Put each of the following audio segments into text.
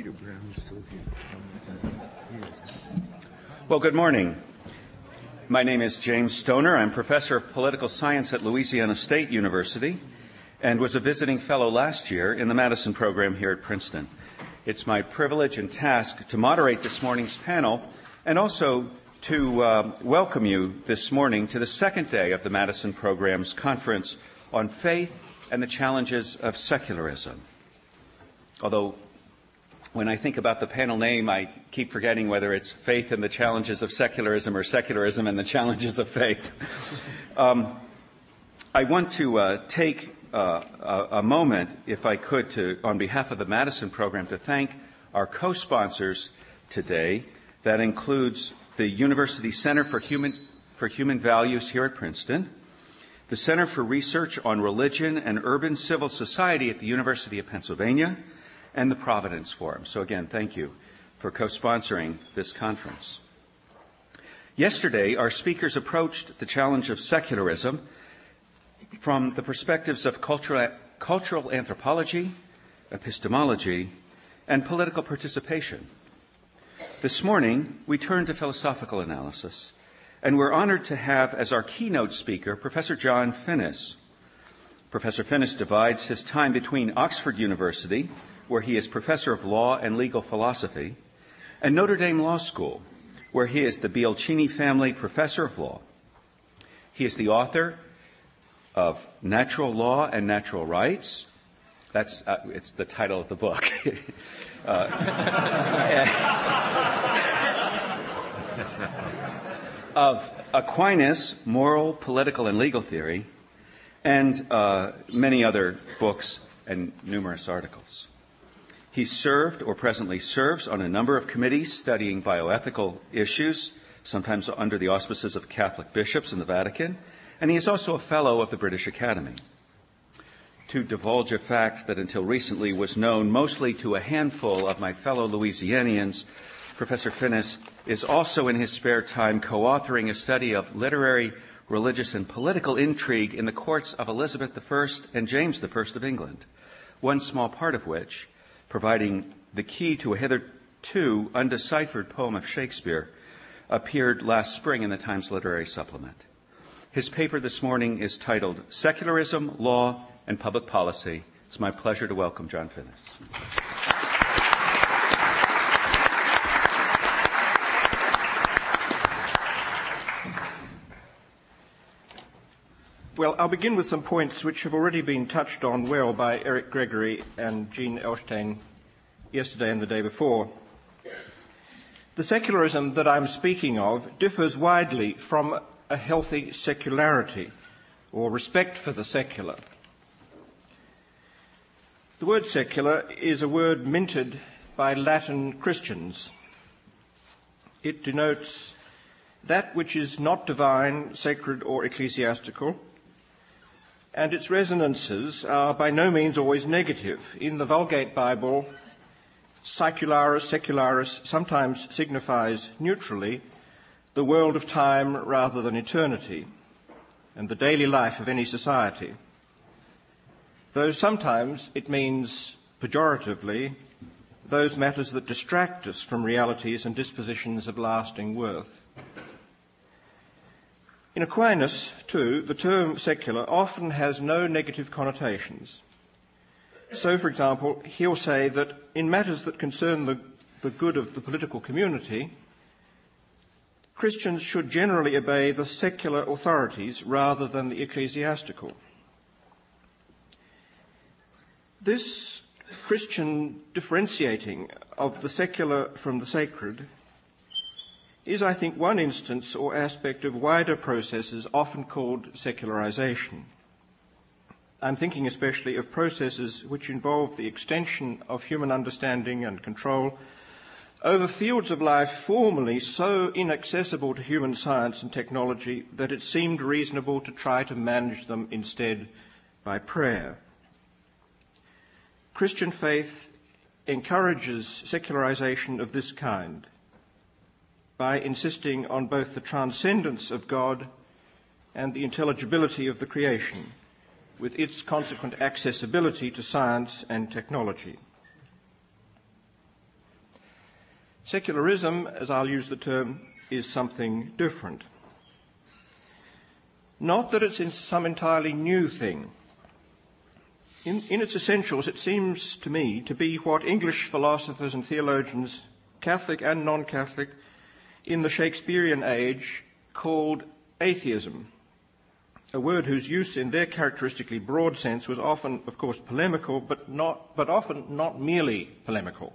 Peter Brown is still here. Well, good morning. My name is James Stoner. I'm professor of political science at Louisiana State University and was a visiting fellow last year in the Madison program here at Princeton. It's my privilege and task to moderate this morning's panel and also to uh, welcome you this morning to the second day of the Madison program's conference on faith and the challenges of secularism. Although when I think about the panel name, I keep forgetting whether it's faith and the challenges of secularism or secularism and the challenges of faith. Um, I want to uh, take uh, a, a, moment, if I could, to, on behalf of the Madison program, to thank our co-sponsors today. That includes the University Center for Human, for Human Values here at Princeton, the Center for Research on Religion and Urban Civil Society at the University of Pennsylvania, and the Providence Forum. So again, thank you for co-sponsoring this conference. Yesterday, our speakers approached the challenge of secularism from the perspectives of cultural, cultural anthropology, epistemology, and political participation. This morning, we turn to philosophical analysis, and we're honored to have as our keynote speaker Professor John Finnis. Professor Finnis divides his time between Oxford University where he is professor of law and legal philosophy, and Notre Dame Law School, where he is the Biolchini Family Professor of Law. He is the author of Natural Law and Natural Rights. That's uh, it's the title of the book. uh, of Aquinas, Moral, Political, and Legal Theory, and uh, many other books and numerous articles. He served or presently serves on a number of committees studying bioethical issues, sometimes under the auspices of Catholic bishops in the Vatican, and he is also a fellow of the British Academy. To divulge a fact that until recently was known mostly to a handful of my fellow Louisianians, Professor Finnis is also in his spare time co-authoring a study of literary, religious, and political intrigue in the courts of Elizabeth I and James I of England, one small part of which providing the key to a hitherto undeciphered poem of Shakespeare, appeared last spring in the Times Literary Supplement. His paper this morning is titled Secularism, Law, and Public Policy. It's my pleasure to welcome John Finnis. Well, I'll begin with some points which have already been touched on well by Eric Gregory and Jean Elshtain yesterday and the day before. The secularism that I'm speaking of differs widely from a healthy secularity or respect for the secular. The word secular is a word minted by Latin Christians. It denotes that which is not divine, sacred, or ecclesiastical, and its resonances are by no means always negative. In the Vulgate Bible, secularis, secularis sometimes signifies neutrally the world of time rather than eternity and the daily life of any society. Though sometimes it means pejoratively those matters that distract us from realities and dispositions of lasting worth. In Aquinas, too, the term secular often has no negative connotations. So, for example, he'll say that in matters that concern the, the good of the political community, Christians should generally obey the secular authorities rather than the ecclesiastical. This Christian differentiating of the secular from the sacred is, I think, one instance or aspect of wider processes often called secularization. I'm thinking especially of processes which involve the extension of human understanding and control over fields of life formerly so inaccessible to human science and technology that it seemed reasonable to try to manage them instead by prayer. Christian faith encourages secularization of this kind by insisting on both the transcendence of God and the intelligibility of the creation, with its consequent accessibility to science and technology. Secularism, as I'll use the term, is something different. Not that it's some entirely new thing. In, in, its essentials, it seems to me to be what English philosophers and theologians, Catholic and non Catholic, in the Shakespearean age called atheism, a word whose use in their characteristically broad sense was often, of course, polemical, but, not, but often not merely polemical.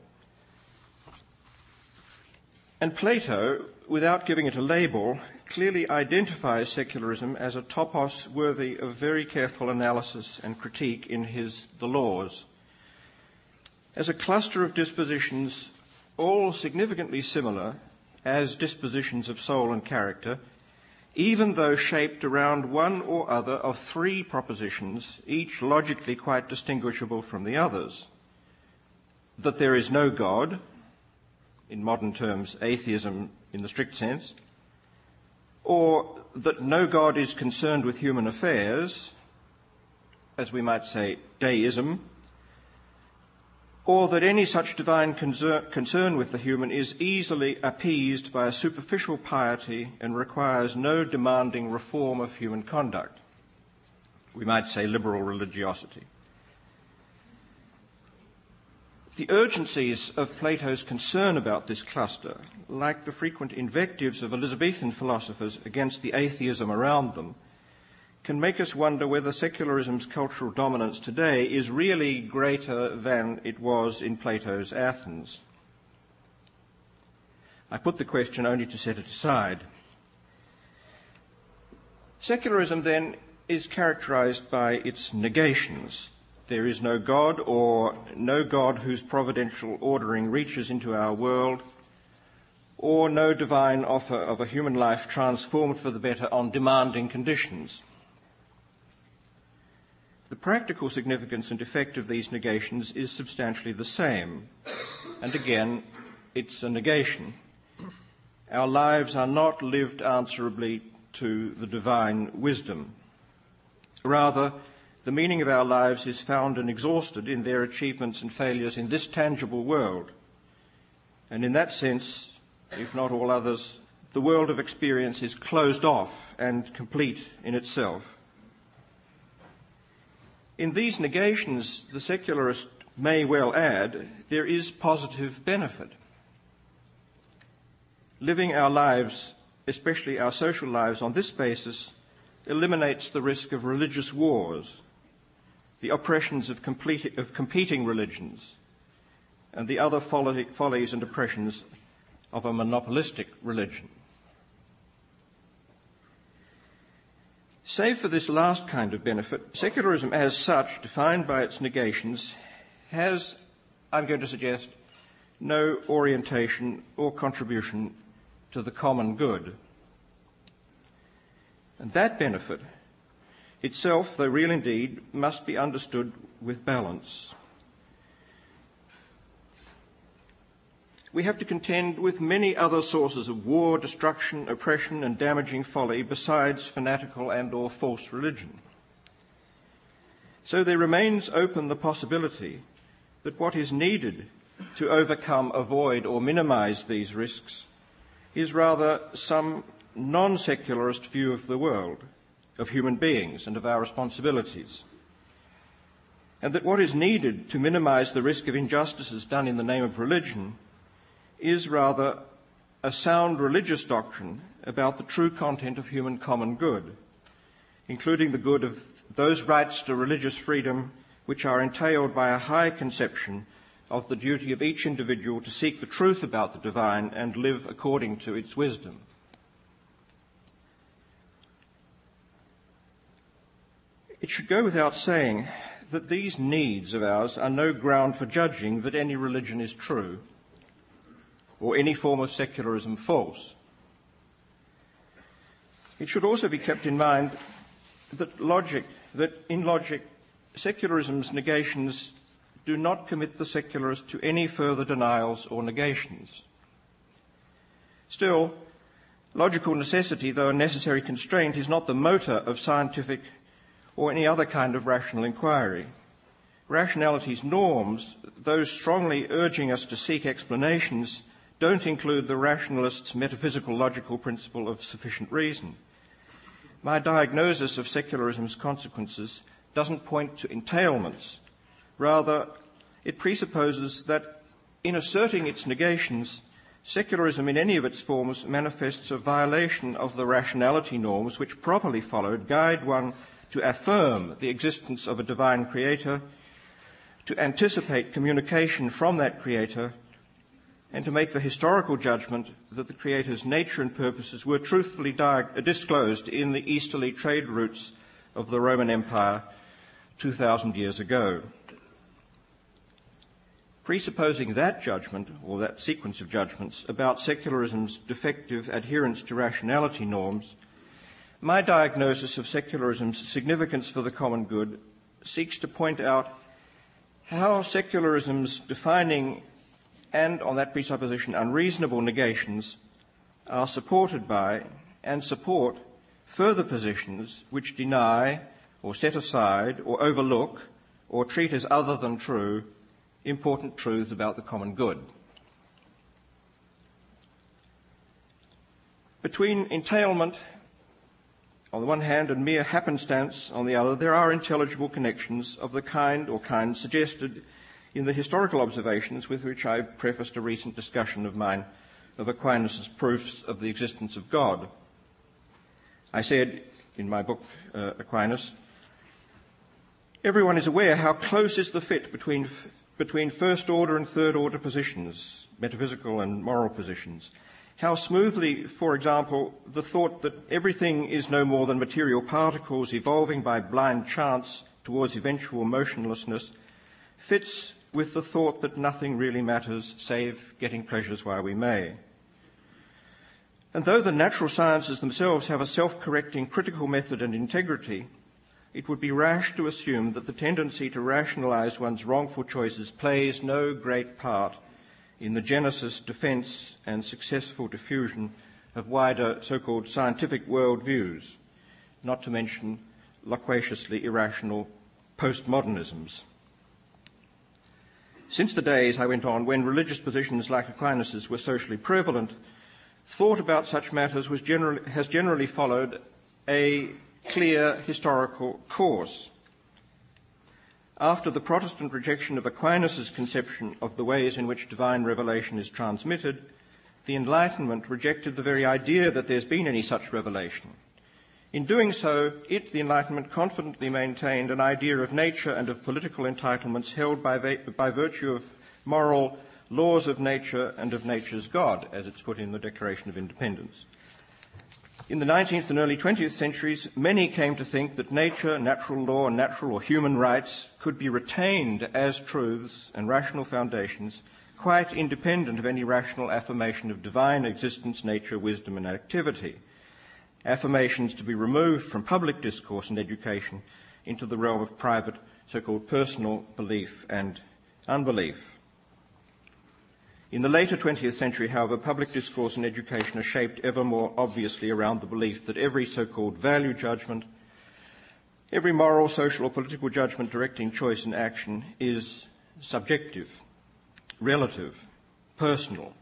And Plato, without giving it a label, clearly identifies secularism as a topos worthy of very careful analysis and critique in his The Laws. As a cluster of dispositions, all significantly similar as dispositions of soul and character, even though shaped around one or other of three propositions, each logically quite distinguishable from the others. That there is no God, in modern terms, atheism in the strict sense, or that no God is concerned with human affairs, as we might say, deism, or that any such divine concern with the human is easily appeased by a superficial piety and requires no demanding reform of human conduct. We might say liberal religiosity. The urgencies of Plato's concern about this cluster, like the frequent invectives of Elizabethan philosophers against the atheism around them, can make us wonder whether secularism's cultural dominance today is really greater than it was in Plato's Athens. I put the question only to set it aside. Secularism, then, is characterized by its negations. There is no God or no God whose providential ordering reaches into our world, or no divine offer of a human life transformed for the better on demanding conditions. The practical significance and effect of these negations is substantially the same. And again, it's a negation. Our lives are not lived answerably to the divine wisdom. Rather, the meaning of our lives is found and exhausted in their achievements and failures in this tangible world. And in that sense, if not all others, the world of experience is closed off and complete in itself. In these negations, the secularist may well add, there is positive benefit. Living our lives, especially our social lives, on this basis eliminates the risk of religious wars the oppressions of, complete, of competing religions, and the other follies and oppressions of a monopolistic religion. Save for this last kind of benefit, secularism as such, defined by its negations, has, I'm going to suggest, no orientation or contribution to the common good. And that benefit itself, though real indeed, must be understood with balance. We have to contend with many other sources of war, destruction, oppression, and damaging folly besides fanatical and or false religion. So there remains open the possibility that what is needed to overcome, avoid, or minimize these risks is rather some non-secularist view of the world of human beings and of our responsibilities. And that what is needed to minimize the risk of injustices done in the name of religion is rather a sound religious doctrine about the true content of human common good, including the good of those rights to religious freedom which are entailed by a high conception of the duty of each individual to seek the truth about the divine and live according to its wisdom. It should go without saying that these needs of ours are no ground for judging that any religion is true or any form of secularism false. It should also be kept in mind that logic, that in logic, secularism's negations do not commit the secularist to any further denials or negations. Still, logical necessity, though a necessary constraint, is not the motor of scientific or any other kind of rational inquiry. Rationality's norms, those strongly urging us to seek explanations, don't include the rationalist's metaphysical logical principle of sufficient reason. My diagnosis of secularism's consequences doesn't point to entailments. Rather, it presupposes that in asserting its negations, secularism in any of its forms manifests a violation of the rationality norms which, properly followed, guide one to affirm the existence of a divine creator, to anticipate communication from that creator, and to make the historical judgment that the creator's nature and purposes were truthfully disclosed in the easterly trade routes of the Roman Empire 2,000 years ago. Presupposing that judgment, or that sequence of judgments, about secularism's defective adherence to rationality norms, my diagnosis of secularism's significance for the common good seeks to point out how secularism's defining and, on that presupposition, unreasonable negations are supported by and support further positions which deny or set aside or overlook or treat as other than true important truths about the common good. Between entailment on the one hand and mere happenstance on the other, there are intelligible connections of the kind or kinds suggested in the historical observations with which I prefaced a recent discussion of mine of Aquinas' proofs of the existence of God. I said in my book, uh, Aquinas, everyone is aware how close is the fit between, between first order and third order positions, metaphysical and moral positions. How smoothly, for example, the thought that everything is no more than material particles evolving by blind chance towards eventual motionlessness fits with the thought that nothing really matters save getting pleasures while we may. And though the natural sciences themselves have a self-correcting critical method and integrity, it would be rash to assume that the tendency to rationalize one's wrongful choices plays no great part in the genesis, defense, and successful diffusion of wider so-called scientific worldviews, not to mention loquaciously irrational postmodernisms. Since the days, I went on, when religious positions like Aquinas's were socially prevalent, thought about such matters generally, has generally followed a clear historical course. After the Protestant rejection of Aquinas's conception of the ways in which divine revelation is transmitted, the Enlightenment rejected the very idea that there's been any such revelation. In doing so, it, the Enlightenment, confidently maintained an idea of nature and of political entitlements held by, by virtue of moral laws of nature and of nature's God, as it's put in the Declaration of Independence. In the 19th and early 20th centuries, many came to think that nature, natural law, natural or human rights could be retained as truths and rational foundations, quite independent of any rational affirmation of divine existence, nature, wisdom, and activity. Affirmations to be removed from public discourse and education into the realm of private, so-called personal belief and unbelief. In the later 20th century, however, public discourse and education are shaped ever more obviously around the belief that every so-called value judgment, every moral, social, or political judgment directing choice and action is subjective, relative, personal,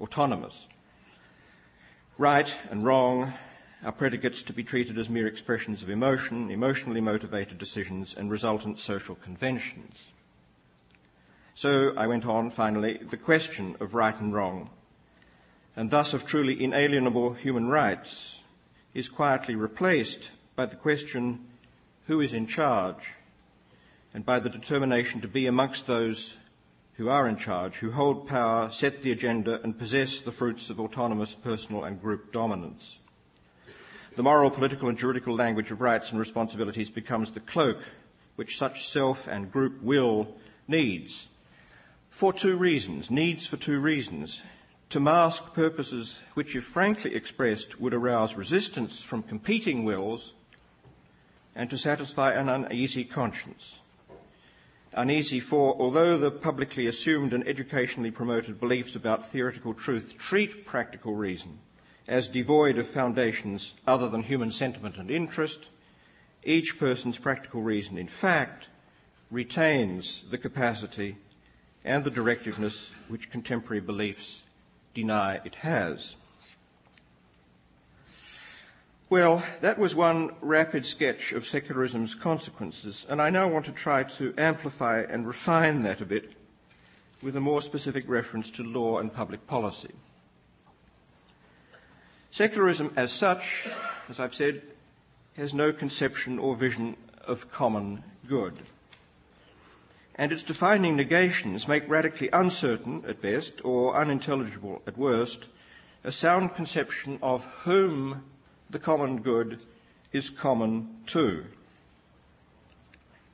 autonomous. Right and wrong are predicates to be treated as mere expressions of emotion, emotionally motivated decisions, and resultant social conventions. So I went on finally, the question of right and wrong, and thus of truly inalienable human rights, is quietly replaced by the question who is in charge, and by the determination to be amongst those who are in charge, who hold power, set the agenda, and possess the fruits of autonomous personal and group dominance. The moral, political, and juridical language of rights and responsibilities becomes the cloak which such self and group will needs for two reasons, needs for two reasons. To mask purposes which, if frankly expressed, would arouse resistance from competing wills, and to satisfy an uneasy conscience. Uneasy for, although the publicly assumed and educationally promoted beliefs about theoretical truth treat practical reason as devoid of foundations other than human sentiment and interest, each person's practical reason, in fact, retains the capacity and the directiveness which contemporary beliefs deny it has. Well, that was one rapid sketch of secularism's consequences, and I now want to try to amplify and refine that a bit with a more specific reference to law and public policy. Secularism, as such, as I've said, has no conception or vision of common good. And its defining negations make radically uncertain at best or unintelligible at worst a sound conception of whom the common good is common to.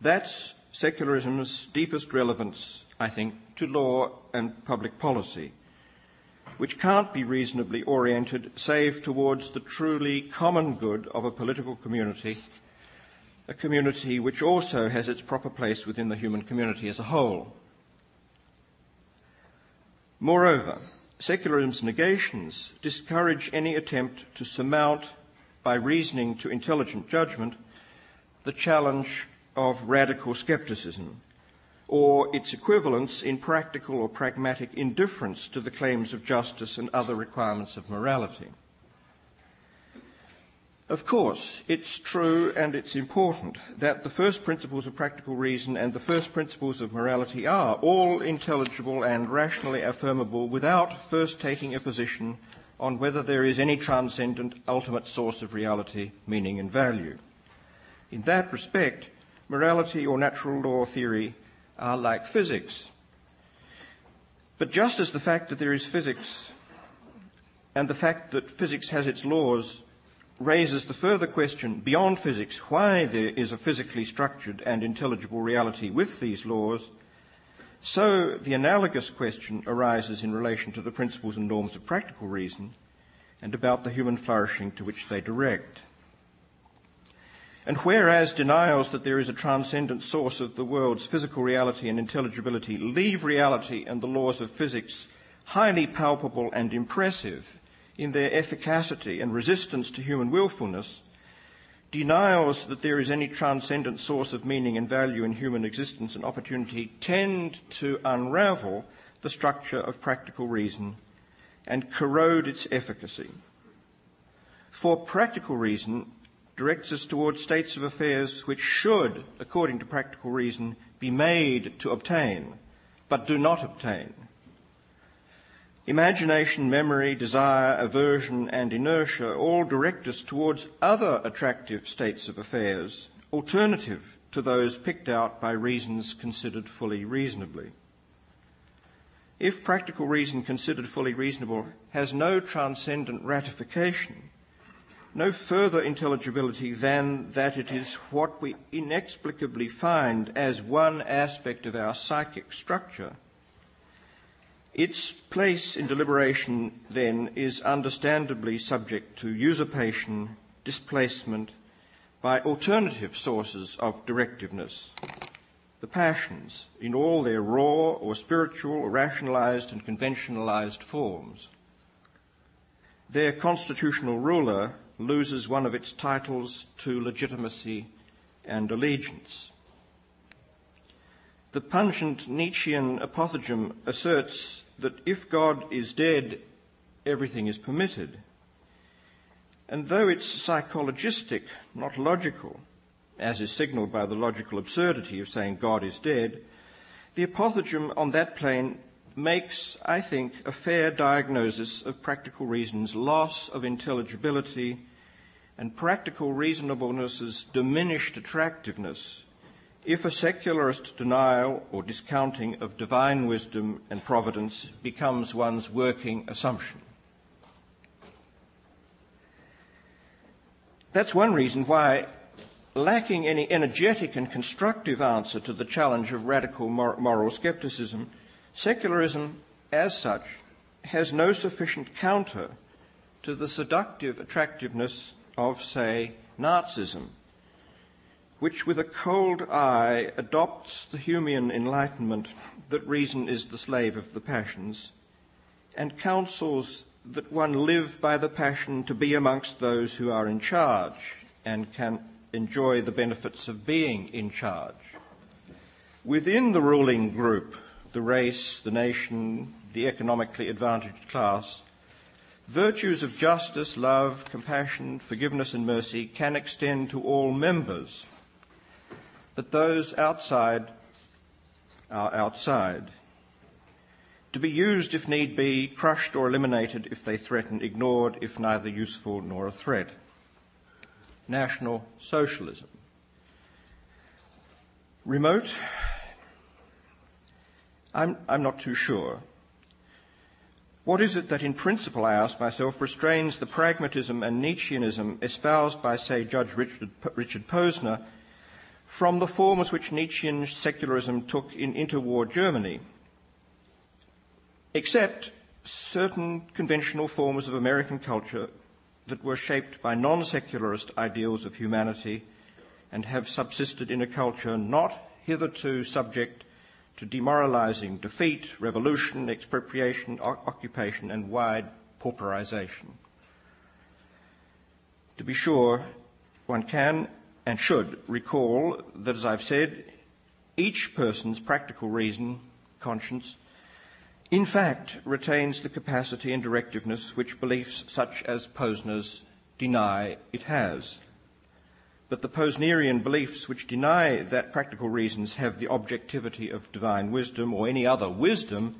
That's secularism's deepest relevance, I think, to law and public policy, which can't be reasonably oriented save towards the truly common good of a political community, a community which also has its proper place within the human community as a whole. Moreover, secularism's negations discourage any attempt to surmount by reasoning to intelligent judgment the challenge of radical skepticism or its equivalents in practical or pragmatic indifference to the claims of justice and other requirements of morality. Of course, it's true and it's important that the first principles of practical reason and the first principles of morality are all intelligible and rationally affirmable without first taking a position on whether there is any transcendent ultimate source of reality, meaning, and value. In that respect, morality or natural law theory are like physics. But just as the fact that there is physics and the fact that physics has its laws raises the further question beyond physics why there is a physically structured and intelligible reality with these laws, so the analogous question arises in relation to the principles and norms of practical reason and about the human flourishing to which they direct. And whereas denials that there is a transcendent source of the world's physical reality and intelligibility leave reality and the laws of physics highly palpable and impressive in their efficacy and resistance to human willfulness, Denials that there is any transcendent source of meaning and value in human existence and opportunity tend to unravel the structure of practical reason and corrode its efficacy. For practical reason directs us towards states of affairs which should, according to practical reason, be made to obtain, but do not obtain. Imagination, memory, desire, aversion, and inertia all direct us towards other attractive states of affairs, alternative to those picked out by reasons considered fully reasonably. If practical reason considered fully reasonable has no transcendent ratification, no further intelligibility than that it is what we inexplicably find as one aspect of our psychic structure, its place in deliberation, then, is understandably subject to usurpation, displacement by alternative sources of directiveness. The passions, in all their raw or spiritual or rationalized and conventionalized forms. Their constitutional ruler loses one of its titles to legitimacy and allegiance. The pungent Nietzschean apothegm asserts that if God is dead, everything is permitted. And though it's psychologistic, not logical, as is signalled by the logical absurdity of saying God is dead, the apothegm on that plane makes, I think, a fair diagnosis of practical reason's loss of intelligibility and practical reasonableness's diminished attractiveness if a secularist denial or discounting of divine wisdom and providence becomes one's working assumption. That's one reason why, lacking any energetic and constructive answer to the challenge of radical moral skepticism, secularism, as such, has no sufficient counter to the seductive attractiveness of, say, Nazism which with a cold eye adopts the Humean enlightenment that reason is the slave of the passions, and counsels that one live by the passion to be amongst those who are in charge and can enjoy the benefits of being in charge. Within the ruling group, the race, the nation, the economically advantaged class, virtues of justice, love, compassion, forgiveness, and mercy can extend to all members. But those outside are outside. To be used if need be, crushed or eliminated if they threaten, ignored if neither useful nor a threat. National Socialism. Remote? I'm, I'm not too sure. What is it that, in principle, I ask myself, restrains the pragmatism and Nietzscheanism espoused by, say, Judge Richard, Richard Posner from the forms which Nietzschean secularism took in interwar Germany, except certain conventional forms of American culture that were shaped by non secularist ideals of humanity and have subsisted in a culture not hitherto subject to demoralizing defeat, revolution, expropriation, occupation, and wide pauperization. To be sure, one can and should recall that, as I've said, each person's practical reason, conscience, in fact retains the capacity and directiveness which beliefs such as Posner's deny it has but the Posnerian beliefs which deny that practical reasons have the objectivity of divine wisdom or any other wisdom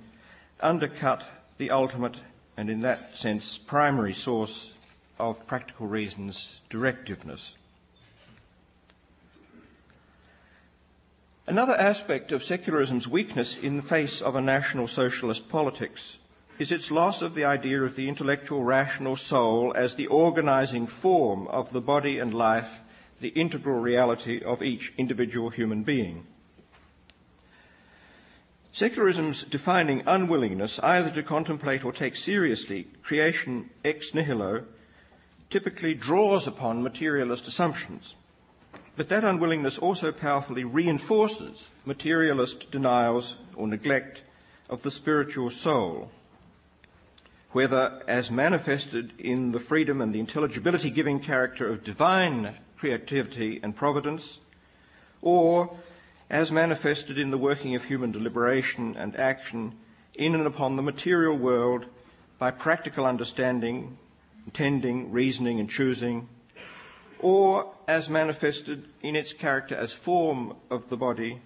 undercut the ultimate and in that sense primary source of practical reasons directiveness. Another aspect of secularism's weakness in the face of a national socialist politics is its loss of the idea of the intellectual rational soul as the organizing form of the body and life the integral reality of each individual human being. Secularism's defining unwillingness either to contemplate or take seriously creation ex nihilo typically draws upon materialist assumptions. But that unwillingness also powerfully reinforces materialist denials or neglect of the spiritual soul, whether as manifested in the freedom and the intelligibility giving character of divine creativity, and providence, or as manifested in the working of human deliberation and action in and upon the material world by practical understanding, intending, reasoning, and choosing, or as manifested in its character as form of the body,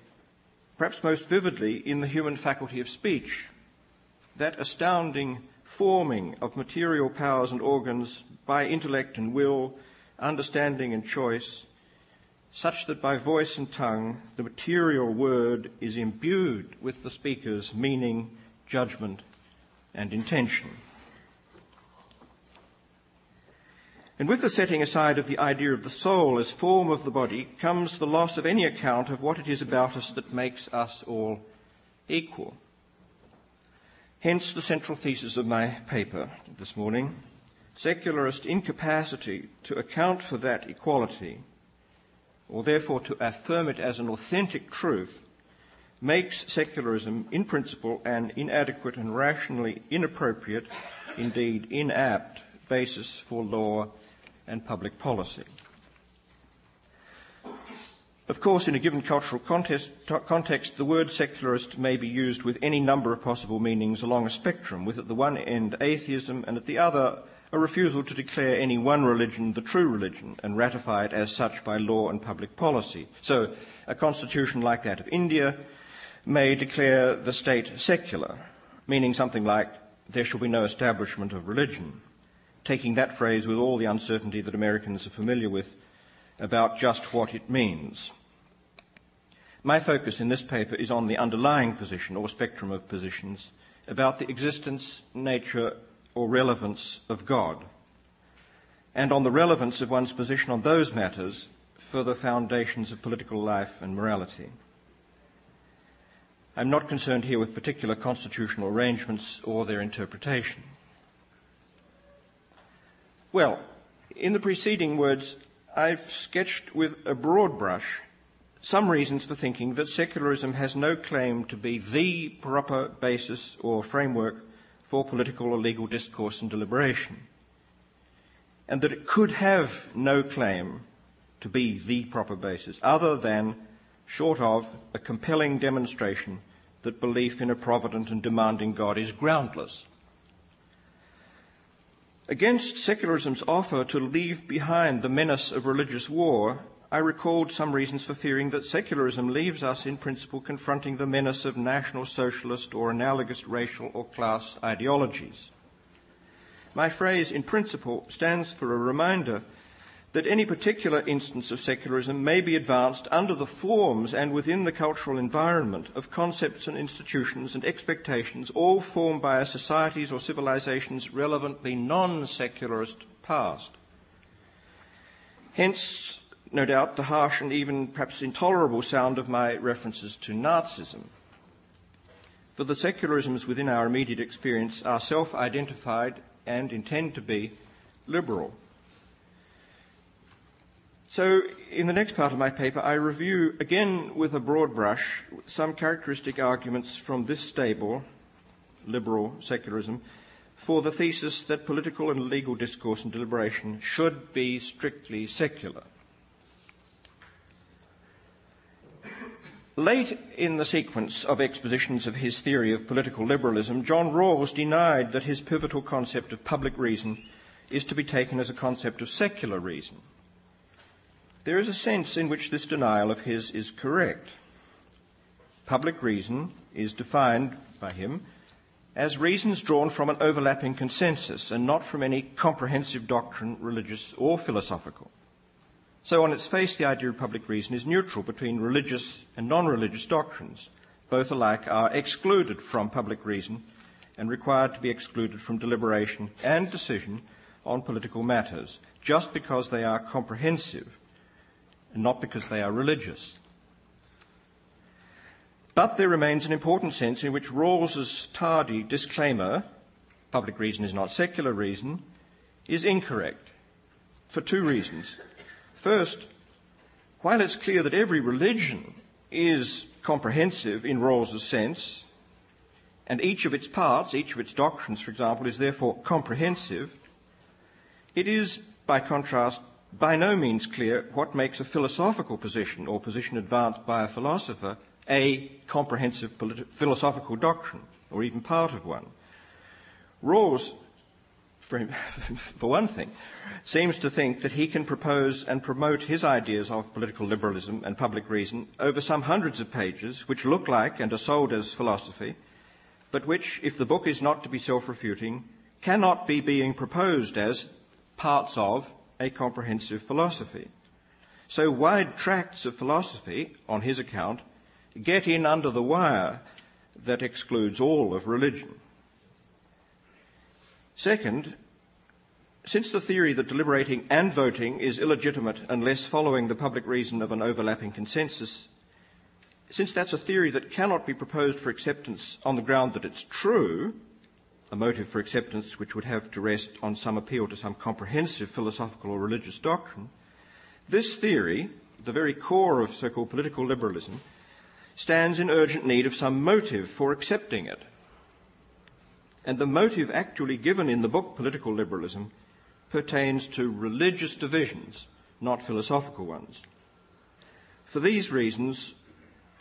perhaps most vividly in the human faculty of speech, that astounding forming of material powers and organs by intellect and will understanding and choice, such that by voice and tongue the material word is imbued with the speaker's meaning, judgment, and intention. And with the setting aside of the idea of the soul as form of the body comes the loss of any account of what it is about us that makes us all equal. Hence the central thesis of my paper this morning secularist incapacity to account for that equality, or therefore to affirm it as an authentic truth, makes secularism, in principle, an inadequate and rationally inappropriate, indeed inapt, basis for law and public policy. Of course, in a given cultural context, context, the word secularist may be used with any number of possible meanings along a spectrum, with at the one end atheism and at the other a refusal to declare any one religion the true religion and ratify it as such by law and public policy. So, a constitution like that of India may declare the state secular, meaning something like, there shall be no establishment of religion, taking that phrase with all the uncertainty that Americans are familiar with about just what it means. My focus in this paper is on the underlying position or spectrum of positions about the existence, nature, or relevance of God, and on the relevance of one's position on those matters for the foundations of political life and morality. I'm not concerned here with particular constitutional arrangements or their interpretation. Well, in the preceding words, I've sketched with a broad brush some reasons for thinking that secularism has no claim to be the proper basis or framework for political or legal discourse and deliberation, and that it could have no claim to be the proper basis other than, short of, a compelling demonstration that belief in a provident and demanding God is groundless. Against secularism's offer to leave behind the menace of religious war, I recalled some reasons for fearing that secularism leaves us in principle confronting the menace of national socialist or analogous racial or class ideologies. My phrase in principle stands for a reminder that any particular instance of secularism may be advanced under the forms and within the cultural environment of concepts and institutions and expectations all formed by a society's or civilization's relevantly non-secularist past. Hence, no doubt, the harsh and even perhaps intolerable sound of my references to Nazism. For the secularisms within our immediate experience are self-identified and intend to be liberal. So, in the next part of my paper, I review, again with a broad brush, some characteristic arguments from this stable, liberal secularism, for the thesis that political and legal discourse and deliberation should be strictly secular. Late in the sequence of expositions of his theory of political liberalism, John Rawls denied that his pivotal concept of public reason is to be taken as a concept of secular reason. There is a sense in which this denial of his is correct. Public reason is defined by him as reasons drawn from an overlapping consensus and not from any comprehensive doctrine, religious or philosophical. So on its face, the idea of public reason is neutral between religious and non-religious doctrines. Both alike are excluded from public reason and required to be excluded from deliberation and decision on political matters, just because they are comprehensive and not because they are religious. But there remains an important sense in which Rawls's tardy disclaimer, public reason is not secular reason, is incorrect for two reasons. First, while it's clear that every religion is comprehensive in Rawls's sense, and each of its parts, each of its doctrines, for example, is therefore comprehensive, it is, by contrast, by no means clear what makes a philosophical position or position advanced by a philosopher a comprehensive philosophical doctrine, or even part of one. Rawls, for, one thing, seems to think that he can propose and promote his ideas of political liberalism and public reason over some hundreds of pages, which look like and are sold as philosophy, but which, if the book is not to be self-refuting, cannot be being proposed as parts of a comprehensive philosophy. So wide tracts of philosophy, on his account, get in under the wire that excludes all of religion. Second, since the theory that deliberating and voting is illegitimate unless following the public reason of an overlapping consensus, since that's a theory that cannot be proposed for acceptance on the ground that it's true, a motive for acceptance which would have to rest on some appeal to some comprehensive philosophical or religious doctrine, this theory, the very core of so-called political liberalism, stands in urgent need of some motive for accepting it. And the motive actually given in the book Political Liberalism pertains to religious divisions, not philosophical ones. For these reasons,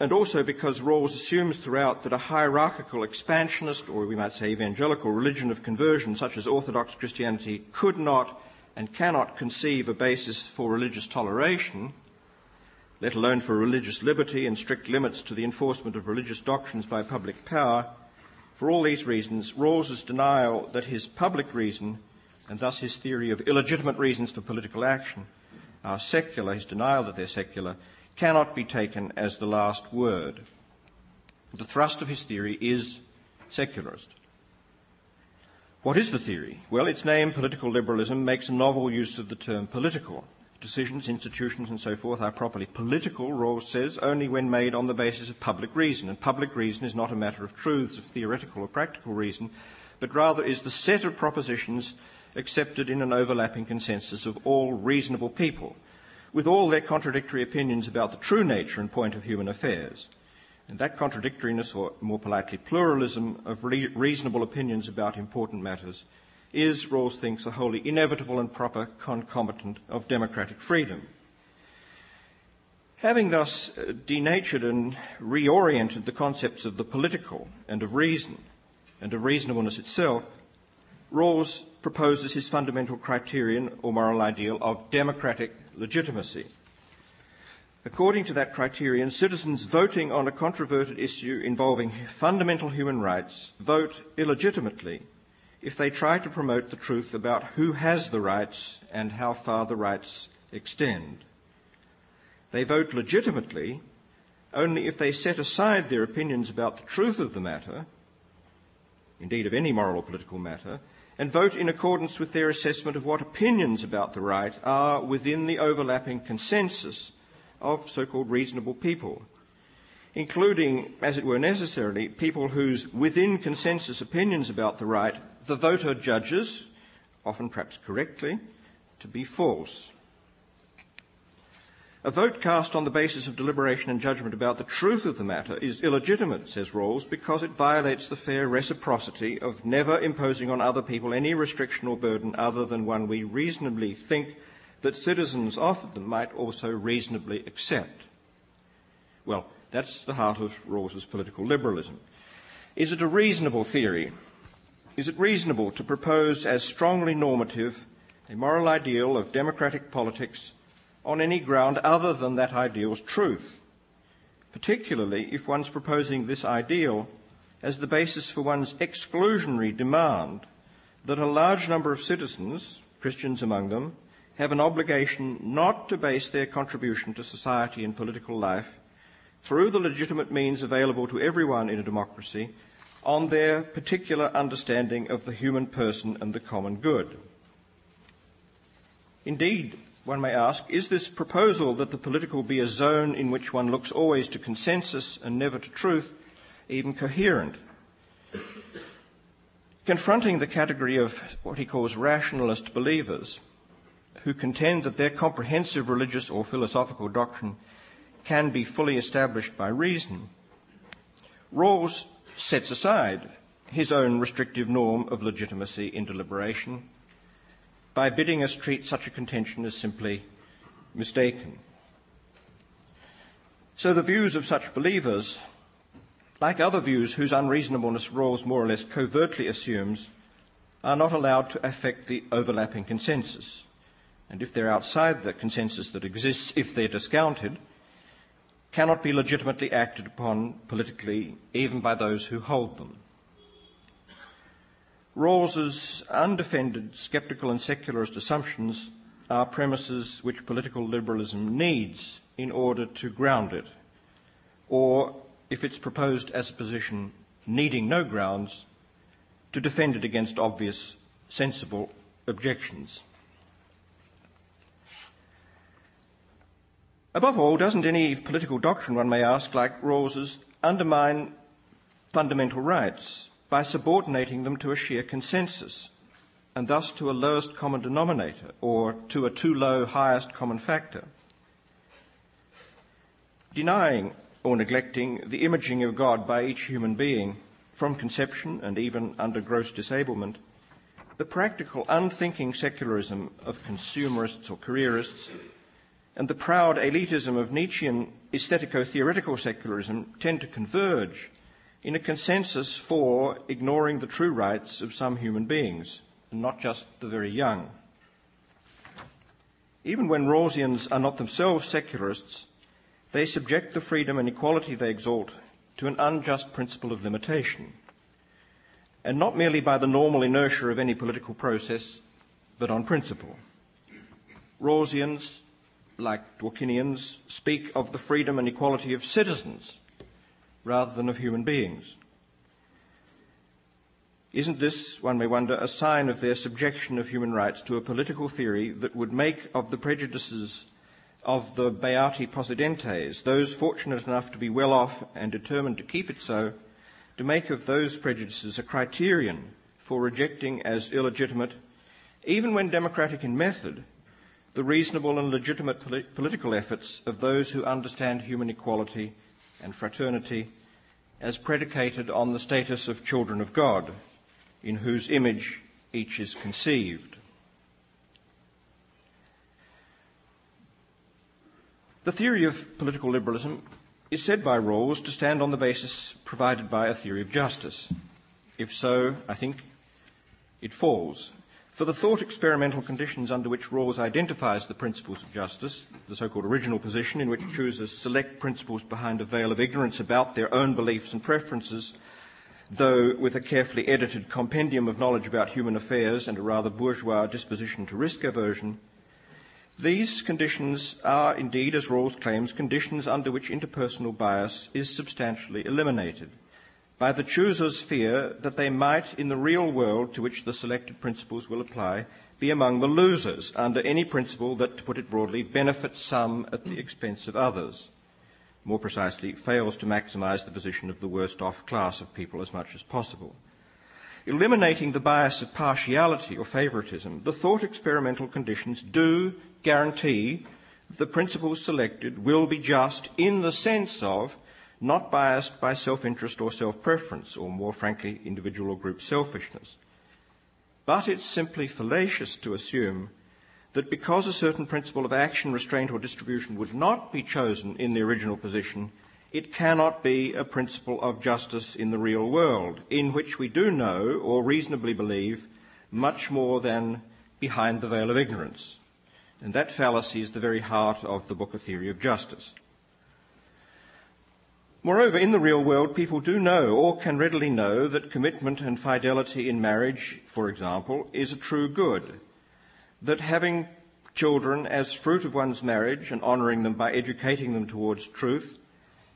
and also because Rawls assumes throughout that a hierarchical expansionist, or we might say evangelical religion of conversion, such as Orthodox Christianity, could not and cannot conceive a basis for religious toleration, let alone for religious liberty and strict limits to the enforcement of religious doctrines by public power. For all these reasons, Rawls's denial that his public reason, and thus his theory of illegitimate reasons for political action, are secular, his denial that they're secular, cannot be taken as the last word. The thrust of his theory is secularist. What is the theory? Well, its name, political liberalism, makes a novel use of the term political. Decisions, institutions, and so forth are properly political, Rawls says, only when made on the basis of public reason. And public reason is not a matter of truths of theoretical or practical reason, but rather is the set of propositions accepted in an overlapping consensus of all reasonable people, with all their contradictory opinions about the true nature and point of human affairs. And that contradictoriness, or more politely, pluralism of re- reasonable opinions about important matters, is, Rawls thinks, a wholly inevitable and proper concomitant of democratic freedom. Having thus uh, denatured and reoriented the concepts of the political and of reason and of reasonableness itself, Rawls proposes his fundamental criterion or moral ideal of democratic legitimacy. According to that criterion, citizens voting on a controverted issue involving fundamental human rights vote illegitimately if they try to promote the truth about who has the rights and how far the rights extend. They vote legitimately only if they set aside their opinions about the truth of the matter, indeed of any moral or political matter, and vote in accordance with their assessment of what opinions about the right are within the overlapping consensus of so-called reasonable people, including, as it were necessarily, people whose within consensus opinions about the right the voter judges, often perhaps correctly, to be false. A vote cast on the basis of deliberation and judgment about the truth of the matter is illegitimate, says Rawls, because it violates the fair reciprocity of never imposing on other people any restriction or burden other than one we reasonably think that citizens offered them might also reasonably accept. Well, that's the heart of Rawls's political liberalism. Is it a reasonable theory? Is it reasonable to propose as strongly normative a moral ideal of democratic politics on any ground other than that ideal's truth, particularly if one's proposing this ideal as the basis for one's exclusionary demand that a large number of citizens, Christians among them, have an obligation not to base their contribution to society and political life through the legitimate means available to everyone in a democracy on their particular understanding of the human person and the common good. Indeed, one may ask, is this proposal that the political be a zone in which one looks always to consensus and never to truth even coherent? Confronting the category of what he calls rationalist believers, who contend that their comprehensive religious or philosophical doctrine can be fully established by reason, Rawls sets aside his own restrictive norm of legitimacy in deliberation by bidding us treat such a contention as simply mistaken. So the views of such believers, like other views whose unreasonableness Rawls more or less covertly assumes, are not allowed to affect the overlapping consensus. And if they're outside the consensus that exists, if they're discounted, cannot be legitimately acted upon politically, even by those who hold them. Rawls's undefended skeptical and secularist assumptions are premises which political liberalism needs in order to ground it, or, if it's proposed as a position needing no grounds, to defend it against obvious, sensible objections. Above all, doesn't any political doctrine, one may ask, like Rawls's, undermine fundamental rights? By subordinating them to a sheer consensus, and thus to a lowest common denominator, or to a too low highest common factor. Denying or neglecting the imaging of God by each human being from conception and even under gross disablement, the practical, unthinking secularism of consumerists or careerists, and the proud elitism of Nietzschean aesthetico theoretical secularism tend to converge in a consensus for ignoring the true rights of some human beings, and not just the very young. Even when Rawlsians are not themselves secularists, they subject the freedom and equality they exalt to an unjust principle of limitation, and not merely by the normal inertia of any political process, but on principle. Rawlsians, like Dworkinians, speak of the freedom and equality of citizens rather than of human beings. Isn't this, one may wonder, a sign of their subjection of human rights to a political theory that would make of the prejudices of the Beati Possidentes, those fortunate enough to be well off and determined to keep it so, to make of those prejudices a criterion for rejecting as illegitimate, even when democratic in method, the reasonable and legitimate political efforts of those who understand human equality and fraternity as predicated on the status of children of God, in whose image each is conceived. The theory of political liberalism is said by Rawls to stand on the basis provided by a theory of justice. If so, I think it falls. For the thought experimental conditions under which Rawls identifies the principles of justice, the so-called original position in which choosers select principles behind a veil of ignorance about their own beliefs and preferences, though with a carefully edited compendium of knowledge about human affairs and a rather bourgeois disposition to risk aversion, these conditions are indeed, as Rawls claims, conditions under which interpersonal bias is substantially eliminated by the chooser's fear that they might, in the real world to which the selected principles will apply, be among the losers under any principle that, to put it broadly, benefits some at the expense of others. More precisely, fails to maximize the position of the worst off class of people as much as possible. Eliminating the bias of partiality or favoritism, the thought experimental conditions do guarantee that the principles selected will be just in the sense of not biased by self-interest or self-preference, or more frankly, individual or group selfishness. But it's simply fallacious to assume that because a certain principle of action, restraint, or distribution would not be chosen in the original position, it cannot be a principle of justice in the real world, in which we do know, or reasonably believe, much more than behind the veil of ignorance. And that fallacy is the very heart of the book A Theory of Justice. Moreover, in the real world, people do know or can readily know that commitment and fidelity in marriage, for example, is a true good. That having children as fruit of one's marriage and honouring them by educating them towards truth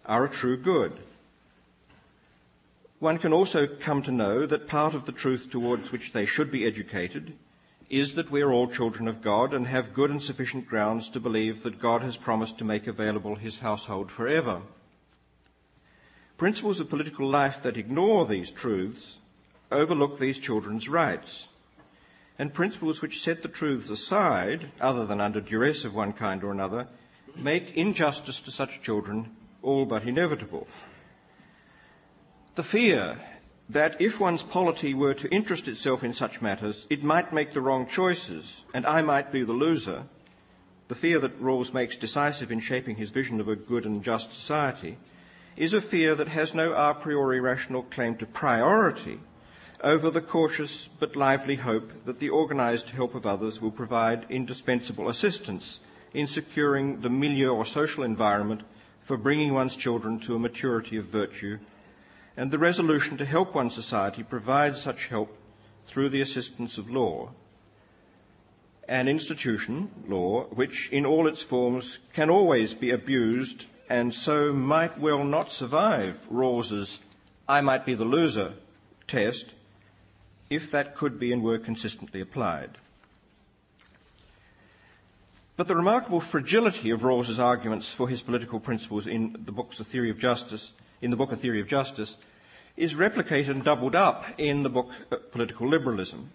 are a true good. One can also come to know that part of the truth towards which they should be educated is that we are all children of God and have good and sufficient grounds to believe that God has promised to make available his household forever. Principles of political life that ignore these truths overlook these children's rights. And principles which set the truths aside, other than under duress of one kind or another, make injustice to such children all but inevitable. The fear that if one's polity were to interest itself in such matters, it might make the wrong choices, and I might be the loser, the fear that Rawls makes decisive in shaping his vision of a good and just society, is a fear that has no a priori rational claim to priority over the cautious but lively hope that the organised help of others will provide indispensable assistance in securing the milieu or social environment for bringing one's children to a maturity of virtue, and the resolution to help one society provide such help through the assistance of law. An institution, law, which in all its forms can always be abused and so might well not survive Rawls's I might be the loser test if that could be and were consistently applied. But the remarkable fragility of Rawls's arguments for his political principles in the books A Theory of Justice, in the book A Theory of Justice, is replicated and doubled up in the book uh, Political Liberalism,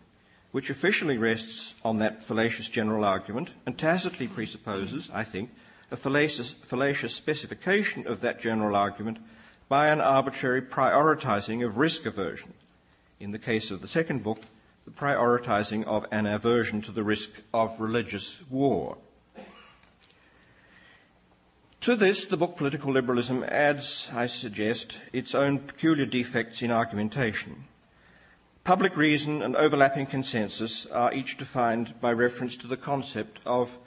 which officially rests on that fallacious general argument and tacitly presupposes, I think, a fallacious, fallacious specification of that general argument by an arbitrary prioritizing of risk aversion. In the case of the second book, the prioritizing of an aversion to the risk of religious war. To this, the book Political Liberalism adds, I suggest, its own peculiar defects in argumentation. Public reason and overlapping consensus are each defined by reference to the concept of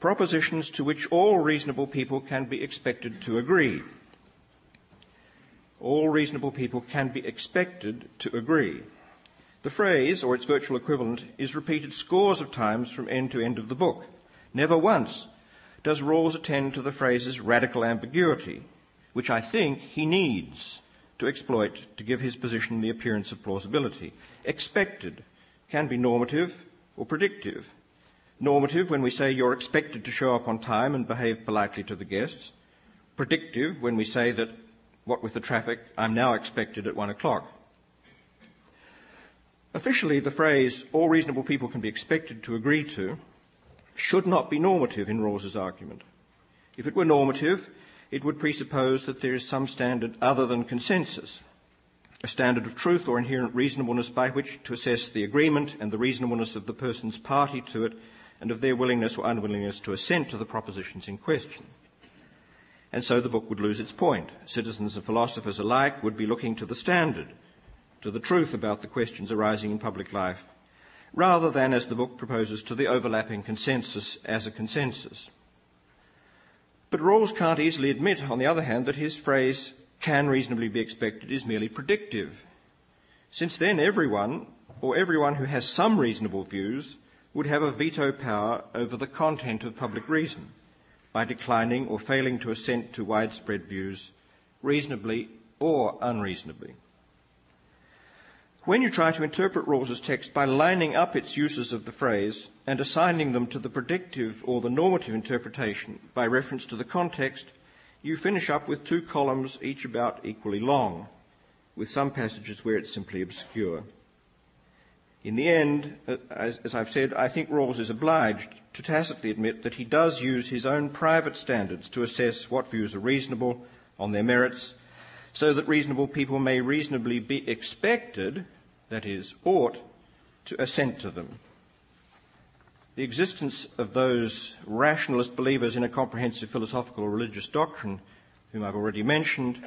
propositions to which all reasonable people can be expected to agree. All reasonable people can be expected to agree. The phrase, or its virtual equivalent, is repeated scores of times from end to end of the book. Never once does Rawls attend to the phrase's radical ambiguity, which I think he needs to exploit to give his position the appearance of plausibility. Expected can be normative or predictive normative when we say you're expected to show up on time and behave politely to the guests, predictive when we say that, what with the traffic, I'm now expected at one o'clock. Officially, the phrase, all reasonable people can be expected to agree to, should not be normative in Rawls's argument. If it were normative, it would presuppose that there is some standard other than consensus, a standard of truth or inherent reasonableness by which to assess the agreement and the reasonableness of the person's party to it and of their willingness or unwillingness to assent to the propositions in question. and so the book would lose its point. Citizens and philosophers alike would be looking to the standard, to the truth about the questions arising in public life, rather than, as the book proposes, to the overlapping consensus as a consensus. But Rawls can't easily admit, on the other hand, that his phrase can reasonably be expected is merely predictive. Since then, everyone, or everyone who has some reasonable views, would have a veto power over the content of public reason by declining or failing to assent to widespread views, reasonably or unreasonably. When you try to interpret Rawls's text by lining up its uses of the phrase and assigning them to the predictive or the normative interpretation by reference to the context, you finish up with two columns, each about equally long, with some passages where it's simply obscure. In the end, uh, as, as, I've said, I think Rawls is obliged to tacitly admit that he does use his own private standards to assess what views are reasonable on their merits, so that reasonable people may reasonably be expected, that is, ought, to assent to them. The existence of those rationalist believers in a comprehensive philosophical or religious doctrine, whom I've already mentioned,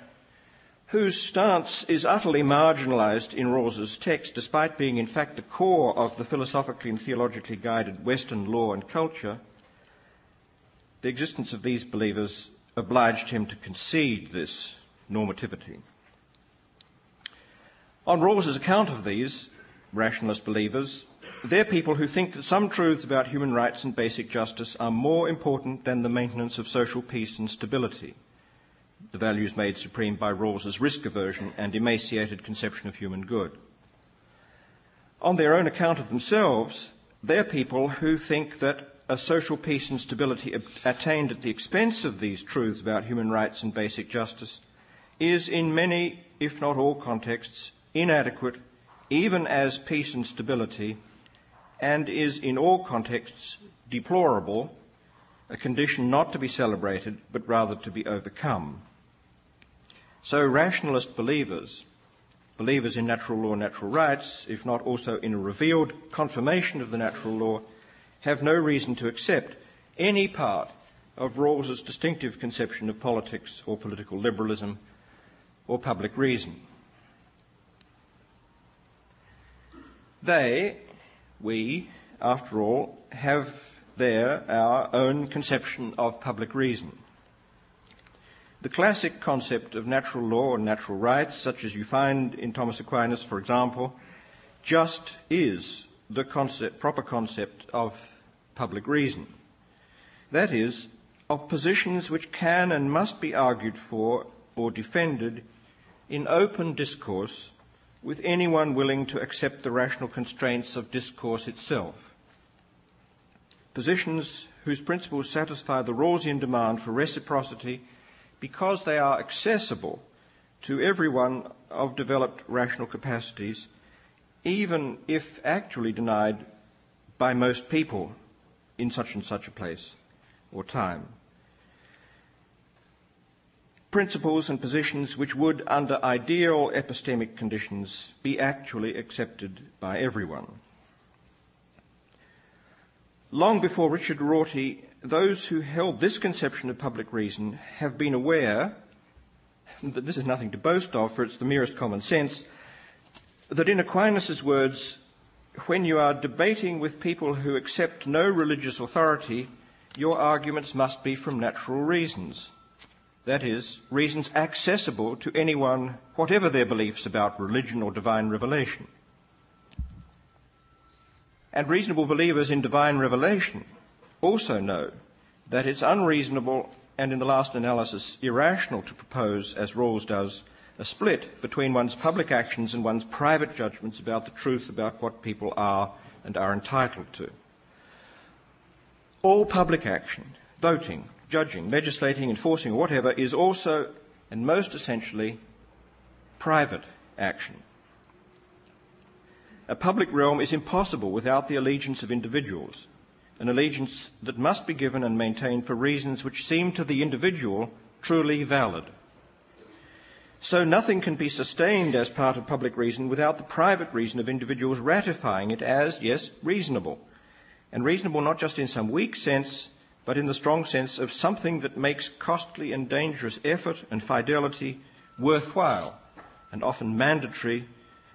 whose stance is utterly marginalized in Rawls's text, despite being in fact the core of the philosophically and theologically guided Western law and culture, the existence of these believers obliged him to concede this normativity. On Rawls's account of these rationalist believers, they're people who think that some truths about human rights and basic justice are more important than the maintenance of social peace and stability the values made supreme by Rawls's risk aversion and emaciated conception of human good. On their own account of themselves, they're people who think that a social peace and stability attained at the expense of these truths about human rights and basic justice is in many, if not all contexts, inadequate, even as peace and stability, and is in all contexts deplorable, a condition not to be celebrated, but rather to be overcome. So rationalist believers, believers in natural law and natural rights, if not also in a revealed confirmation of the natural law, have no reason to accept any part of Rawls's distinctive conception of politics or political liberalism or public reason. They, we, after all, have there our own conception of public reason. The classic concept of natural law and natural rights, such as you find in Thomas Aquinas, for example, just is the concept, proper concept of public reason. That is, of positions which can and must be argued for or defended in open discourse with anyone willing to accept the rational constraints of discourse itself. Positions whose principles satisfy the Rawlsian demand for reciprocity because they are accessible to everyone of developed rational capacities, even if actually denied by most people in such and such a place or time. Principles and positions which would, under ideal epistemic conditions, be actually accepted by everyone. Long before Richard Rorty those who held this conception of public reason have been aware that this is nothing to boast of, for it's the merest common sense, that in Aquinas' words, when you are debating with people who accept no religious authority, your arguments must be from natural reasons. That is, reasons accessible to anyone, whatever their beliefs about religion or divine revelation. And reasonable believers in divine revelation also know that it's unreasonable and in the last analysis irrational to propose, as Rawls does, a split between one's public actions and one's private judgments about the truth about what people are and are entitled to. All public action, voting, judging, legislating, enforcing, or whatever, is also and most essentially private action. A public realm is impossible without the allegiance of individuals an allegiance that must be given and maintained for reasons which seem to the individual truly valid. So nothing can be sustained as part of public reason without the private reason of individuals ratifying it as, yes, reasonable. And reasonable not just in some weak sense, but in the strong sense of something that makes costly and dangerous effort and fidelity worthwhile and often mandatory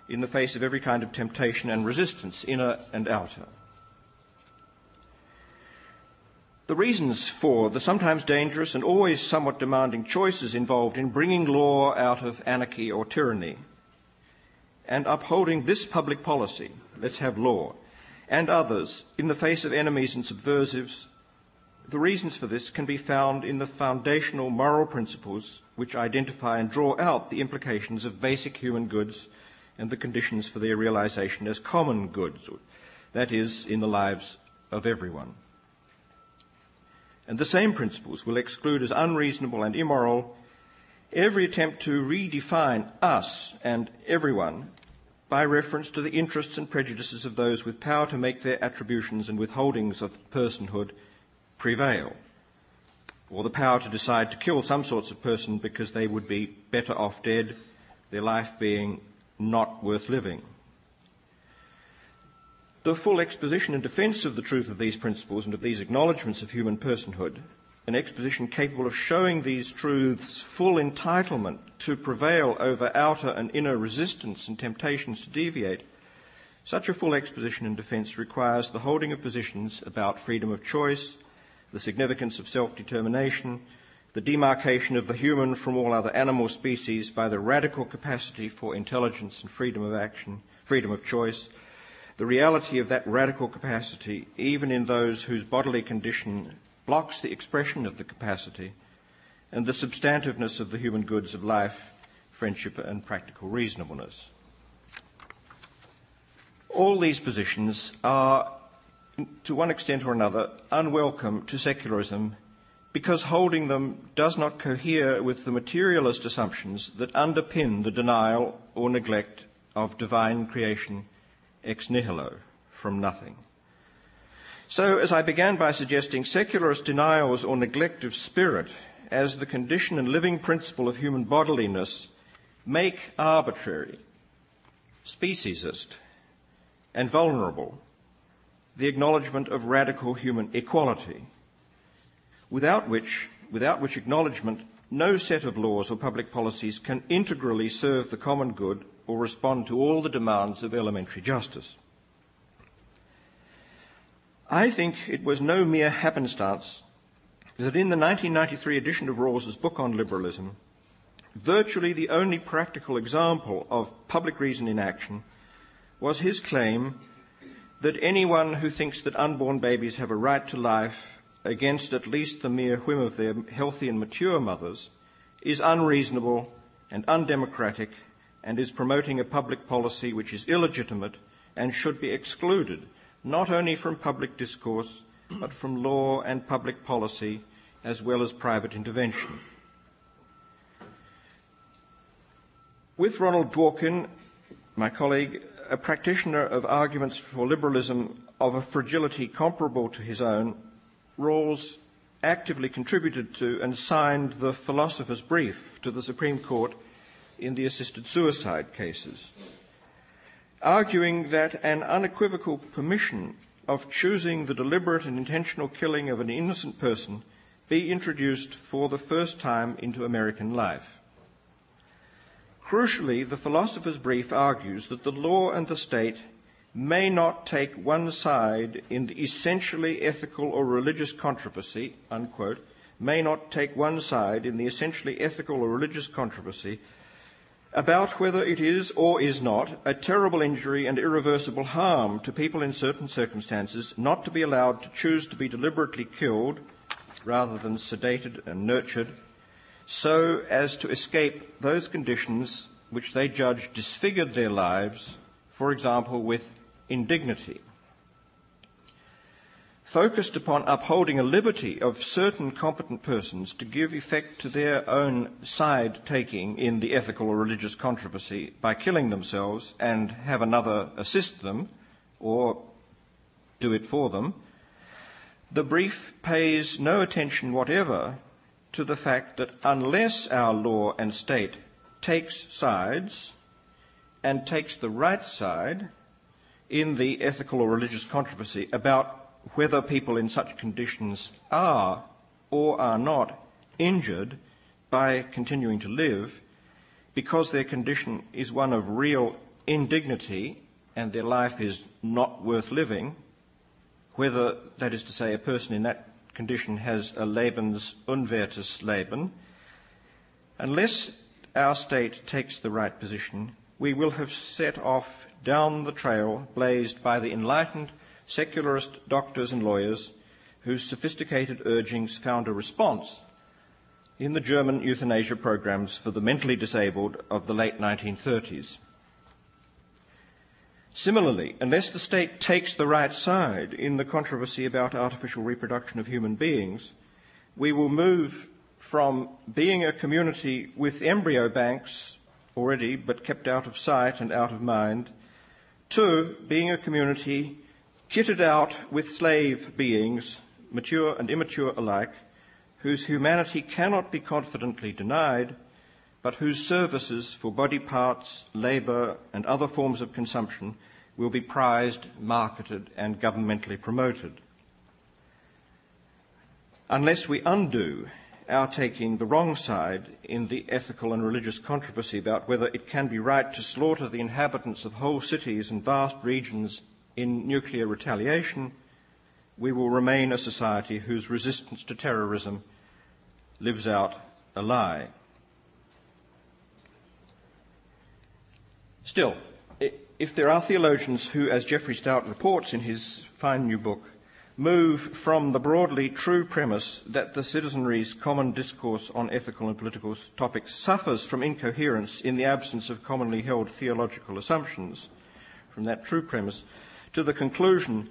in the face of every kind of temptation and resistance, inner and outer. The reasons for the sometimes dangerous and always somewhat demanding choices involved in bringing law out of anarchy or tyranny and upholding this public policy, let's have law, and others in the face of enemies and subversives, the reasons for this can be found in the foundational moral principles which identify and draw out the implications of basic human goods and the conditions for their realization as common goods, that is, in the lives of everyone. And the same principles will exclude as unreasonable and immoral every attempt to redefine us and everyone by reference to the interests and prejudices of those with power to make their attributions and withholdings of personhood prevail, or the power to decide to kill some sorts of person because they would be better off dead, their life being not worth living. The full exposition and defence of the truth of these principles and of these acknowledgements of human personhood, an exposition capable of showing these truths full entitlement to prevail over outer and inner resistance and temptations to deviate, such a full exposition and defence requires the holding of positions about freedom of choice, the significance of self-determination, the demarcation of the human from all other animal species by the radical capacity for intelligence and freedom of action, freedom of choice, the reality of that radical capacity, even in those whose bodily condition blocks the expression of the capacity, and the substantiveness of the human goods of life, friendship, and practical reasonableness. All these positions are, to one extent or another, unwelcome to secularism because holding them does not cohere with the materialist assumptions that underpin the denial or neglect of divine creation ex nihilo, from nothing. So, as I began by suggesting, secularist denials or neglect of spirit as the condition and living principle of human bodiliness make arbitrary, speciesist, and vulnerable the acknowledgement of radical human equality, without which, without which acknowledgement, no set of laws or public policies can integrally serve the common good or respond to all the demands of elementary justice. I think it was no mere happenstance that in the 1993 edition of Rawls's book on liberalism, virtually the only practical example of public reason in action was his claim that anyone who thinks that unborn babies have a right to life against at least the mere whim of their healthy and mature mothers is unreasonable and undemocratic and is promoting a public policy which is illegitimate and should be excluded, not only from public discourse, but from law and public policy, as well as private intervention. With Ronald Dworkin, my colleague, a practitioner of arguments for liberalism of a fragility comparable to his own, Rawls actively contributed to and signed the philosopher's brief to the Supreme Court in the assisted suicide cases, arguing that an unequivocal permission of choosing the deliberate and intentional killing of an innocent person be introduced for the first time into American life. Crucially, the philosopher's brief argues that the law and the state may not take one side in the essentially ethical or religious controversy, unquote, may not take one side in the essentially ethical or religious controversy about whether it is or is not a terrible injury and irreversible harm to people in certain circumstances not to be allowed to choose to be deliberately killed rather than sedated and nurtured so as to escape those conditions which they judge disfigured their lives, for example, with indignity focused upon upholding a liberty of certain competent persons to give effect to their own side taking in the ethical or religious controversy by killing themselves and have another assist them or do it for them, the brief pays no attention whatever to the fact that unless our law and state takes sides and takes the right side in the ethical or religious controversy about whether people in such conditions are or are not injured by continuing to live because their condition is one of real indignity and their life is not worth living, whether, that is to say, a person in that condition has a Lebens unwertes Leben, unless our state takes the right position, we will have set off down the trail blazed by the enlightened secularist doctors and lawyers whose sophisticated urgings found a response in the German euthanasia programs for the mentally disabled of the late 1930s. Similarly, unless the state takes the right side in the controversy about artificial reproduction of human beings, we will move from being a community with embryo banks already but kept out of sight and out of mind to being a community kitted out with slave beings, mature and immature alike, whose humanity cannot be confidently denied, but whose services for body parts, labour, and other forms of consumption will be prized, marketed, and governmentally promoted. Unless we undo our taking the wrong side in the ethical and religious controversy about whether it can be right to slaughter the inhabitants of whole cities and vast regions in nuclear retaliation, we will remain a society whose resistance to terrorism lives out a lie. Still, if there are theologians who, as Jeffrey Stout reports in his fine new book, move from the broadly true premise that the citizenry's common discourse on ethical and political topics suffers from incoherence in the absence of commonly held theological assumptions, from that true premise, to the conclusion,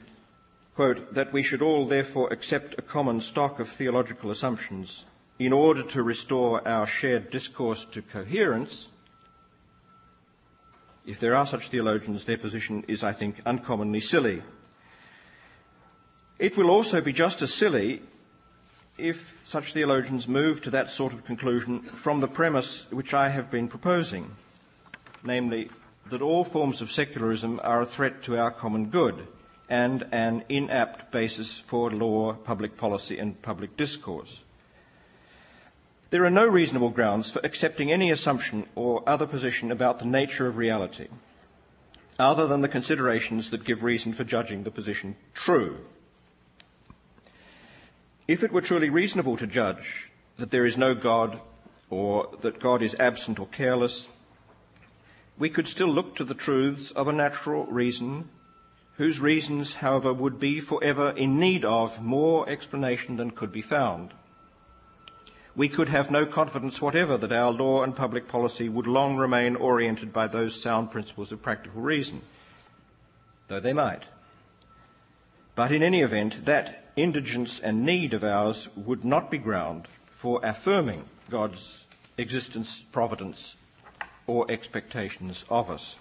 quote, that we should all therefore accept a common stock of theological assumptions in order to restore our shared discourse to coherence, if there are such theologians, their position is, I think, uncommonly silly. It will also be just as silly if such theologians move to that sort of conclusion from the premise which I have been proposing, namely that all forms of secularism are a threat to our common good and an inapt basis for law, public policy, and public discourse. There are no reasonable grounds for accepting any assumption or other position about the nature of reality, other than the considerations that give reason for judging the position true. If it were truly reasonable to judge that there is no God or that God is absent or careless, we could still look to the truths of a natural reason, whose reasons, however, would be forever in need of more explanation than could be found we could have no confidence whatever that our law and public policy would long remain oriented by those sound principles of practical reason, though they might. But in any event, that indigence and need of ours would not be ground for affirming God's existence, providence, or expectations of us.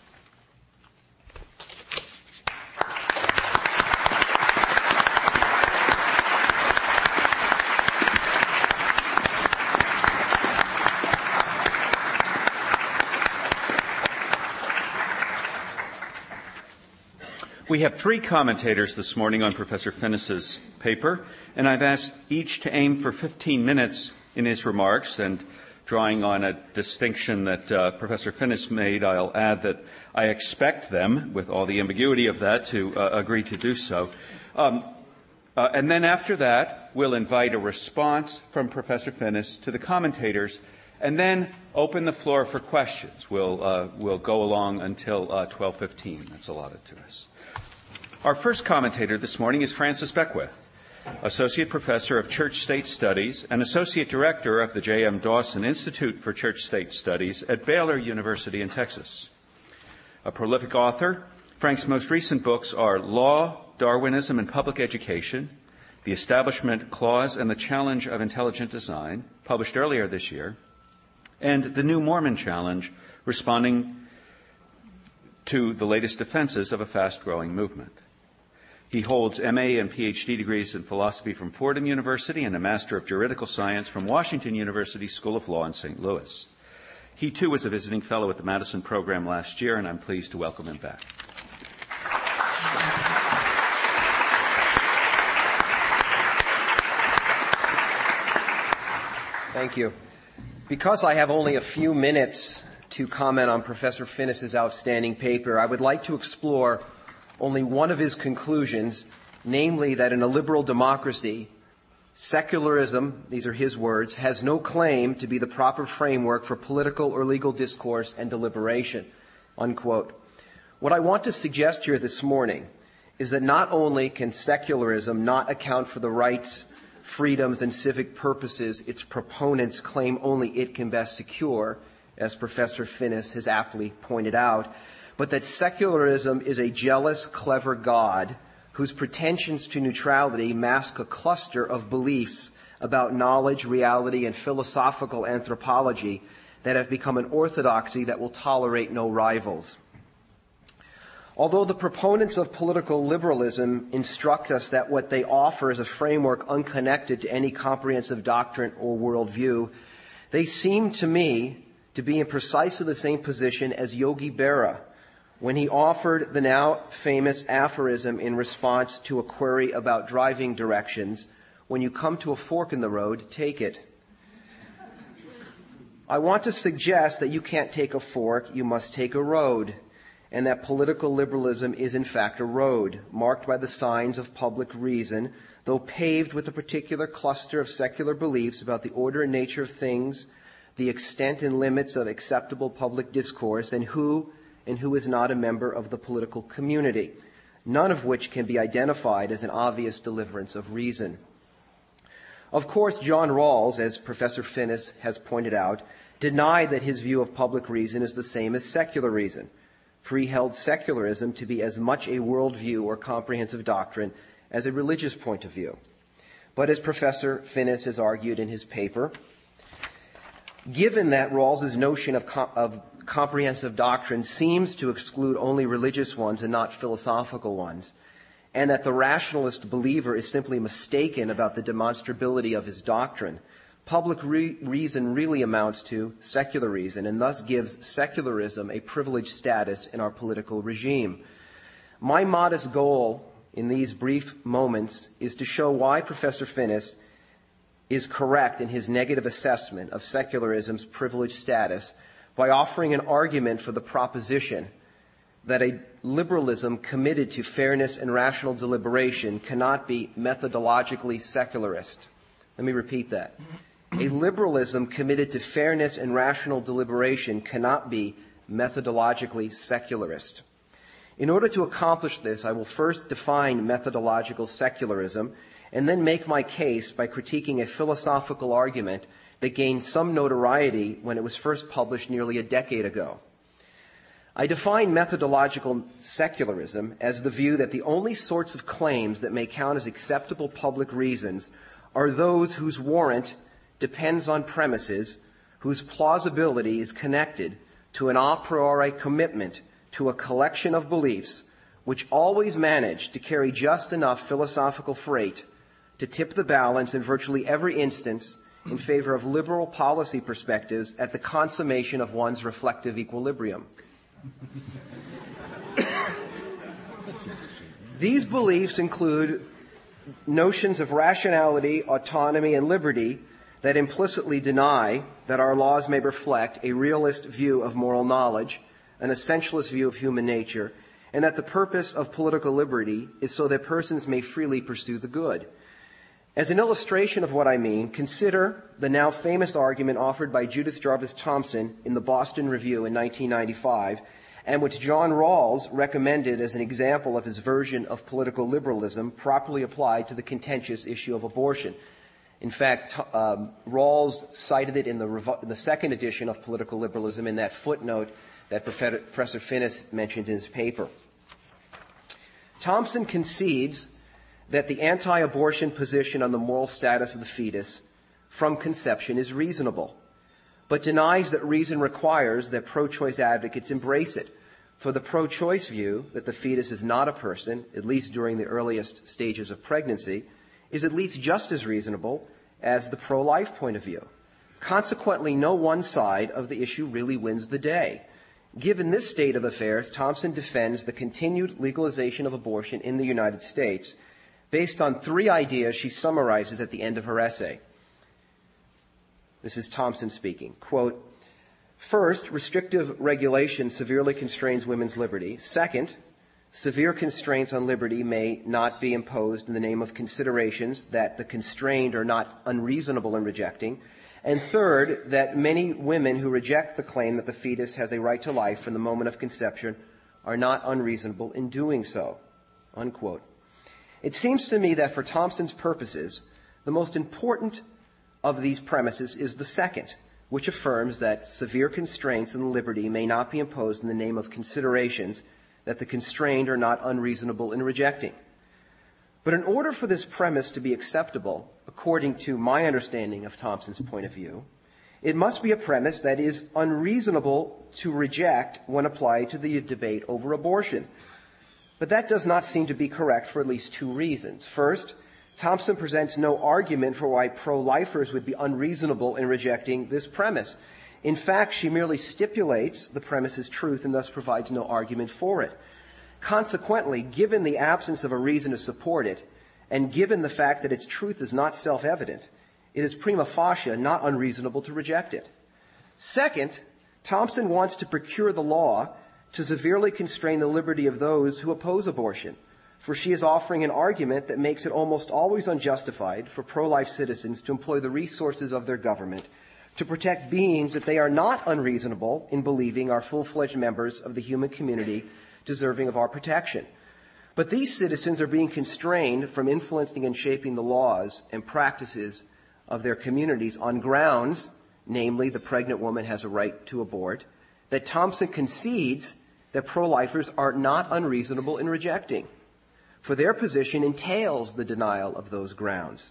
We have three commentators this morning on Professor Finnis's paper, and I've asked each to aim for 15 minutes in his remarks. And drawing on a distinction that uh, Professor Finnis made, I'll add that I expect them, with all the ambiguity of that, to uh, agree to do so. Um, uh, and then after that, we'll invite a response from Professor Finnis to the commentators, and then open the floor for questions. We'll, uh, we'll go along until 12:15. Uh, That's allotted to us. Our first commentator this morning is Francis Beckwith, Associate Professor of Church State Studies and Associate Director of the J.M. Dawson Institute for Church State Studies at Baylor University in Texas. A prolific author, Frank's most recent books are Law, Darwinism, and Public Education, The Establishment Clause and the Challenge of Intelligent Design, published earlier this year, and The New Mormon Challenge, responding to the latest defenses of a fast growing movement. He holds MA and PhD degrees in philosophy from Fordham University and a Master of Juridical Science from Washington University School of Law in St. Louis. He too was a visiting fellow at the Madison program last year, and I'm pleased to welcome him back. Thank you. Because I have only a few minutes to comment on Professor Finnis's outstanding paper, I would like to explore only one of his conclusions, namely that in a liberal democracy, secularism, these are his words, has no claim to be the proper framework for political or legal discourse and deliberation. Unquote. What I want to suggest here this morning is that not only can secularism not account for the rights, freedoms, and civic purposes its proponents claim only it can best secure, as Professor Finnis has aptly pointed out, but that secularism is a jealous, clever God whose pretensions to neutrality mask a cluster of beliefs about knowledge, reality, and philosophical anthropology that have become an orthodoxy that will tolerate no rivals. Although the proponents of political liberalism instruct us that what they offer is a framework unconnected to any comprehensive doctrine or worldview, they seem to me to be in precisely the same position as Yogi Berra when he offered the now famous aphorism in response to a query about driving directions when you come to a fork in the road, take it. I want to suggest that you can't take a fork, you must take a road, and that political liberalism is in fact a road marked by the signs of public reason, though paved with a particular cluster of secular beliefs about the order and nature of things, the extent and limits of acceptable public discourse, and who and who is not a member of the political community, none of which can be identified as an obvious deliverance of reason. Of course, John Rawls, as Professor Finnis has pointed out, denied that his view of public reason is the same as secular reason, for he held secularism to be as much a worldview or comprehensive doctrine as a religious point of view. But as Professor Finnis has argued in his paper, given that Rawls's notion of, of comprehensive doctrine seems to exclude only religious ones and not philosophical ones, and that the rationalist believer is simply mistaken about the demonstrability of his doctrine, public re- reason really amounts to secular reason and thus gives secularism a privileged status in our political regime. My modest goal in these brief moments is to show why Professor Finnis is correct in his negative assessment of secularism's privileged status by offering an argument for the proposition that a liberalism committed to fairness and rational deliberation cannot be methodologically secularist. Let me repeat that. A liberalism committed to fairness and rational deliberation cannot be methodologically secularist. In order to accomplish this, I will first define methodological secularism and then make my case by critiquing a philosophical argument that gained some notoriety when it was first published nearly a decade ago. I define methodological secularism as the view that the only sorts of claims that may count as acceptable public reasons are those whose warrant depends on premises whose plausibility is connected to an a priori commitment to a collection of beliefs which always manage to carry just enough philosophical freight to tip the balance in virtually every instance in favor of liberal policy perspectives at the consummation of one's reflective equilibrium. These beliefs include notions of rationality, autonomy, and liberty that implicitly deny that our laws may reflect a realist view of moral knowledge, an essentialist view of human nature, and that the purpose of political liberty is so that persons may freely pursue the good. As an illustration of what I mean, consider the now famous argument offered by Judith Jarvis Thomson in the Boston Review in 1995, and which John Rawls recommended as an example of his version of political liberalism properly applied to the contentious issue of abortion. In fact, um, Rawls cited it in the, revo- in the, second edition of Political Liberalism in that footnote that Professor Finnis mentioned in his paper. Thomson concedes that the anti abortion position on the moral status of the fetus from conception is reasonable, but denies that reason requires that pro choice advocates embrace it. For the pro choice view that the fetus is not a person, at least during the earliest stages of pregnancy, is at least just as reasonable as the pro life point of view. Consequently, no one side of the issue really wins the day. Given this state of affairs, Thomson defends the continued legalization of abortion in the United States based on three ideas she summarizes at the end of her essay. This is Thomson speaking. Quote, First, restrictive regulation severely constrains women's liberty. Second, severe constraints on liberty may not be imposed in the name of considerations that the constrained are not unreasonable in rejecting. And third, that many women who reject the claim that the fetus has a right to life from the moment of conception are not unreasonable in doing so. Unquote. It seems to me that for Thomson's purposes, the most important of these premises is the second, which affirms that severe constraints on liberty may not be imposed in the name of considerations that the constrained are not unreasonable in rejecting. But in order for this premise to be acceptable, according to my understanding of Thomson's point of view, it must be a premise that is unreasonable to reject when applied to the debate over abortion. But that does not seem to be correct for at least two reasons. First, Thomson presents no argument for why pro lifers would be unreasonable in rejecting this premise. In fact, she merely stipulates the premise's truth and thus provides no argument for it. Consequently, given the absence of a reason to support it, and given the fact that its truth is not self evident, it is prima facie not unreasonable to reject it. Second, Thomson wants to procure the law to severely constrain the liberty of those who oppose abortion, for she is offering an argument that makes it almost always unjustified for pro life citizens to employ the resources of their government to protect beings that they are not unreasonable in believing are full fledged members of the human community deserving of our protection. But these citizens are being constrained from influencing and shaping the laws and practices of their communities on grounds, namely the pregnant woman has a right to abort, that Thomson concedes that pro lifers are not unreasonable in rejecting, for their position entails the denial of those grounds.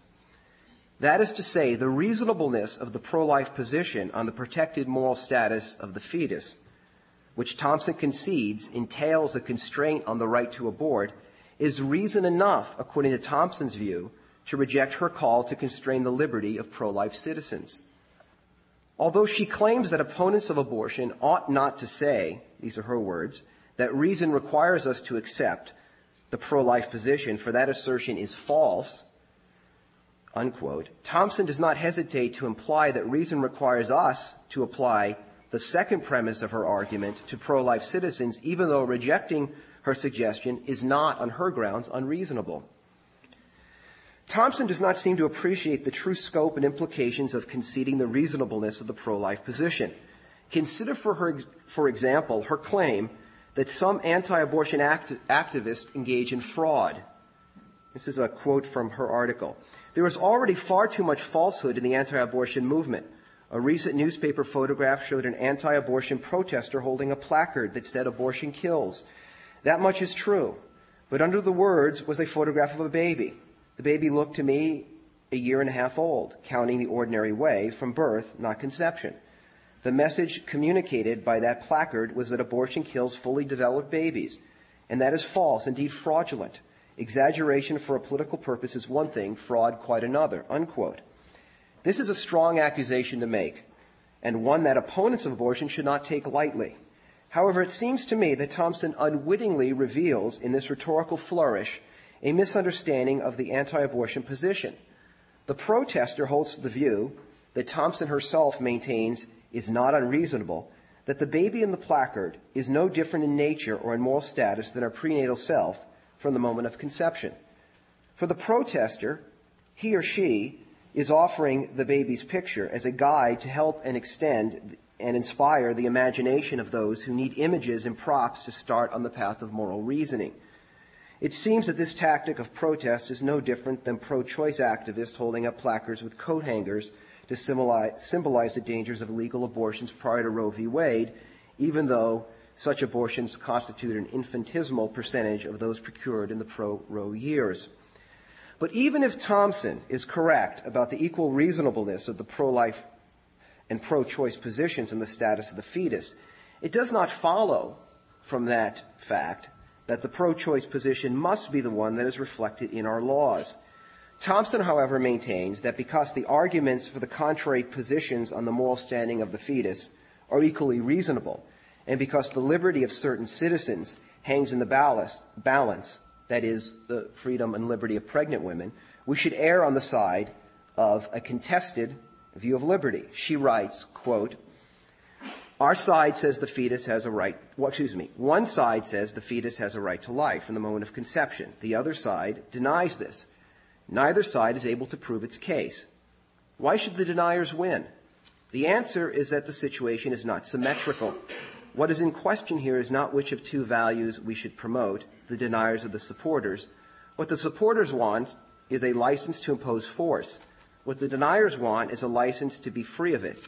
That is to say, the reasonableness of the pro life position on the protected moral status of the fetus, which Thomson concedes entails a constraint on the right to abort, is reason enough, according to Thomson's view, to reject her call to constrain the liberty of pro life citizens. Although she claims that opponents of abortion ought not to say, these are her words, that reason requires us to accept the pro life position, for that assertion is false, unquote, Thomson does not hesitate to imply that reason requires us to apply the second premise of her argument to pro life citizens, even though rejecting her suggestion is not, on her grounds, unreasonable. Thomson does not seem to appreciate the true scope and implications of conceding the reasonableness of the pro life position. Consider, for, her, for example, her claim that some anti abortion act- activists engage in fraud. This is a quote from her article. There is already far too much falsehood in the anti abortion movement. A recent newspaper photograph showed an anti abortion protester holding a placard that said abortion kills. That much is true. But under the words was a photograph of a baby. The baby looked to me a year and a half old, counting the ordinary way from birth, not conception. The message communicated by that placard was that abortion kills fully developed babies. And that is false, indeed fraudulent. Exaggeration for a political purpose is one thing, fraud quite another. Unquote. This is a strong accusation to make, and one that opponents of abortion should not take lightly. However, it seems to me that Thomson unwittingly reveals in this rhetorical flourish a misunderstanding of the anti abortion position. The protester holds the view that Thomson herself maintains is not unreasonable, that the baby in the placard is no different in nature or in moral status than our prenatal self from the moment of conception. For the protester, he or she is offering the baby's picture as a guide to help and extend and inspire the imagination of those who need images and props to start on the path of moral reasoning. It seems that this tactic of protest is no different than pro choice activists holding up placards with coat hangers to symbolize the dangers of illegal abortions prior to Roe v. Wade, even though such abortions constitute an infinitesimal percentage of those procured in the pro Roe years. But even if Thomson is correct about the equal reasonableness of the pro life and pro choice positions in the status of the fetus, it does not follow from that fact that the pro choice position must be the one that is reflected in our laws. Thomson, however, maintains that because the arguments for the contrary positions on the moral standing of the fetus are equally reasonable, and because the liberty of certain citizens hangs in the balance, that is, the freedom and liberty of pregnant women, we should err on the side of a contested view of liberty. She writes, quote, our side says the fetus has a right, well, excuse me, one side says the fetus has a right to life from the moment of conception. The other side denies this. Neither side is able to prove its case. Why should the deniers win? The answer is that the situation is not symmetrical. What is in question here is not which of two values we should promote, the deniers or the supporters. What the supporters want is a license to impose force. What the deniers want is a license to be free of it.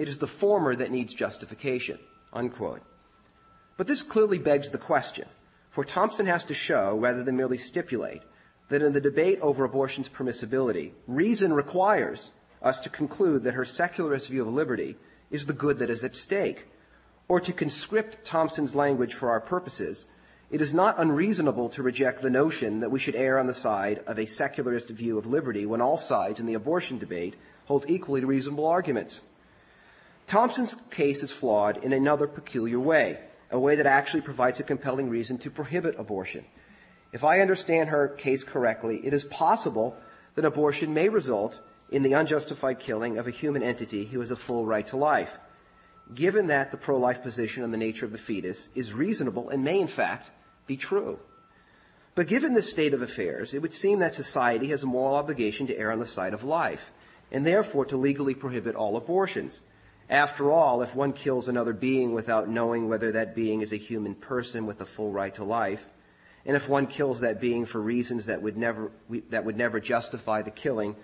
It is the former that needs justification. Unquote. But this clearly begs the question, for Thomson has to show, rather than merely stipulate, that in the debate over abortion's permissibility, reason requires us to conclude that her secularist view of liberty is the good that is at stake. Or to conscript Thomson's language for our purposes, it is not unreasonable to reject the notion that we should err on the side of a secularist view of liberty when all sides in the abortion debate hold equally reasonable arguments. Thomson's case is flawed in another peculiar way, a way that actually provides a compelling reason to prohibit abortion. If I understand her case correctly, it is possible that abortion may result in the unjustified killing of a human entity who has a full right to life. Given that the pro life position on the nature of the fetus is reasonable and may, in fact, be true. But given this state of affairs, it would seem that society has a moral obligation to err on the side of life, and therefore to legally prohibit all abortions. After all, if one kills another being without knowing whether that being is a human person with a full right to life, and if one kills that being for reasons that would never, that would never justify the killing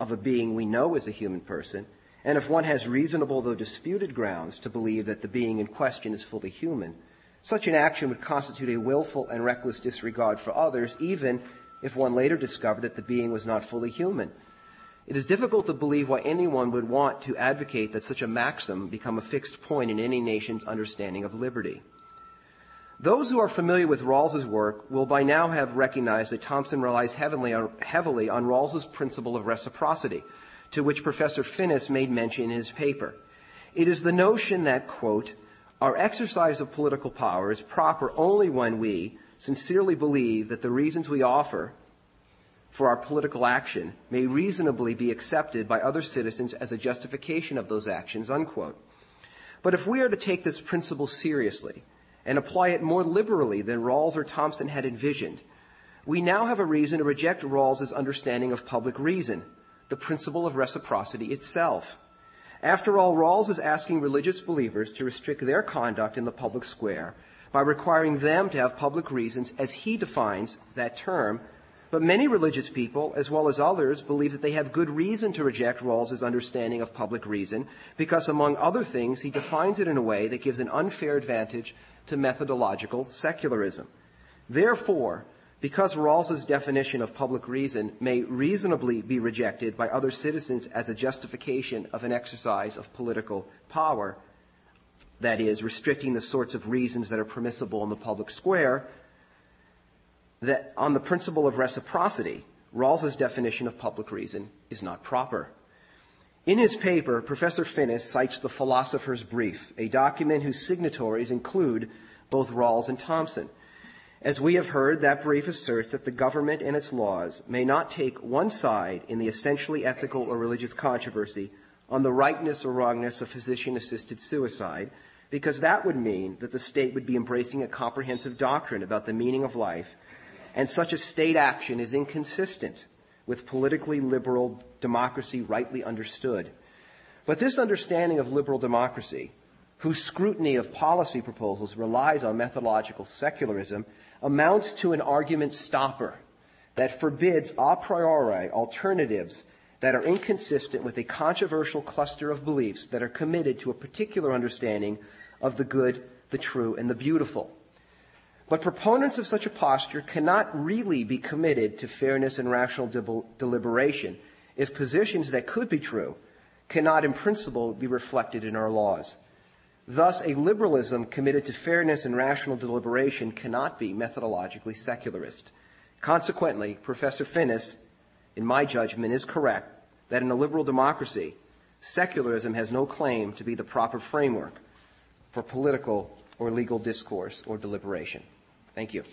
of a being we know is a human person, and if one has reasonable though disputed grounds to believe that the being in question is fully human, such an action would constitute a willful and reckless disregard for others, even if one later discovered that the being was not fully human. It is difficult to believe why anyone would want to advocate that such a maxim become a fixed point in any nation's understanding of liberty. Those who are familiar with Rawls's work will by now have recognized that Thomson relies heavily on, heavily on Rawls's principle of reciprocity, to which Professor Finnis made mention in his paper. It is the notion that, quote, our exercise of political power is proper only when we sincerely believe that the reasons we offer for our political action may reasonably be accepted by other citizens as a justification of those actions, unquote. But if we are to take this principle seriously and apply it more liberally than Rawls or Thomson had envisioned, we now have a reason to reject Rawls's understanding of public reason, the principle of reciprocity itself. After all, Rawls is asking religious believers to restrict their conduct in the public square by requiring them to have public reasons as he defines that term but many religious people, as well as others, believe that they have good reason to reject Rawls's understanding of public reason because, among other things, he defines it in a way that gives an unfair advantage to methodological secularism. Therefore, because Rawls's definition of public reason may reasonably be rejected by other citizens as a justification of an exercise of political power, that is, restricting the sorts of reasons that are permissible in the public square, that on the principle of reciprocity, Rawls's definition of public reason is not proper. In his paper, Professor Finnis cites the Philosopher's Brief, a document whose signatories include both Rawls and Thomson. As we have heard, that brief asserts that the government and its laws may not take one side in the essentially ethical or religious controversy on the rightness or wrongness of physician assisted suicide, because that would mean that the state would be embracing a comprehensive doctrine about the meaning of life and such a state action is inconsistent with politically liberal democracy rightly understood. But this understanding of liberal democracy, whose scrutiny of policy proposals relies on methodological secularism, amounts to an argument stopper that forbids a priori alternatives that are inconsistent with a controversial cluster of beliefs that are committed to a particular understanding of the good, the true, and the beautiful. But proponents of such a posture cannot really be committed to fairness and rational deliberation if positions that could be true cannot in principle be reflected in our laws. Thus, a liberalism committed to fairness and rational deliberation cannot be methodologically secularist. Consequently, Professor Finnis, in my judgment, is correct that in a liberal democracy, secularism has no claim to be the proper framework for political or legal discourse or deliberation. Thank you.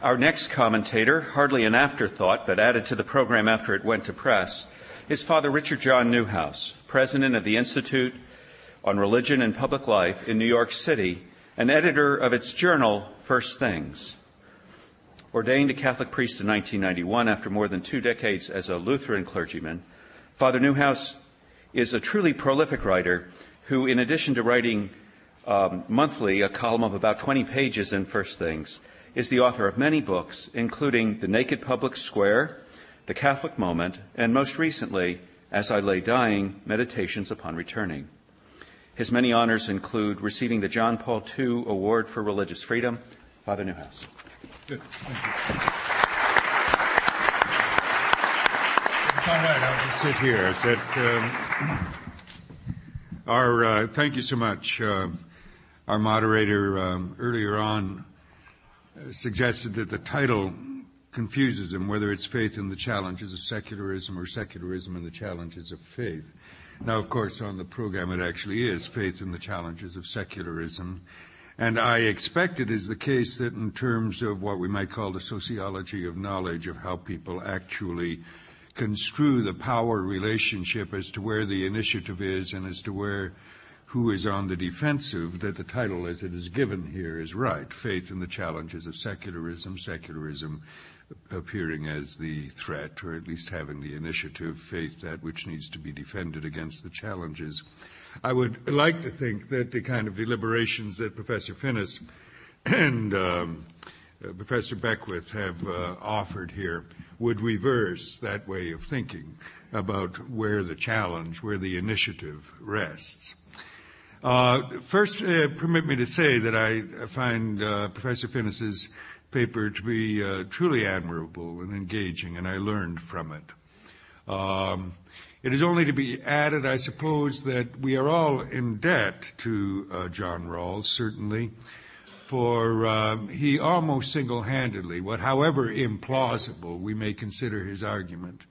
Our next commentator, hardly an afterthought, but added to the program after it went to press, is Father Richard John Neuhaus, President of the Institute on Religion and Public Life in New York City and editor of its journal, First Things. Ordained a Catholic priest in 1991 after more than two decades as a Lutheran clergyman, Father Neuhaus is a truly prolific writer who, in addition to writing um, monthly a column of about 20 pages in First Things, is the author of many books, including The Naked Public Square, The Catholic Moment, and most recently, As I Lay Dying Meditations Upon Returning. His many honors include receiving the John Paul II Award for Religious Freedom. Father Neuhaus. Good. Thank you. All right, I'll just sit here. That, um, our, uh, thank you so much. Uh, our moderator um, earlier on uh, suggested that the title confuses him, whether it's faith in the challenges of secularism or secularism and the challenges of faith. Now, of course, on the program it actually is faith in the challenges of secularism. And I expect it is the case that in terms of what we might call the sociology of knowledge of how people actually construe the power relationship as to where the initiative is and as to where who is on the defensive, that the title as it is given here is right. Faith in the challenges of secularism, secularism appearing as the threat, or at least having the initiative, faith that which needs to be defended against the challenges. I would like to think that the kind of deliberations that Professor Finnis and um, uh, Professor Beckwith have uh, offered here would reverse that way of thinking about where the challenge, where the initiative rests. Uh, first, uh, permit me to say that I find uh, Professor Finnis's paper to be uh, truly admirable and engaging, and I learned from it. Um, it is only to be added, I suppose, that we are all in debt to uh, John Rawls, certainly, for um, he almost single-handedly, what, however implausible we may consider his argument,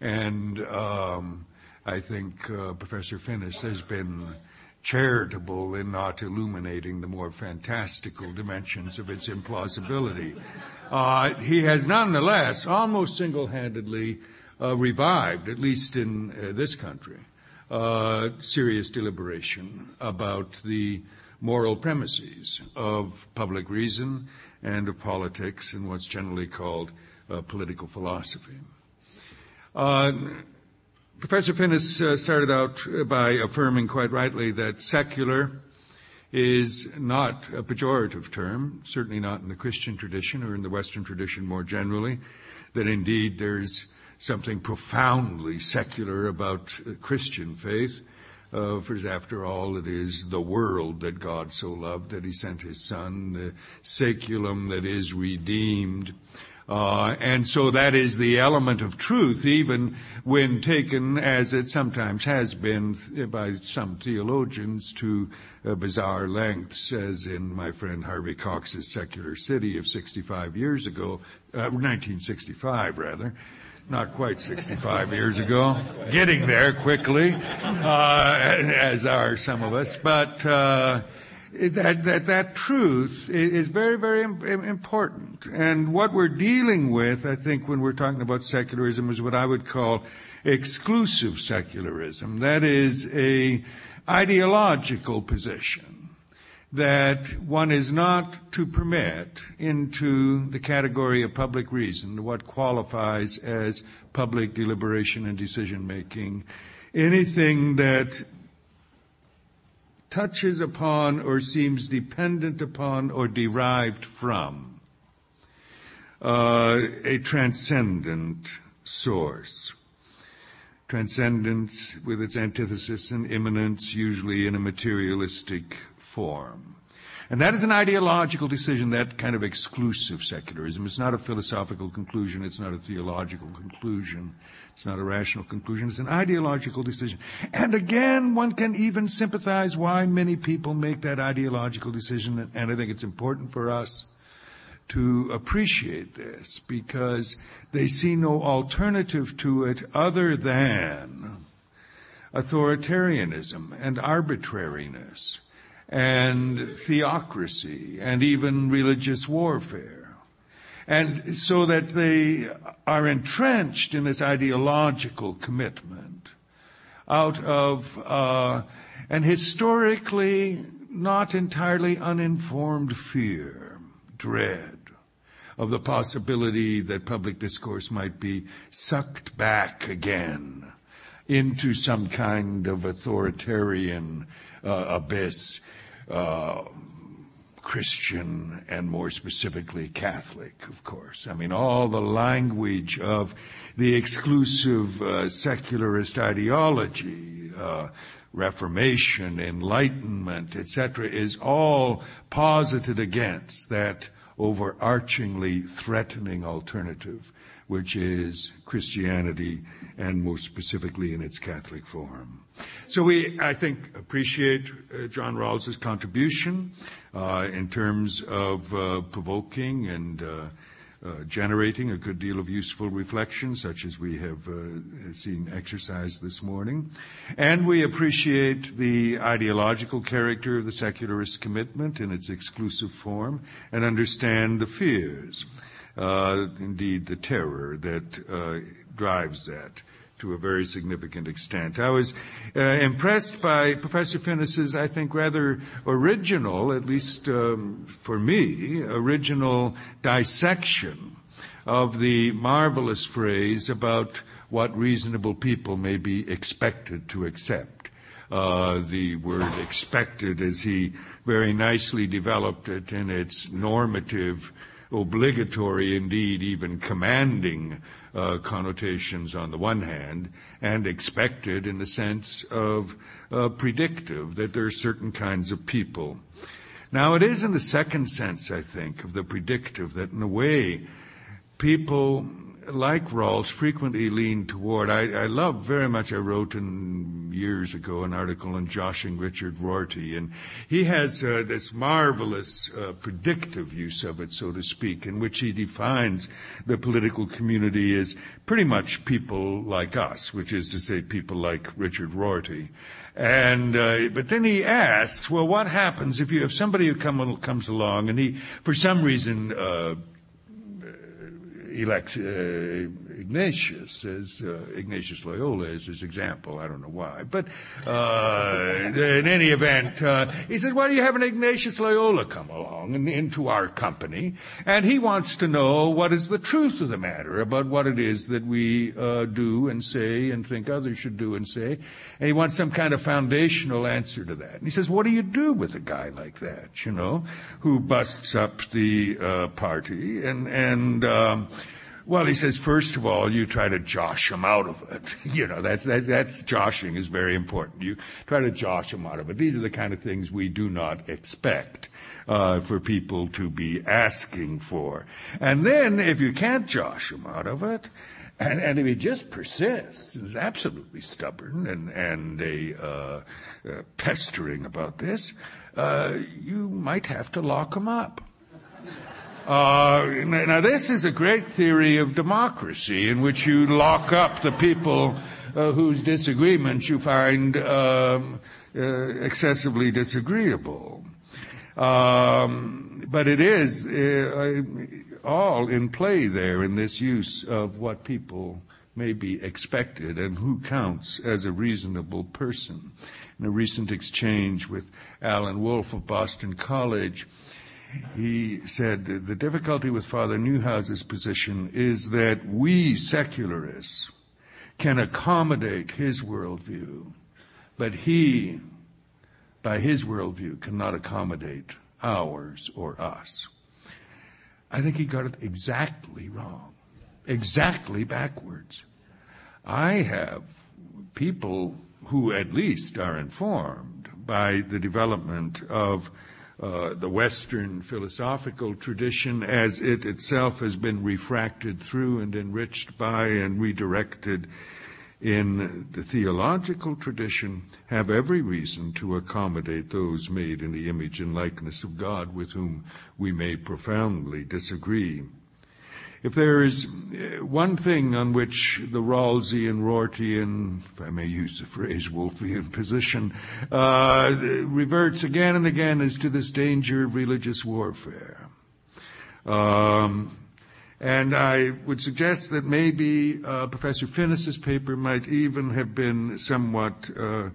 and um, I think uh, Professor Finnis has been charitable in not illuminating the more fantastical dimensions of its implausibility. Uh, he has nonetheless almost single-handedly revived, at least in uh, this country, uh, serious deliberation about the moral premises of public reason and of politics and what's generally called uh, political philosophy. Uh, Professor Finnis uh, started out by affirming quite rightly that secular is not a pejorative term, certainly not in the Christian tradition or in the Western tradition more generally, that indeed there's something profoundly secular about Christian faith. Uh, for after all, it is the world that God so loved that he sent his son, the saeculum that is redeemed. Uh, and so that is the element of truth, even when taken, as it sometimes has been by some theologians, to uh, bizarre lengths, as in my friend Harvey Cox's Secular City of 65 years ago, uh, 1965 rather, not quite 65 years ago, getting there quickly, uh, as are some of us, but uh, that, that, that truth is very, very important. And what we're dealing with, I think, when we're talking about secularism is what I would call exclusive secularism. That is a ideological position that one is not to permit into the category of public reason, what qualifies as public deliberation and decision making, anything that touches upon or seems dependent upon or derived from uh, a transcendent source. Transcendence with its antithesis and immanence usually in a materialistic form. And that is an ideological decision, that kind of exclusive secularism. It's not a philosophical conclusion. It's not a theological conclusion. It's not a rational conclusion. It's an ideological decision. And again, one can even sympathize why many people make that ideological decision. And I think it's important for us to appreciate this because they see no alternative to it other than authoritarianism and arbitrariness and theocracy and even religious warfare. And so that they are entrenched in this ideological commitment out of uh, an historically not entirely uninformed fear, dread of the possibility that public discourse might be sucked back again into some kind of authoritarian uh, abyss. Uh, Christian and more specifically Catholic, of course. I mean, all the language of the exclusive uh, secularist ideology, uh, Reformation, Enlightenment, etc., is all posited against that overarchingly threatening alternative, which is Christianity and more specifically in its Catholic form. So we, I think, appreciate uh, John Rawls's contribution uh, in terms of uh, provoking and uh, uh, generating a good deal of useful reflection, such as we have uh, seen exercised this morning. And we appreciate the ideological character of the secularist commitment in its exclusive form and understand the fears, indeed the terror that drives that to a very significant extent. I was uh, impressed by Professor Finnis's, I think, rather original, at least um, for me, original dissection of the marvelous phrase about what reasonable people may be expected to accept. Uh, the word expected, as he very nicely developed it in its normative, obligatory, indeed even commanding uh, connotations on the one hand, and expected in the sense of uh, predictive, that there are certain kinds of people. Now, it is in the second sense, I think, of the predictive that in a way people like Rawls, frequently lean toward. I, I love very much. I wrote in years ago an article on joshing Richard Rorty, and he has uh, this marvelous uh, predictive use of it, so to speak, in which he defines the political community as pretty much people like us, which is to say, people like Richard Rorty. And uh, but then he asks, well, what happens if you have somebody who come, comes along and he, for some reason, elects uh, Ignatius as uh, Ignatius Loyola as his example. I don't know why, but uh, in any event, uh, he said, "Why do you have an Ignatius Loyola come along and into our company?" And he wants to know what is the truth of the matter about what it is that we uh, do and say and think others should do and say. And he wants some kind of foundational answer to that. And he says, "What do you do with a guy like that? You know, who busts up the uh, party and and um, well, he says, first of all, you try to josh him out of it. You know, that's, that's, that's joshing is very important. You try to josh him out of it. These are the kind of things we do not expect, uh, for people to be asking for. And then, if you can't josh him out of it, and, and if he just persists, and is absolutely stubborn and, and a, uh, uh, pestering about this, uh, you might have to lock him up. Uh, now, this is a great theory of democracy in which you lock up the people uh, whose disagreements you find um, uh, excessively disagreeable. Um, but it is uh, all in play there in this use of what people may be expected and who counts as a reasonable person. In a recent exchange with Alan Wolfe of Boston College, he said the difficulty with Father Neuhaus's position is that we secularists can accommodate his worldview, but he, by his worldview, cannot accommodate ours or us. I think he got it exactly wrong, exactly backwards. I have people who at least are informed by the development of uh, the Western philosophical tradition as it itself has been refracted through and enriched by and redirected in the theological tradition have every reason to accommodate those made in the image and likeness of God with whom we may profoundly disagree. If there is uh, one thing on which the Rawlsian, Rortian, if I may use the phrase Wolfian position, uh, reverts again and again is to this danger of religious warfare. Um, And I would suggest that maybe uh, Professor Finnis's paper might even have been somewhat uh,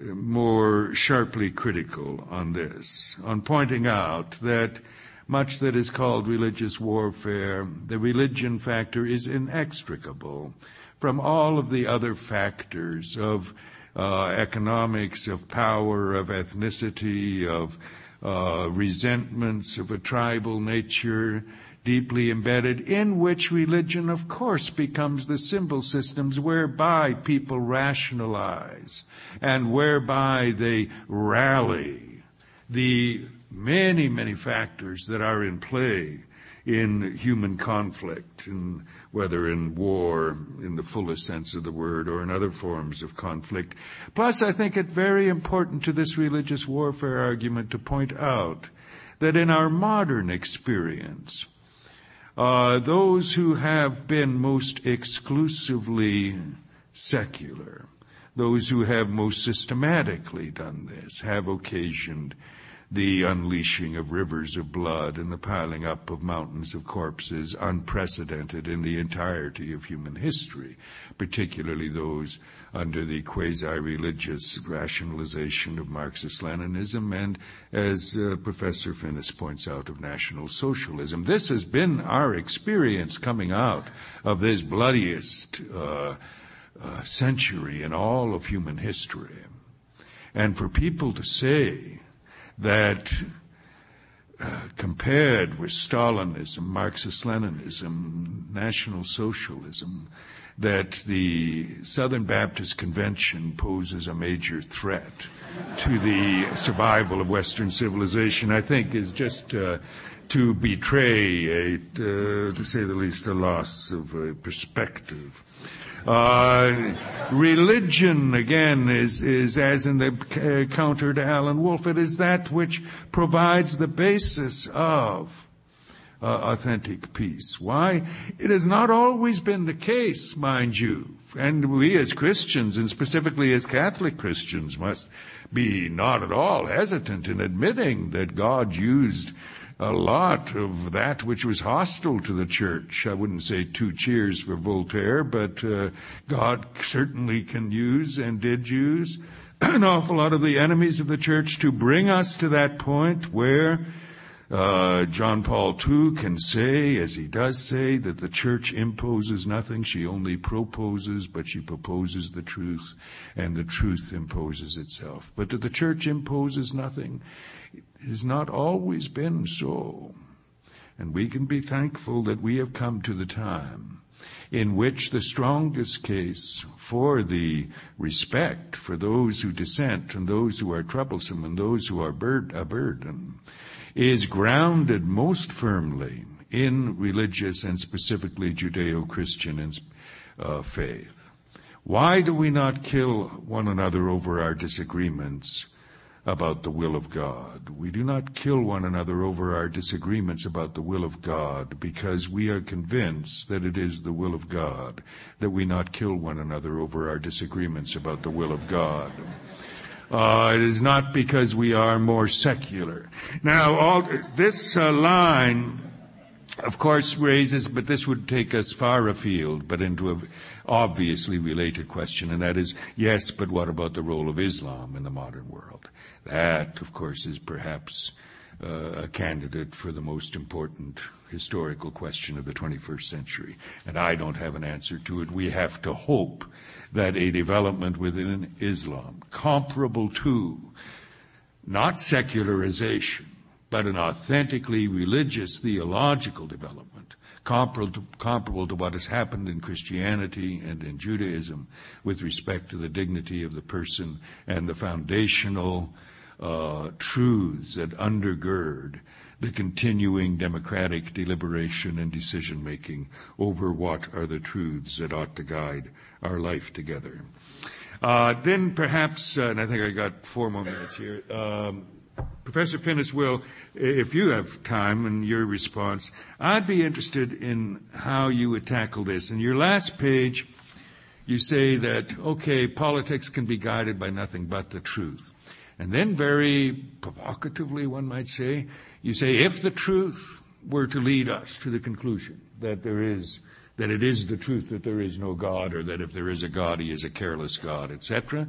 more sharply critical on this, on pointing out that much that is called religious warfare, the religion factor is inextricable from all of the other factors of uh, economics, of power, of ethnicity, of uh, resentments of a tribal nature, deeply embedded, in which religion, of course, becomes the symbol systems whereby people rationalize and whereby they rally the many, many factors that are in play in human conflict, in, whether in war in the fullest sense of the word or in other forms of conflict. Plus, I think it very important to this religious warfare argument to point out that in our modern experience, uh, those who have been most exclusively secular, those who have most systematically done this, have occasioned the unleashing of rivers of blood and the piling up of mountains of corpses unprecedented in the entirety of human history, particularly those under the quasi-religious rationalization of Marxist-Leninism and, as uh, Professor Finnis points out, of National Socialism. This has been our experience coming out of this bloodiest uh, uh, century in all of human history. And for people to say that uh, compared with Stalinism, Marxist-Leninism, National Socialism, that the Southern Baptist Convention poses a major threat to the survival of Western civilization, I think is just uh, to betray, a, uh, to say the least, a loss of perspective. Uh, religion, again, is, is as in the uh, counter to Alan Wolfe, it is that which provides the basis of uh, authentic peace. Why? It has not always been the case, mind you. And we as Christians, and specifically as Catholic Christians, must be not at all hesitant in admitting that God used a lot of that which was hostile to the church. I wouldn't say two cheers for Voltaire, but uh, God certainly can use and did use an awful lot of the enemies of the church to bring us to that point where uh, John Paul II can say, as he does say, that the church imposes nothing. She only proposes, but she proposes the truth, and the truth imposes itself. But that the church imposes nothing. It has not always been so. And we can be thankful that we have come to the time in which the strongest case for the respect for those who dissent and those who are troublesome and those who are bur- a burden is grounded most firmly in religious and specifically Judeo-Christian uh, faith. Why do we not kill one another over our disagreements about the will of God. We do not kill one another over our disagreements about the will of God because we are convinced that it is the will of God that we not kill one another over our disagreements about the will of God. Uh, it is not because we are more secular. Now, all, this uh, line, of course, raises, but this would take us far afield, but into a obviously related question, and that is, yes, but what about the role of Islam in the modern world? That, of course, is perhaps uh, a candidate for the most important historical question of the 21st century. And I don't have an answer to it. We have to hope that a development within Islam comparable to not secularization, but an authentically religious theological development comparable to, comparable to what has happened in Christianity and in Judaism with respect to the dignity of the person and the foundational uh, truths that undergird the continuing democratic deliberation and decision making over what are the truths that ought to guide our life together. Uh, then perhaps, uh, and I think I got four more minutes here. Um, Professor Finnis will, if you have time and your response, I'd be interested in how you would tackle this. In your last page, you say that, okay, politics can be guided by nothing but the truth. And then very provocatively, one might say, you say, if the truth were to lead us to the conclusion that there is that it is the truth that there is no God, or that if there is a God, he is a careless God, etc.,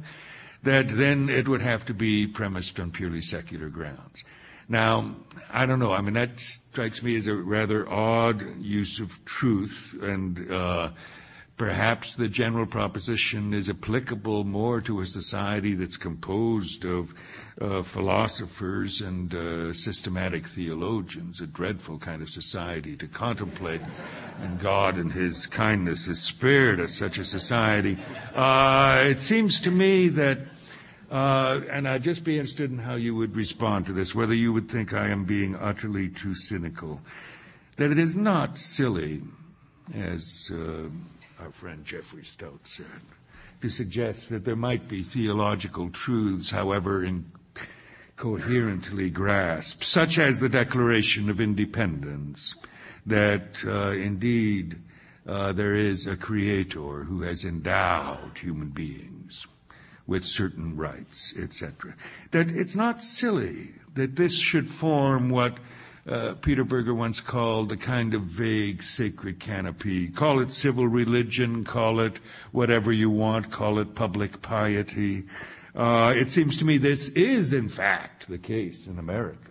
that then it would have to be premised on purely secular grounds. Now, I don't know. I mean, that strikes me as a rather odd use of truth, and uh, Perhaps the general proposition is applicable more to a society that's composed of uh, philosophers and uh, systematic theologians, a dreadful kind of society to contemplate. And God in His kindness has spared us such a society. Uh, it seems to me that, uh, and I'd just be interested in how you would respond to this, whether you would think I am being utterly too cynical, that it is not silly, as uh, our friend Jeffrey Stout said, to suggest that there might be theological truths, however incoherently grasped, such as the Declaration of Independence, that uh, indeed uh, there is a creator who has endowed human beings with certain rights, etc. That it's not silly that this should form what uh, Peter Berger once called a kind of vague sacred canopy. Call it civil religion, call it whatever you want, call it public piety. Uh, it seems to me this is in fact the case in America.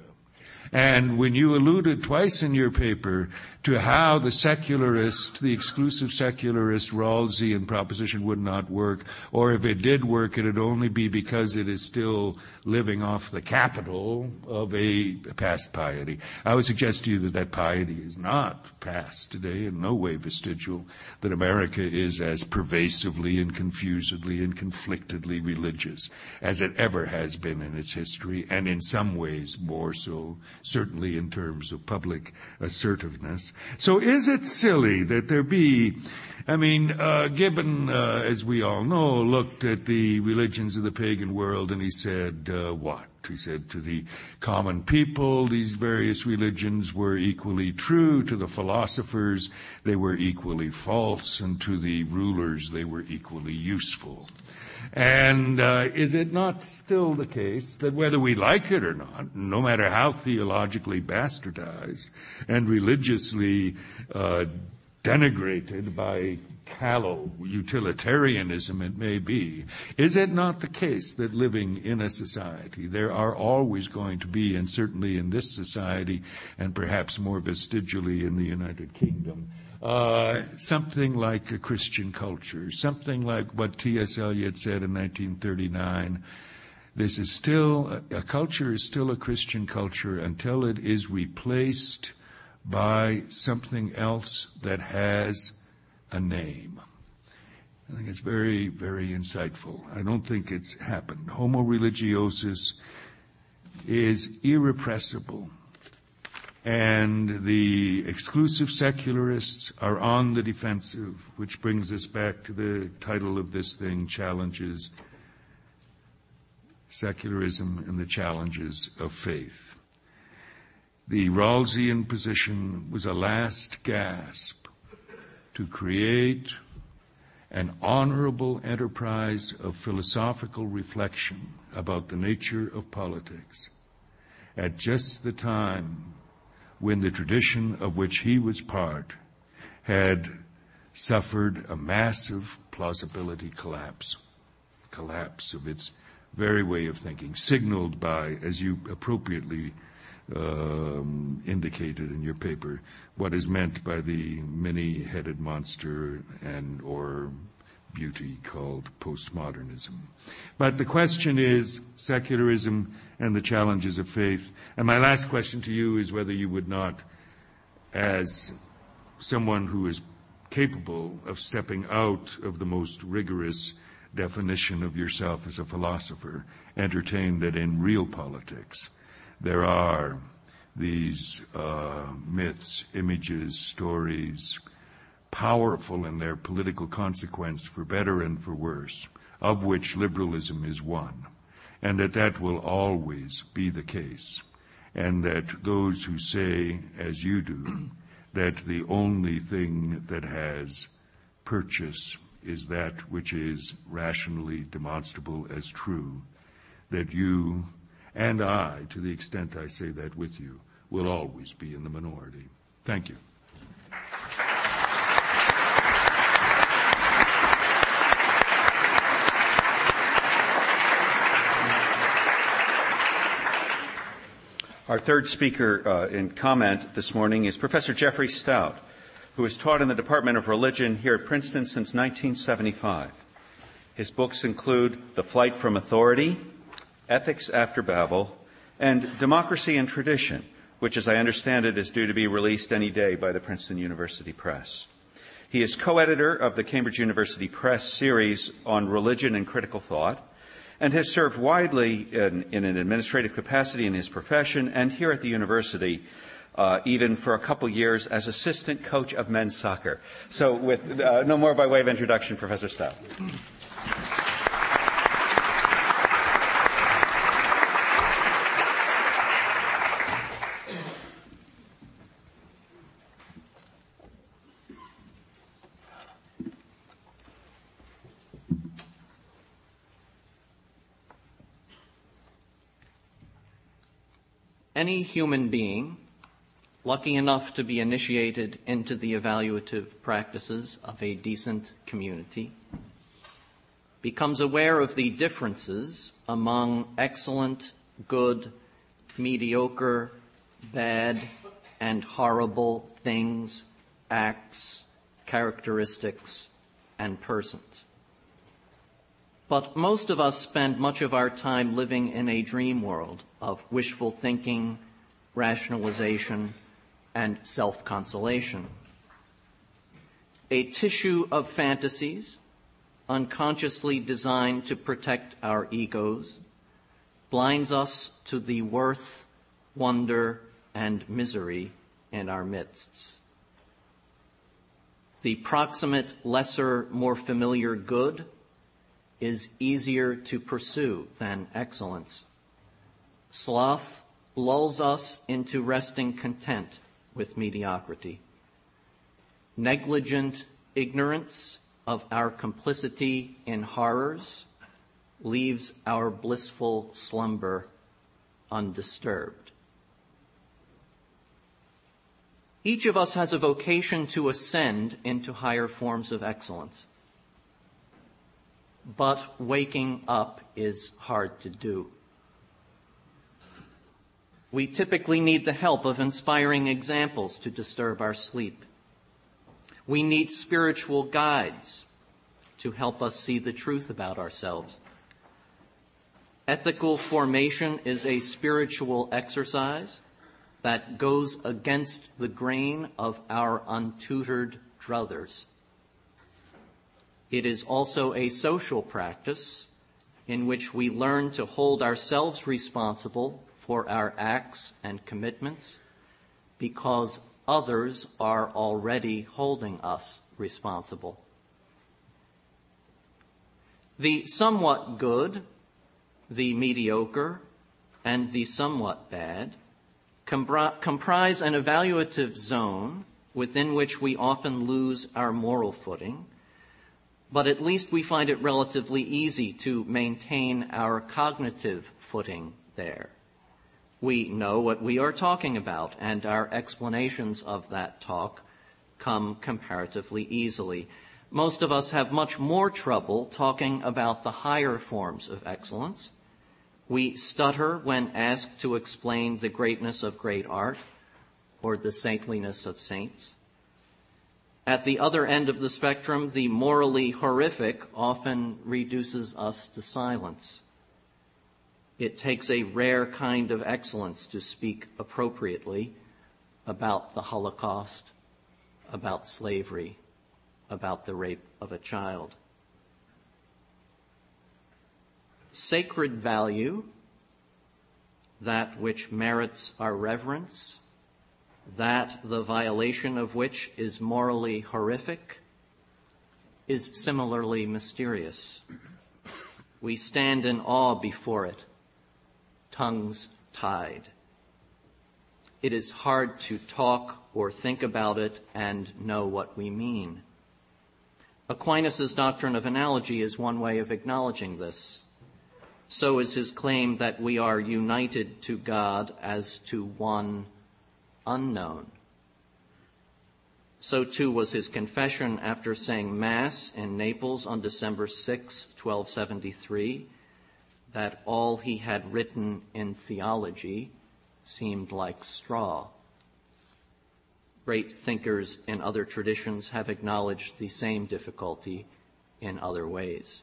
And when you alluded twice in your paper to how the secularist, the exclusive secularist Rawlsian proposition would not work, or if it did work, it'd only be because it is still living off the capital of a past piety. I would suggest to you that that piety is not past today, in no way vestigial, that America is as pervasively and confusedly and conflictedly religious as it ever has been in its history, and in some ways more so certainly in terms of public assertiveness. So is it silly that there be, I mean, uh, Gibbon, uh, as we all know, looked at the religions of the pagan world and he said, uh, what? He said to the common people, these various religions were equally true. To the philosophers, they were equally false. And to the rulers, they were equally useful. And uh, is it not still the case that whether we like it or not, no matter how theologically bastardized and religiously uh, denigrated by callow utilitarianism it may be, is it not the case that living in a society, there are always going to be, and certainly in this society, and perhaps more vestigially in the United Kingdom, uh, something like a Christian culture, something like what T.S. Eliot said in 1939. This is still, a culture is still a Christian culture until it is replaced by something else that has a name. I think it's very, very insightful. I don't think it's happened. Homo religiosus is irrepressible and the exclusive secularists are on the defensive, which brings us back to the title of this thing, Challenges Secularism and the Challenges of Faith. The Rawlsian position was a last gasp to create an honorable enterprise of philosophical reflection about the nature of politics at just the time when the tradition of which he was part had suffered a massive plausibility collapse, collapse of its very way of thinking, signaled by, as you appropriately um, indicated in your paper, what is meant by the many-headed monster and or beauty called postmodernism. But the question is secularism and the challenges of faith. And my last question to you is whether you would not, as someone who is capable of stepping out of the most rigorous definition of yourself as a philosopher, entertain that in real politics there are these uh, myths, images, stories, powerful in their political consequence for better and for worse, of which liberalism is one, and that that will always be the case, and that those who say, as you do, that the only thing that has purchase is that which is rationally demonstrable as true, that you and I, to the extent I say that with you, will always be in the minority. Thank you. Our third speaker uh, in comment this morning is Professor Jeffrey Stout, who has taught in the Department of Religion here at Princeton since 1975. His books include The Flight from Authority, Ethics After Babel, and Democracy and Tradition, which, as I understand it, is due to be released any day by the Princeton University Press. He is co editor of the Cambridge University Press series on religion and critical thought, and has served widely in, in an administrative capacity in his profession and here at the university. Uh, even for a couple years as assistant coach of men's soccer. So, with uh, no more by way of introduction, Professor Stout. Any human being lucky enough to be initiated into the evaluative practices of a decent community becomes aware of the differences among excellent, good, mediocre, bad, and horrible things, acts, characteristics, and persons. But most of us spend much of our time living in a dream world of wishful thinking, rationalization, and self consolation. A tissue of fantasies, unconsciously designed to protect our egos, blinds us to the worth, wonder, and misery in our midst. The proximate, lesser, more familiar good is easier to pursue than excellence. Sloth lulls us into resting content with mediocrity. Negligent ignorance of our complicity in horrors leaves our blissful slumber undisturbed. Each of us has a vocation to ascend into higher forms of excellence but waking up is hard to do. We typically need the help of inspiring examples to disturb our sleep. We need spiritual guides to help us see the truth about ourselves. Ethical formation is a spiritual exercise that goes against the grain of our untutored druthers. It is also a social practice in which we learn to hold ourselves responsible for our acts and commitments because others are already holding us responsible. The somewhat good, the mediocre, and the somewhat bad comprise an evaluative zone within which we often lose our moral footing but at least we find it relatively easy to maintain our cognitive footing there. We know what we are talking about, and our explanations of that talk come comparatively easily. Most of us have much more trouble talking about the higher forms of excellence. We stutter when asked to explain the greatness of great art or the saintliness of saints. At the other end of the spectrum, the morally horrific often reduces us to silence. It takes a rare kind of excellence to speak appropriately about the Holocaust, about slavery, about the rape of a child. Sacred value, that which merits our reverence, that the violation of which is morally horrific is similarly mysterious. We stand in awe before it, tongues tied. It is hard to talk or think about it and know what we mean. Aquinas' doctrine of analogy is one way of acknowledging this. So is his claim that we are united to God as to one unknown. So too was his confession after saying Mass in Naples on December 6, 1273, that all he had written in theology seemed like straw. Great thinkers in other traditions have acknowledged the same difficulty in other ways.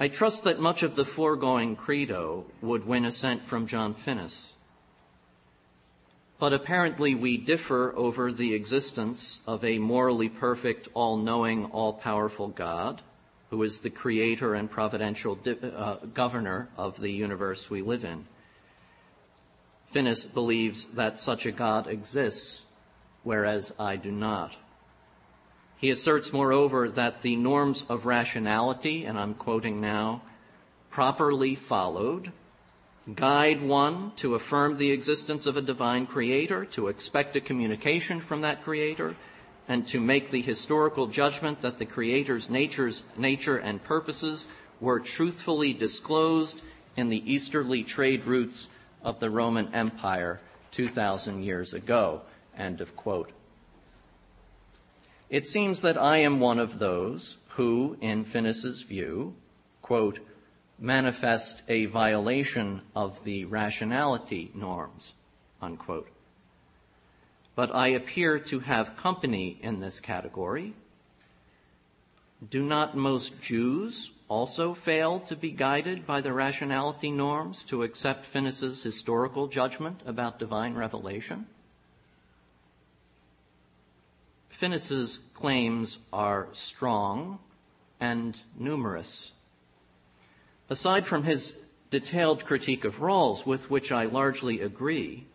I trust that much of the foregoing credo would win assent from John Finnis. But apparently we differ over the existence of a morally perfect, all-knowing, all-powerful God who is the creator and providential di- uh, governor of the universe we live in. Finnis believes that such a God exists, whereas I do not. He asserts, moreover, that the norms of rationality, and I'm quoting now, properly followed, guide one to affirm the existence of a divine creator, to expect a communication from that creator, and to make the historical judgment that the creator's natures, nature and purposes were truthfully disclosed in the easterly trade routes of the Roman Empire 2,000 years ago. End of quote. It seems that I am one of those who, in Finnis's view, quote, manifest a violation of the rationality norms, unquote. But I appear to have company in this category. Do not most Jews also fail to be guided by the rationality norms to accept Finnis's historical judgment about divine revelation? Finnis's claims are strong and numerous. Aside from his detailed critique of Rawls, with which I largely agree,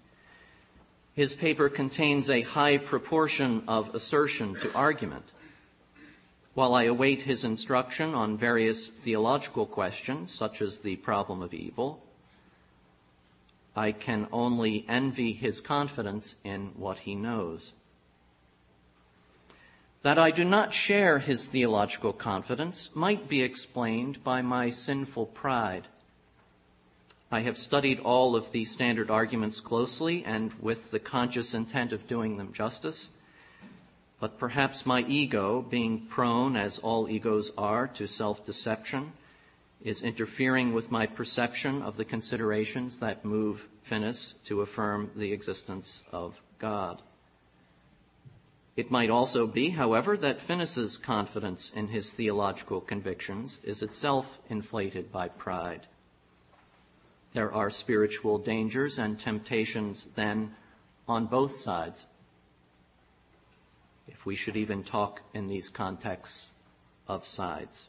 his paper contains a high proportion of assertion to argument. While I await his instruction on various theological questions, such as the problem of evil, I can only envy his confidence in what he knows. That I do not share his theological confidence might be explained by my sinful pride. I have studied all of these standard arguments closely and with the conscious intent of doing them justice. But perhaps my ego, being prone, as all egos are, to self-deception, is interfering with my perception of the considerations that move Finnis to affirm the existence of God. It might also be, however, that Finnis's confidence in his theological convictions is itself inflated by pride. There are spiritual dangers and temptations then on both sides if we should even talk in these contexts of sides.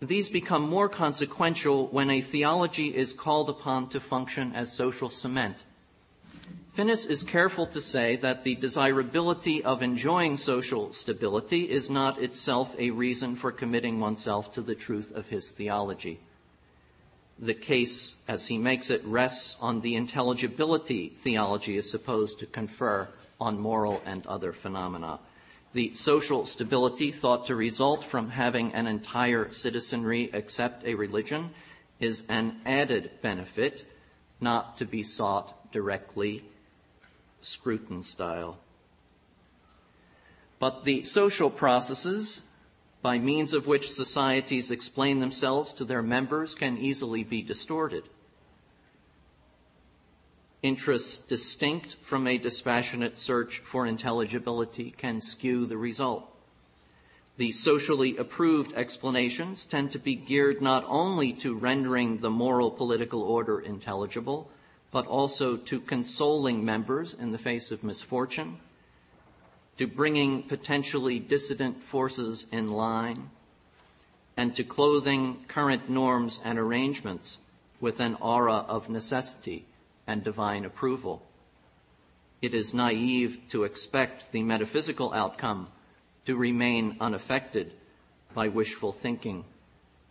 These become more consequential when a theology is called upon to function as social cement. Finnis is careful to say that the desirability of enjoying social stability is not itself a reason for committing oneself to the truth of his theology the case, as he makes it, rests on the intelligibility theology is supposed to confer on moral and other phenomena. The social stability thought to result from having an entire citizenry accept a religion is an added benefit, not to be sought directly, Scruton style. But the social processes by means of which societies explain themselves to their members can easily be distorted. Interests distinct from a dispassionate search for intelligibility can skew the result. The socially approved explanations tend to be geared not only to rendering the moral political order intelligible, but also to consoling members in the face of misfortune to bringing potentially dissident forces in line, and to clothing current norms and arrangements with an aura of necessity and divine approval. It is naive to expect the metaphysical outcome to remain unaffected by wishful thinking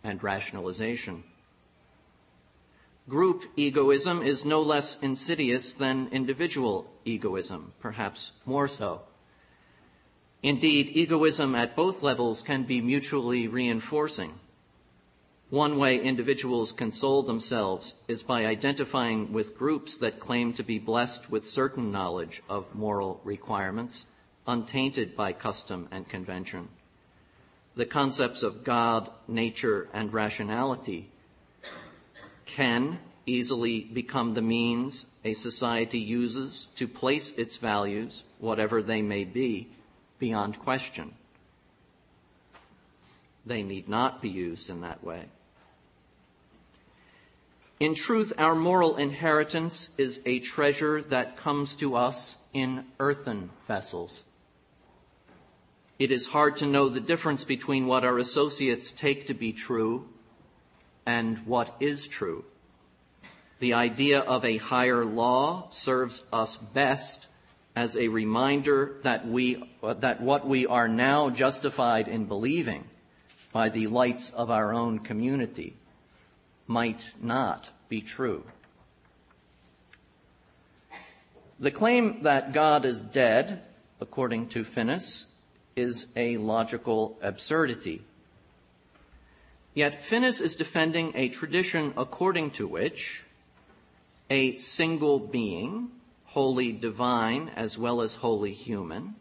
and rationalization. Group egoism is no less insidious than individual egoism, perhaps more so. Indeed, egoism at both levels can be mutually reinforcing. One way individuals console themselves is by identifying with groups that claim to be blessed with certain knowledge of moral requirements, untainted by custom and convention. The concepts of God, nature, and rationality can easily become the means a society uses to place its values, whatever they may be, beyond question. They need not be used in that way. In truth, our moral inheritance is a treasure that comes to us in earthen vessels. It is hard to know the difference between what our associates take to be true and what is true. The idea of a higher law serves us best as a reminder that we, that what we are now justified in believing by the lights of our own community might not be true. The claim that God is dead, according to Finnis, is a logical absurdity. Yet Finnis is defending a tradition according to which a single being, wholly divine as well as wholly human,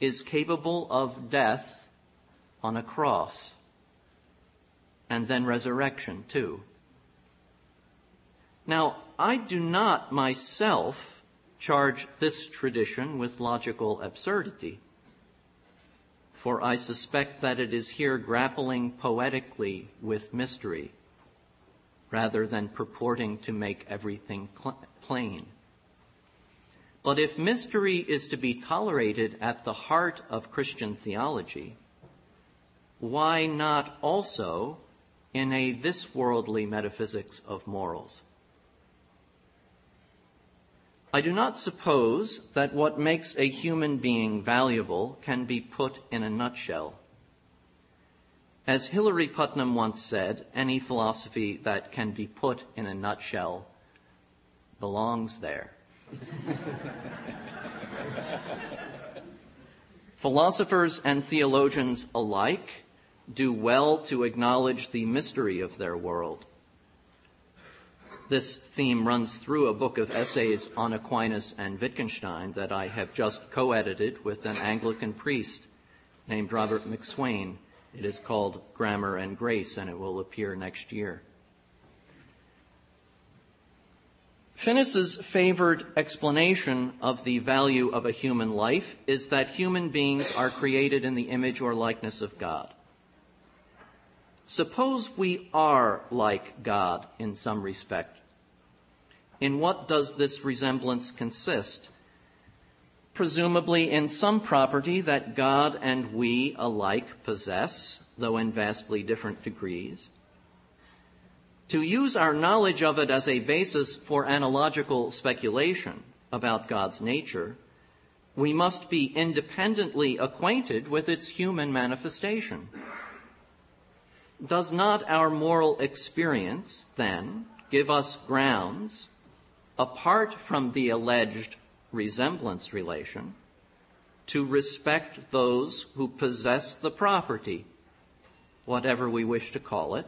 is capable of death on a cross and then resurrection too. Now, I do not myself charge this tradition with logical absurdity, for I suspect that it is here grappling poetically with mystery rather than purporting to make everything cl- plain. But if mystery is to be tolerated at the heart of Christian theology, why not also in a this worldly metaphysics of morals? I do not suppose that what makes a human being valuable can be put in a nutshell. As Hilary Putnam once said, any philosophy that can be put in a nutshell belongs there. Philosophers and theologians alike do well to acknowledge the mystery of their world. This theme runs through a book of essays on Aquinas and Wittgenstein that I have just co-edited with an Anglican priest named Robert MacSwain. It is called Grammar and Grace and it will appear next year. Finnis's favored explanation of the value of a human life is that human beings are created in the image or likeness of God. Suppose we are like God in some respect. In what does this resemblance consist? Presumably in some property that God and we alike possess, though in vastly different degrees. To use our knowledge of it as a basis for analogical speculation about God's nature, we must be independently acquainted with its human manifestation. Does not our moral experience, then, give us grounds, apart from the alleged resemblance relation, to respect those who possess the property, whatever we wish to call it,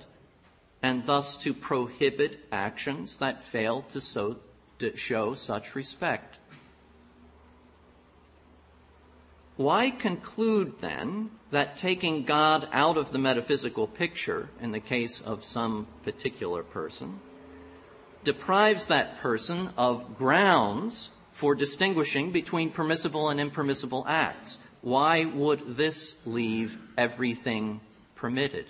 and thus to prohibit actions that fail to, so, to show such respect. Why conclude then that taking God out of the metaphysical picture in the case of some particular person deprives that person of grounds for distinguishing between permissible and impermissible acts? Why would this leave everything permitted?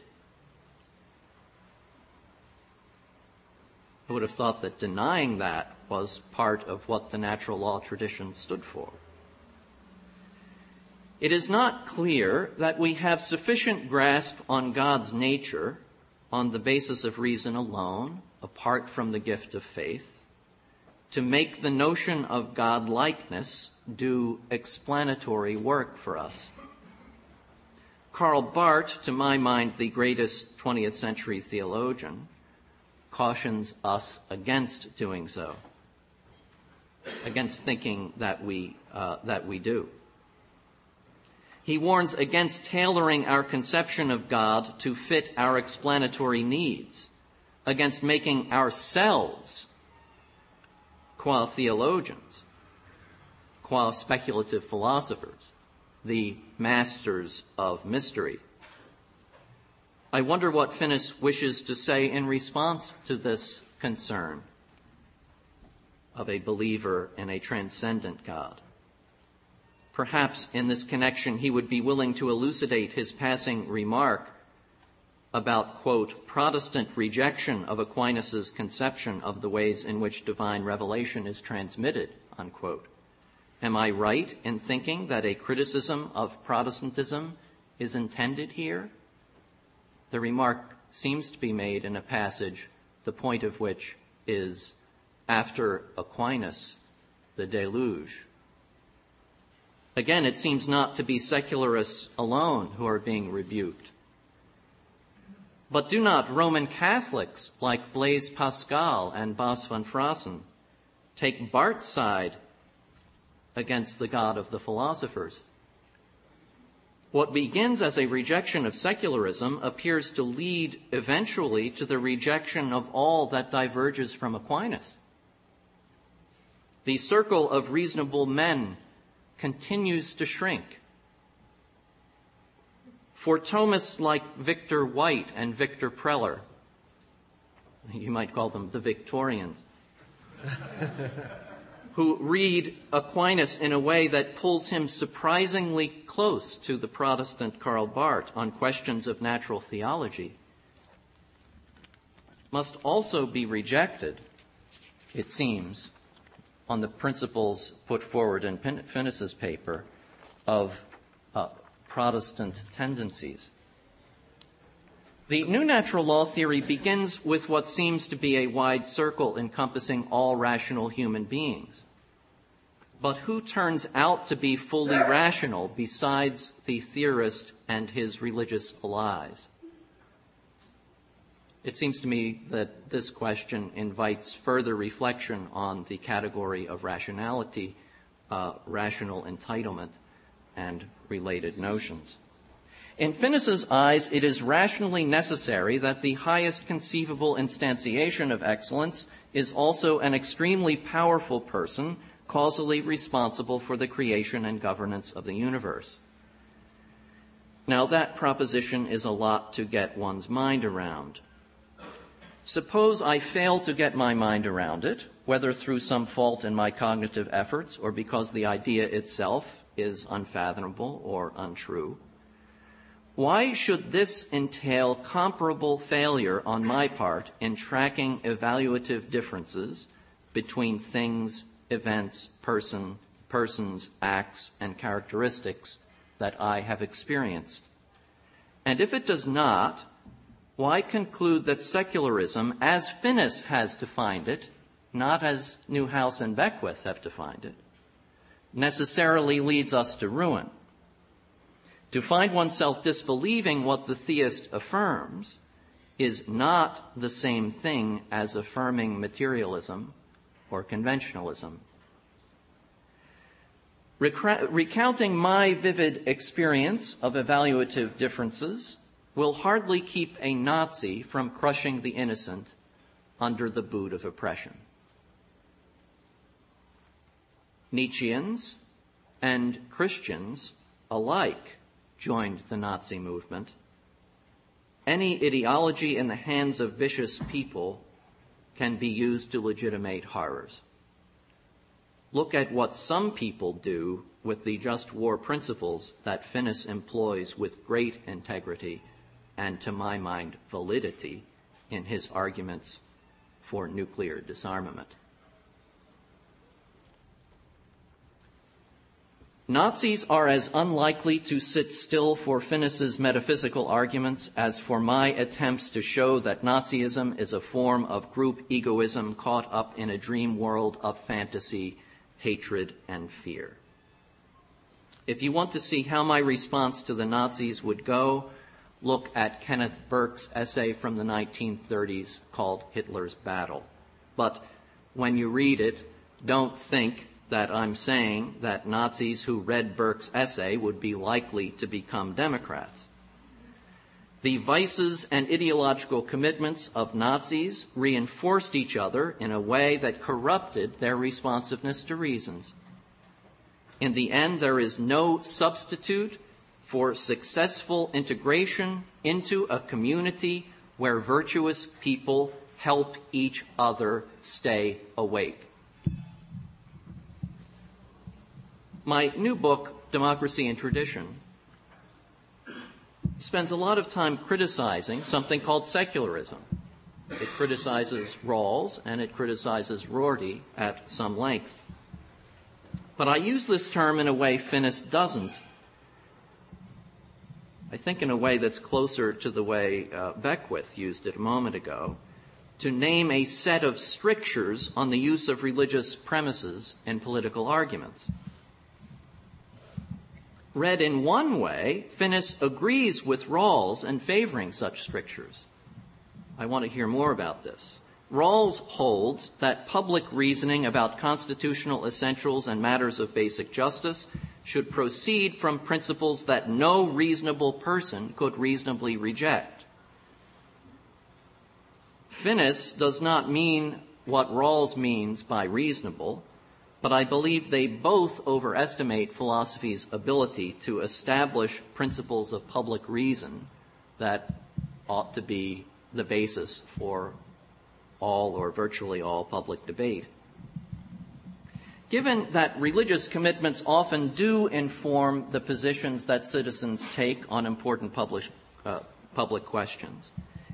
I would have thought that denying that was part of what the natural law tradition stood for. It is not clear that we have sufficient grasp on God's nature on the basis of reason alone, apart from the gift of faith, to make the notion of God likeness do explanatory work for us. Karl Barth, to my mind, the greatest 20th century theologian, cautions us against doing so, against thinking that we, uh, that we do. He warns against tailoring our conception of God to fit our explanatory needs, against making ourselves, qua theologians, qua speculative philosophers, the masters of mystery. I wonder what Finnis wishes to say in response to this concern of a believer in a transcendent God. Perhaps in this connection he would be willing to elucidate his passing remark about, quote, Protestant rejection of Aquinas's conception of the ways in which divine revelation is transmitted, unquote. Am I right in thinking that a criticism of Protestantism is intended here? The remark seems to be made in a passage, the point of which is after Aquinas, the deluge. Again, it seems not to be secularists alone who are being rebuked. But do not Roman Catholics like Blaise Pascal and Bas van Fraassen take Barth's side against the God of the philosophers. What begins as a rejection of secularism appears to lead eventually to the rejection of all that diverges from Aquinas. The circle of reasonable men continues to shrink. For Thomists like Victor White and Victor Preller, you might call them the Victorians, who read Aquinas in a way that pulls him surprisingly close to the Protestant Karl Barth on questions of natural theology, must also be rejected, it seems, on the principles put forward in Finnis's paper of Protestant tendencies. The new natural law theory begins with what seems to be a wide circle encompassing all rational human beings. But who turns out to be fully rational besides the theorist and his religious allies? It seems to me that this question invites further reflection on the category of rationality, uh, rational entitlement, and related notions. In Finnis's eyes, it is rationally necessary that the highest conceivable instantiation of excellence is also an extremely powerful person, causally responsible for the creation and governance of the universe. Now, that proposition is a lot to get one's mind around. Suppose I fail to get my mind around it, whether through some fault in my cognitive efforts or because the idea itself is unfathomable or untrue. Why should this entail comparable failure on my part in tracking evaluative differences between things, events, person, persons, acts, and characteristics that I have experienced? And if it does not, why conclude that secularism, as Finnis has defined it, not as Neuhaus and Beckwith have defined it, necessarily leads us to ruin? To find oneself disbelieving what the theist affirms is not the same thing as affirming materialism or conventionalism. recounting my vivid experience of evaluative differences will hardly keep a Nazi from crushing the innocent under the boot of oppression. Nietzscheans and Christians alike joined the Nazi movement. Any ideology in the hands of vicious people can be used to legitimate horrors. Look at what some people do with the just war principles that Finnis employs with great integrity and, to my mind, validity in his arguments for nuclear disarmament. Nazis are as unlikely to sit still for Finnis's metaphysical arguments as for my attempts to show that Nazism is a form of group egoism caught up in a dream world of fantasy, hatred, and fear. If you want to see how my response to the Nazis would go, look at Kenneth Burke's essay from the 1930s called Hitler's Battle. But when you read it, don't think that I'm saying that Nazis who read Burke's essay would be likely to become Democrats. The vices and ideological commitments of Nazis reinforced each other in a way that corrupted their responsiveness to reasons. In the end, there is no substitute for successful integration into a community where virtuous people help each other stay awake. My new book, Democracy and Tradition, spends a lot of time criticizing something called secularism. It criticizes Rawls and it criticizes Rorty at some length. But I use this term in a way Finnis doesn't. I think in a way that's closer to the way uh, Beckwith used it a moment ago, to name a set of strictures on the use of religious premises in political arguments. Read in one way, Finnis agrees with Rawls in favoring such strictures. I want to hear more about this. Rawls holds that public reasoning about constitutional essentials and matters of basic justice should proceed from principles that no reasonable person could reasonably reject. Finnis does not mean what Rawls means by reasonable, but I believe they both overestimate philosophy's ability to establish principles of public reason that ought to be the basis for all or virtually all public debate. Given that religious commitments often do inform the positions that citizens take on important public, uh, public questions,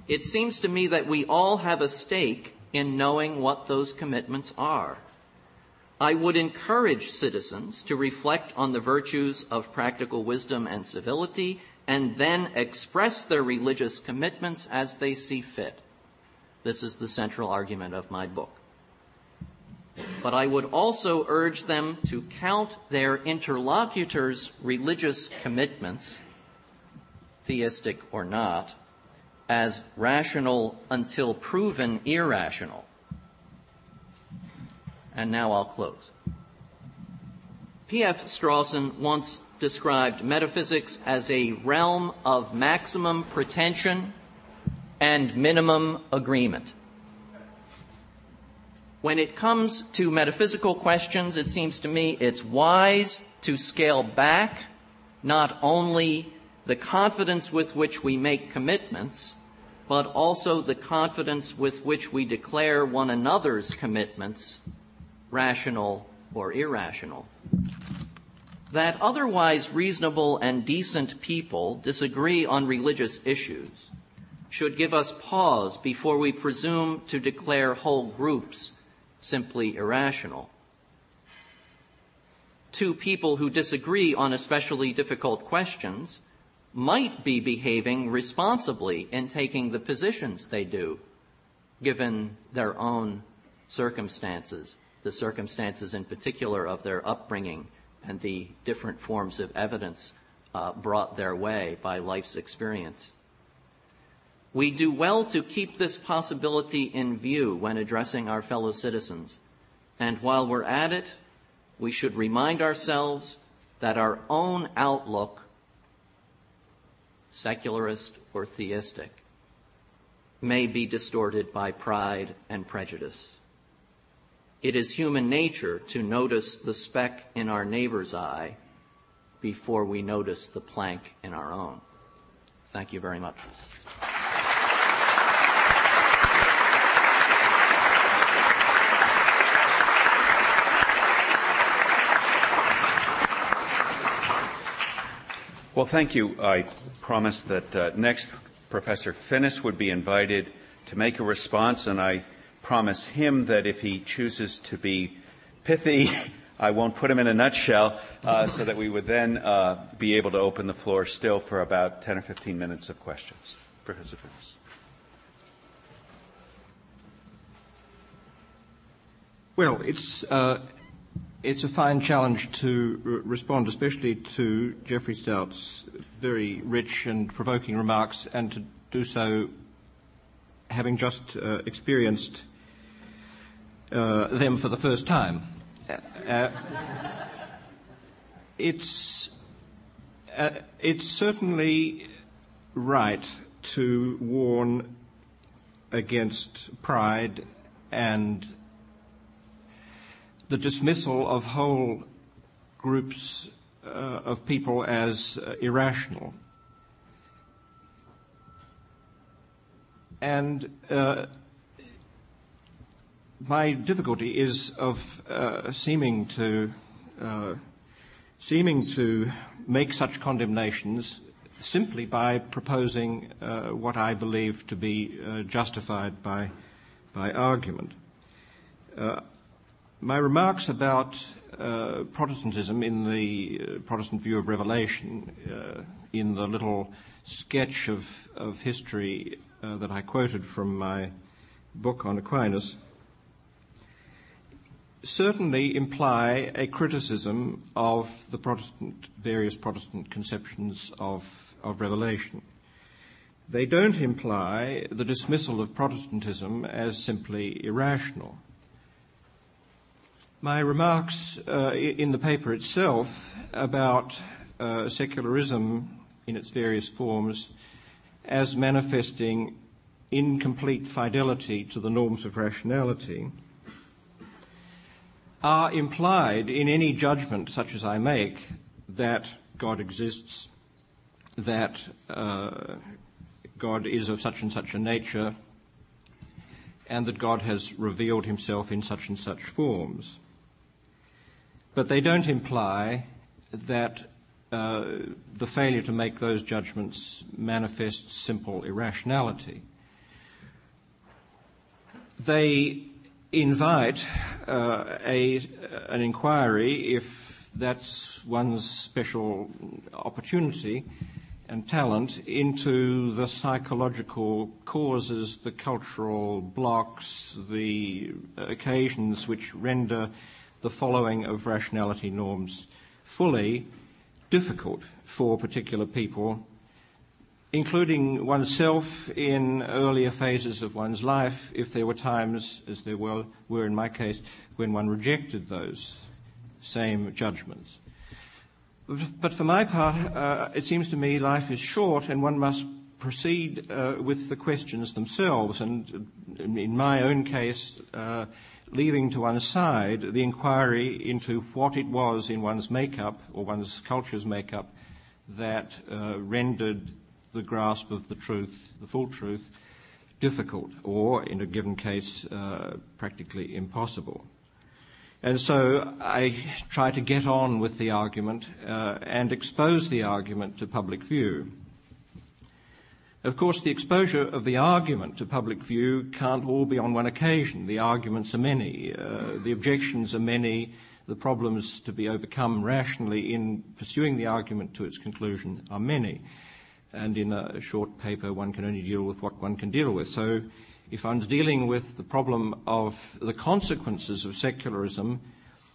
it seems to me that we all have a stake in knowing what those commitments are. I would encourage citizens to reflect on the virtues of practical wisdom and civility and then express their religious commitments as they see fit. This is the central argument of my book. But I would also urge them to count their interlocutors' religious commitments, theistic or not, as rational until proven irrational. And now I'll close. P.F. Strawson once described metaphysics as a realm of maximum pretension and minimum agreement. When it comes to metaphysical questions, it seems to me it's wise to scale back not only the confidence with which we make commitments, but also the confidence with which we declare one another's commitments rational or irrational. That otherwise reasonable and decent people disagree on religious issues should give us pause before we presume to declare whole groups simply irrational. Two people who disagree on especially difficult questions might be behaving responsibly in taking the positions they do, given their own circumstances the circumstances in particular of their upbringing and the different forms of evidence uh, brought their way by life's experience. We do well to keep this possibility in view when addressing our fellow citizens. And while we're at it, we should remind ourselves that our own outlook, secularist or theistic, may be distorted by pride and prejudice. It is human nature to notice the speck in our neighbor's eye before we notice the plank in our own. Thank you very much. Well, thank you. I promised that uh, next Professor Finnis would be invited to make a response, and I promise him that if he chooses to be pithy, I won't put him in a nutshell, uh, so that we would then uh, be able to open the floor still for about 10 or 15 minutes of questions. Professor Finnis. Well, it's uh, it's a fine challenge to respond, especially to Jeffrey Stout's very rich and provoking remarks, and to do so having just uh, experienced uh, them for the first time. Uh, it's, uh, it's certainly right to warn against pride and the dismissal of whole groups uh, of people as uh, irrational. And uh, my difficulty is of uh, seeming to uh, seeming to make such condemnations simply by proposing uh, what I believe to be uh, justified by by argument. Uh, my remarks about Protestantism in the Protestant view of Revelation, in the little sketch of, of history that I quoted from my book on Aquinas, certainly imply a criticism of the Protestant, various Protestant conceptions of, of Revelation. They don't imply the dismissal of Protestantism as simply irrational. My remarks uh, in the paper itself about uh, secularism in its various forms as manifesting incomplete fidelity to the norms of rationality are implied in any judgment such as I make that God exists, that uh, God is of such and such a nature, and that God has revealed himself in such and such forms. But they don't imply that the failure to make those judgments manifests simple irrationality. They invite uh, a, an inquiry, if that's one's special opportunity and talent, into the psychological causes, the cultural blocks, the occasions which render the following of rationality norms fully difficult for particular people including oneself in earlier phases of one's life, if there were times, as there were, were in my case, when one rejected those same judgments. But for my part, uh, it seems to me life is short and one must proceed uh, with the questions themselves. And in my own case, uh, leaving to one side the inquiry into what it was in one's makeup or one's culture's makeup that uh, rendered the grasp of the truth, the full truth, difficult or, in a given case, uh, practically impossible. And so I try to get on with the argument uh, and expose the argument to public view. Of course, the exposure of the argument to public view can't all be on one occasion. The arguments are many, uh, the objections are many, the problems to be overcome rationally in pursuing the argument to its conclusion are many and in a short paper one can only deal with what one can deal with. So if one's dealing with the problem of the consequences of secularism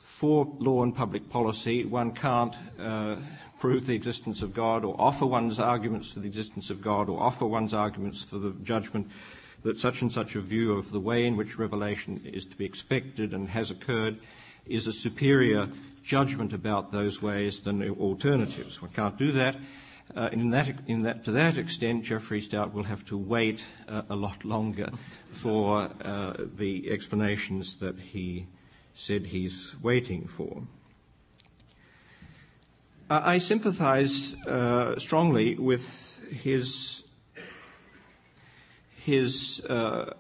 for law and public policy, one can't uh, prove the existence of God or offer one's arguments for the existence of God or offer one's arguments for the judgment that such and such a view of the way in which revelation is to be expected and has occurred is a superior judgment about those ways than alternatives. One can't do that. Uh, in that, in that, to that extent, Jeffrey Stout will have to wait uh, a lot longer for uh, the explanations that he said he's waiting for. I sympathize uh, strongly with his his uh,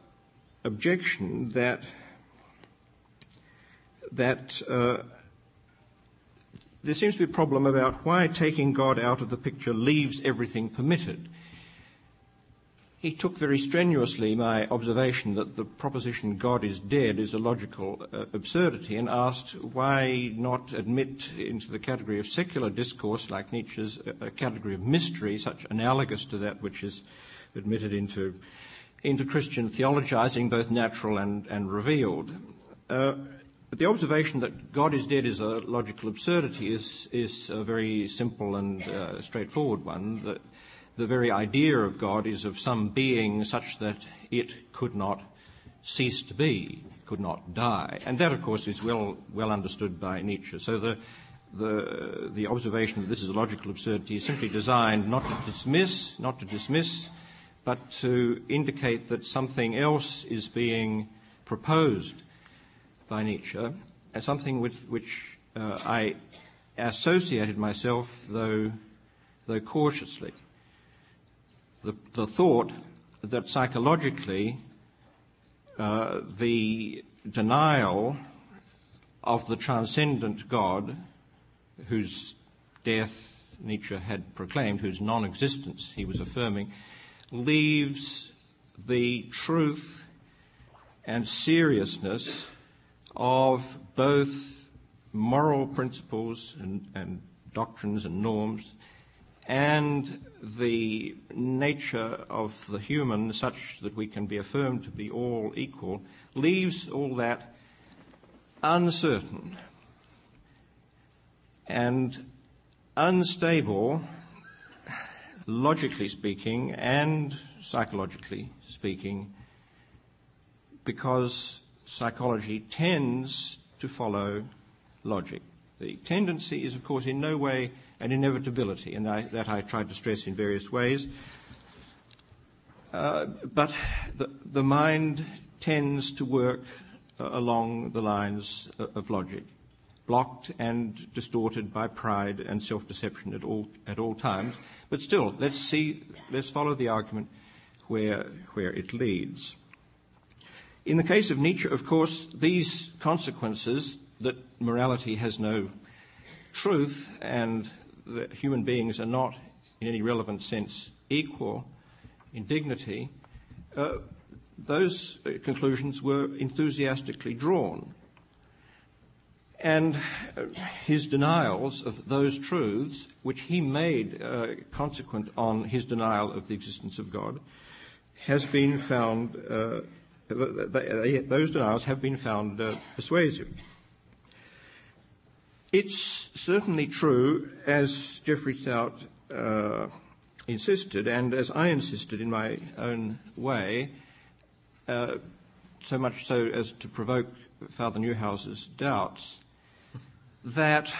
objection that that uh, there seems to be a problem about why taking God out of the picture leaves everything permitted. He took very strenuously my observation that the proposition God is dead is a logical uh, absurdity and asked why not admit into the category of secular discourse, like Nietzsche's, a, a category of mystery, such analogous to that which is admitted into, into Christian theologizing, both natural and, and revealed. Uh, but the observation that God is dead is a logical absurdity is, is a very simple and uh, straightforward one. That the very idea of God is of some being such that it could not cease to be, could not die. And that, of course, is well, well understood by Nietzsche. So the, the, the observation that this is a logical absurdity is simply designed not to dismiss, not to dismiss, but to indicate that something else is being proposed by Nietzsche, as something with, which uh, I associated myself, though, though cautiously, the, the thought that psychologically uh, the denial of the transcendent God, whose death Nietzsche had proclaimed, whose non existence he was affirming, leaves the truth and seriousness of both moral principles and, and doctrines and norms and the nature of the human such that we can be affirmed to be all equal leaves all that uncertain and unstable, logically speaking and psychologically speaking, because psychology tends to follow logic. The tendency is, of course, in no way an inevitability, and I, that I tried to stress in various ways. Uh, but the, the, mind tends to work uh, along the lines of logic, blocked and distorted by pride and self-deception at all at all times. But still, let's see, let's follow the argument where where it leads. In the case of Nietzsche, of course, these consequences that morality has no truth and that human beings are not, in any relevant sense, equal in dignity, uh, those conclusions were enthusiastically drawn. And uh, his denials of those truths, which he made uh, consequent on his denial of the existence of God, has been found, uh, those denials have been found uh, persuasive. It's certainly true, as Jeffrey Stout uh, insisted, and as I insisted in my own way, uh, so much so as to provoke Father Neuhaus's doubts, that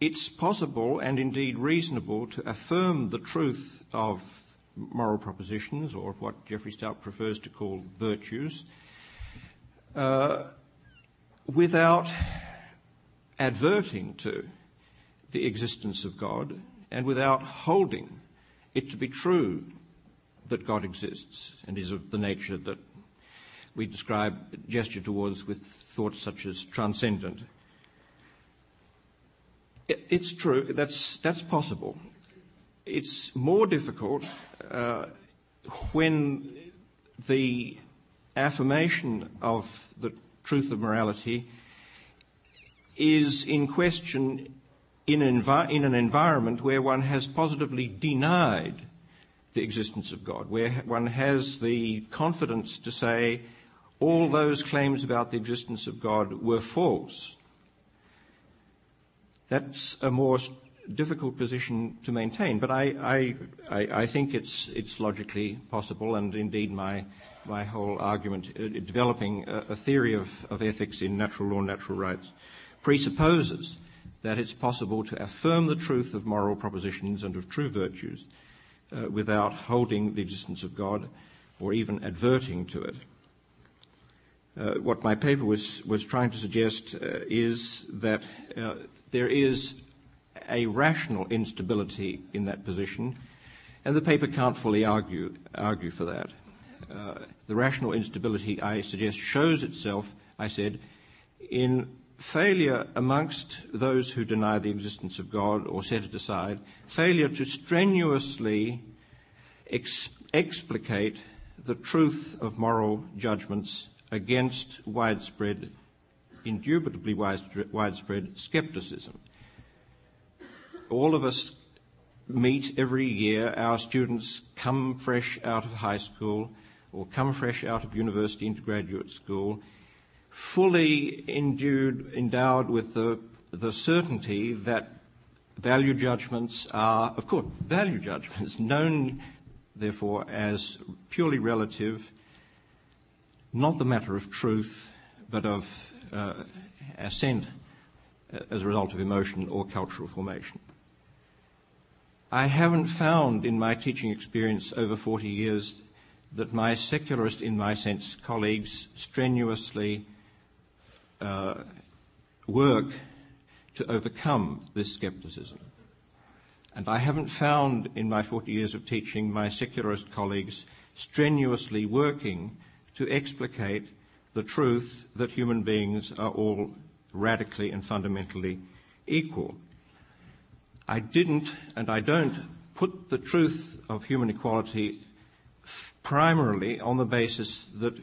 it's possible and indeed reasonable to affirm the truth of moral propositions, or what Jeffrey Stout prefers to call virtues, uh, without adverting to the existence of God and without holding it to be true that God exists and is of the nature that we describe, gesture towards with thoughts such as transcendent. It's true, that's, that's possible. It's more difficult uh, when the affirmation of the truth of morality is in question in an, envi- in an environment where one has positively denied the existence of God, where one has the confidence to say all those claims about the existence of God were false. That's a more difficult position to maintain, but I, I, I, think it's, it's logically possible, and indeed my, my whole argument, uh, developing a, a theory of, of ethics in natural law and natural rights, presupposes that it's possible to affirm the truth of moral propositions and of true virtues uh, without holding the existence of God or even adverting to it. Uh, what my paper was, was trying to suggest uh, is that uh, there is a rational instability in that position, and the paper can't fully argue, argue for that. Uh, the rational instability, I suggest, shows itself, I said, in failure amongst those who deny the existence of God or set it aside, failure to strenuously ex- explicate the truth of moral judgments against widespread, indubitably widespread skepticism. All of us meet every year, our students come fresh out of high school or come fresh out of university into graduate school fully endued, endowed with the, the certainty that value judgments are, of course, value judgments, known therefore as purely relative, not the matter of truth, but of uh, assent uh, as a result of emotion or cultural formation. I haven't found in my teaching experience over 40 years that my secularist, in my sense, colleagues strenuously uh, work to overcome this skepticism. And I haven't found in my 40 years of teaching my secularist colleagues strenuously working to explicate the truth that human beings are all radically and fundamentally equal. I didn't and I don't put the truth of human equality primarily on the basis that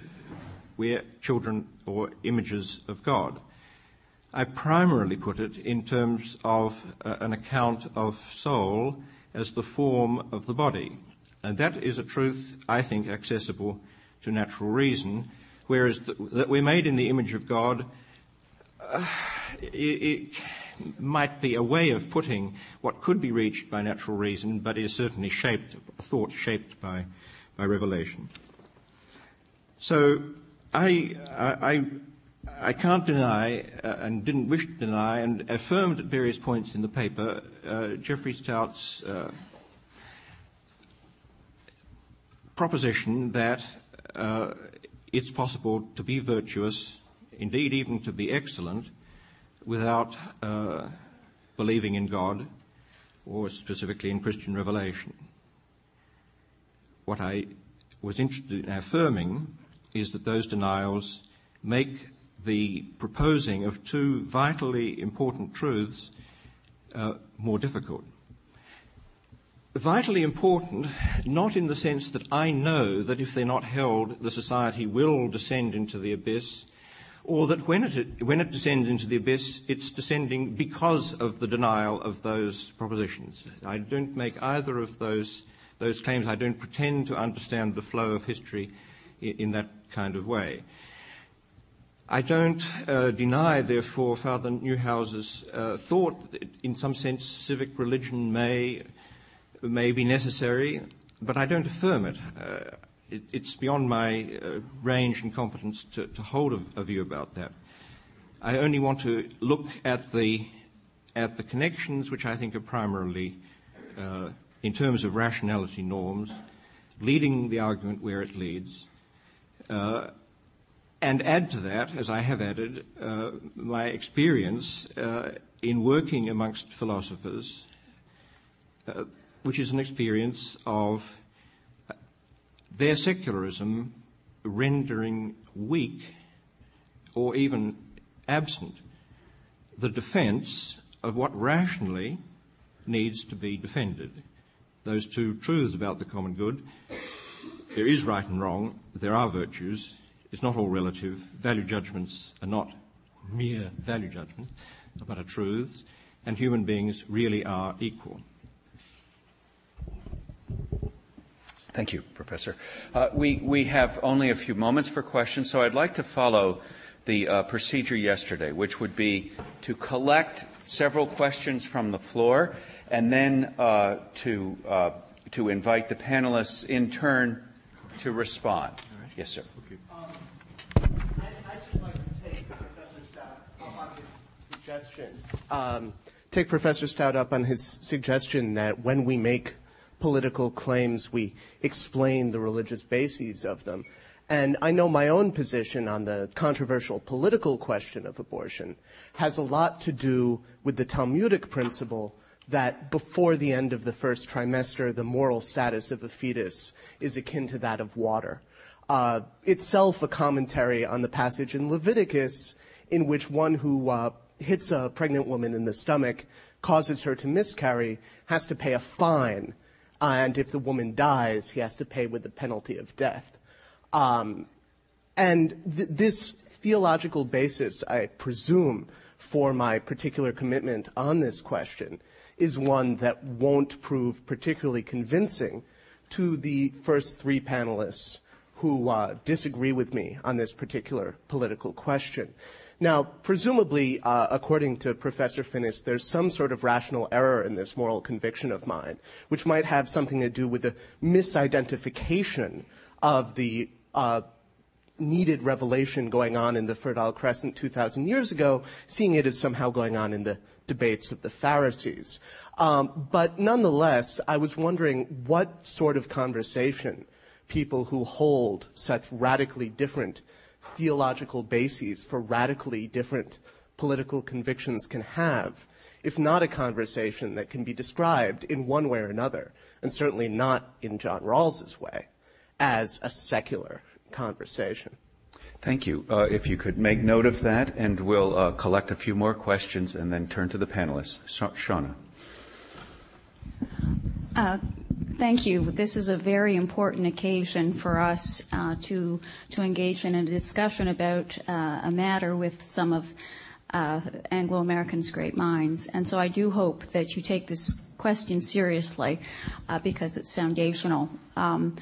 we're children or images of God. I primarily put it in terms of uh, an account of soul as the form of the body. And that is a truth, I think, accessible to natural reason, whereas that we're made in the image of God uh, it, it might be a way of putting what could be reached by natural reason, but is certainly shaped, thought shaped by, by revelation. So I, I, I can't deny, uh, and didn't wish to deny, and affirmed at various points in the paper, uh, Jeffrey Stout's uh, proposition that uh, it's possible to be virtuous, indeed even to be excellent, without uh, believing in God, or specifically in Christian revelation. What I was interested in affirming is that those denials make the proposing of two vitally important truths uh, more difficult. Vitally important, not in the sense that I know that if they're not held, the society will descend into the abyss, or that when it, when it descends into the abyss, it's descending because of the denial of those propositions. I don't make either of those, those claims. I don't pretend to understand the flow of history in, in that kind of way. I don't uh, deny, therefore, Father Neuhaus's uh, thought that in some sense civic religion may, may be necessary, but I don't affirm it. Uh, it it's beyond my uh, range and competence to, to hold a, a, view about that. I only want to look at the, at the connections which I think are primarily, uh, in terms of rationality norms, leading the argument where it leads, and add to that, as I have added, uh, my experience uh, in working amongst philosophers, uh, which is an experience of their secularism rendering weak or even absent the defense of what rationally needs to be defended. Those two truths about the common good there is right and wrong, there are virtues, it's not all relative. Value judgments are not mere value judgments, but are truths, and human beings really are equal. Thank you, Professor. Uh, we, we have only a few moments for questions, so I'd like to follow the uh, procedure yesterday, which would be to collect several questions from the floor and then uh, to, uh, to invite the panelists in turn to respond. Yes, sir. suggestion. Um, take Professor Stout up on his suggestion that when we make political claims, we explain the religious bases of them. And I know my own position on the controversial political question of abortion has a lot to do with the Talmudic principle that before the end of the first trimester, the moral status of a fetus is akin to that of water. Uh, itself a commentary on the passage in Leviticus in which one who uh, hits a pregnant woman in the stomach, causes her to miscarry, has to pay a fine. And if the woman dies, he has to pay with the penalty of death. Um, and th- this theological basis, I presume, for my particular commitment on this question is one that won't prove particularly convincing to the first three panelists who uh, disagree with me on this particular political question. Now, presumably, uh, according to Professor Finnis, there's some sort of rational error in this moral conviction of mine, which might have something to do with the misidentification of the uh, needed revelation going on in the Fertile Crescent 2,000 years ago, seeing it as somehow going on in the debates of the Pharisees. Um, but nonetheless, I was wondering what sort of conversation people who hold such radically different theological bases for radically different political convictions can have, if not a conversation that can be described in one way or another, and certainly not in John Rawls's way, as a secular conversation. Thank you. Uh, if you could make note of that, and we'll uh, collect a few more questions and then turn to the panelists. Sha- Shauna. Uh, thank you. This is a very important occasion for us uh, to to engage in a discussion about uh, a matter with some of uh, Anglo Americans' great minds, and so I do hope that you take this question seriously uh, because it's foundational. Um,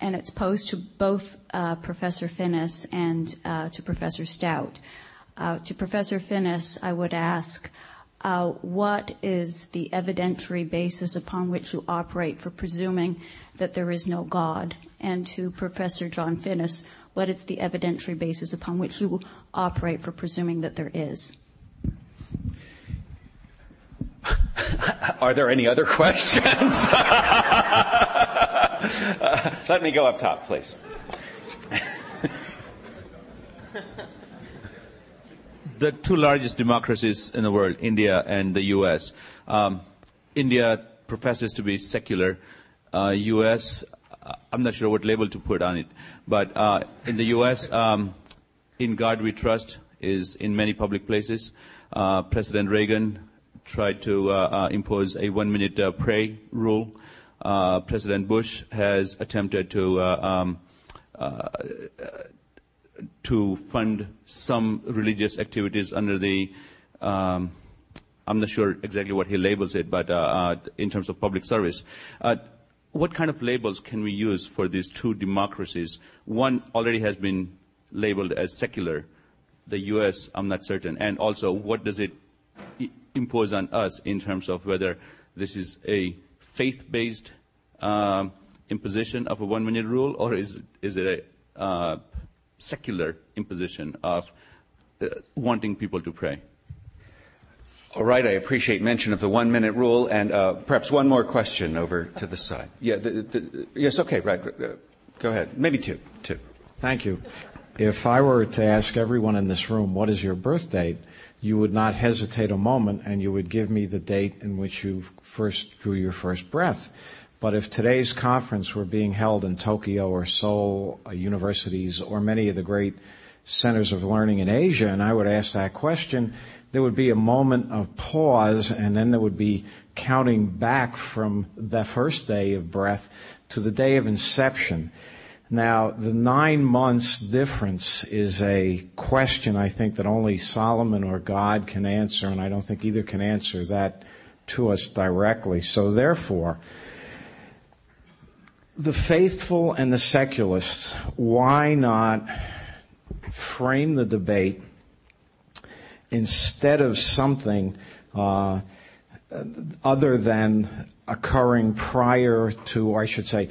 and it's posed to both uh, Professor Finnis and uh, to Professor Stout. Uh, to Professor Finnis, I would ask, uh, what is the evidentiary basis upon which you operate for presuming that there is no God? And to Professor John Finnis, what is the evidentiary basis upon which you operate for presuming that there is? Are there any other questions? Let me go up top, please. the two largest democracies in the world, India and the U.S. Um, India professes to be secular. Uh, U.S. Uh, I'm not sure what label to put on it, but uh, in the U.S., um, "In God We Trust" is in many public places. Uh, President Reagan tried to uh, uh, impose a one-minute pray rule uh, President Bush has attempted to uh, um, uh, to fund some religious activities under the um, I'm not sure exactly what he labels it, but uh, in terms of public service. What kind of labels can we use for these two democracies? One already has been labeled as secular. The U.S., I'm not certain. And also, what does it impose on us in terms of whether this is a faith-based um, imposition of a one-minute rule, or is, is it a uh, secular imposition of uh, wanting people to pray? All right, I appreciate mention of the one-minute rule, and uh, perhaps one more question over to the side. Yeah, the, the, yes, okay, right. Uh, go ahead. Maybe two. Two. Thank you. If I were to ask everyone in this room, what is your birth date, you would not hesitate a moment and you would give me the date in which you first drew your first breath. But if today's conference were being held in Tokyo or Seoul uh, universities or many of the great centers of learning in Asia, and I would ask that question, there would be a moment of pause and then there would be counting back from the first day of breath to the day of inception. Now, the nine months difference is a question I think that only Solomon or God can answer, and I don't think either can answer that to us directly. So therefore, the faithful and the secularists, why not frame the debate instead of something uh, other than occurring prior to, or I should say,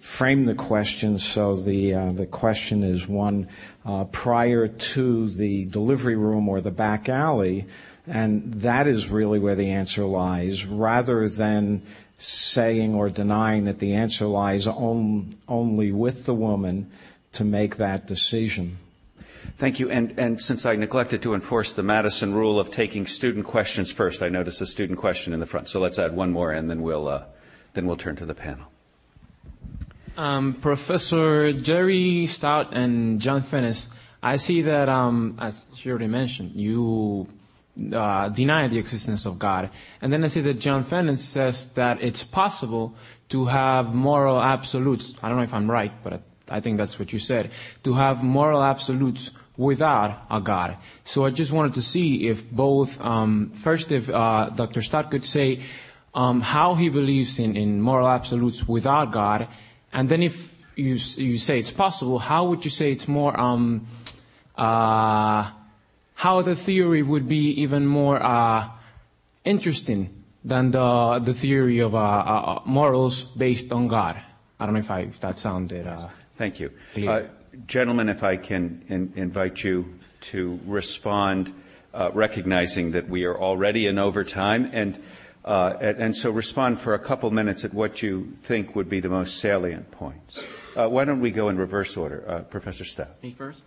frame the question so the uh, the question is one uh, prior to the delivery room or the back alley, and that is really where the answer lies, rather than saying or denying that the answer lies on, only with the woman to make that decision. Thank you. And, and since I neglected to enforce the Madison rule of taking student questions first, I notice a student question in the front. So let's add one more, and then we'll uh, then we'll turn to the panel. Um, Professor Jerry Stout and John Finnis, I see that, um, as you already mentioned, you uh, deny the existence of God. And then I see that John Finnis says that it's possible to have moral absolutes. I don't know if I'm right, but I think that's what you said. To have moral absolutes without a God. So I just wanted to see if both, um, first, if uh, Dr. Stott could say um, how he believes in, in moral absolutes without God, and then if you you say it's possible, how would you say it's more um, uh, how the theory would be even more uh, interesting than the the theory of uh, uh, morals based on God. I don't know if, I, if that sounded. Uh, Thank you, uh, gentlemen. If I can in, invite you to respond, uh, recognizing that we are already in overtime, and, and, and so respond for a couple minutes at what you think would be the most salient points. why don't we go in reverse order, Professor Stout? Me first.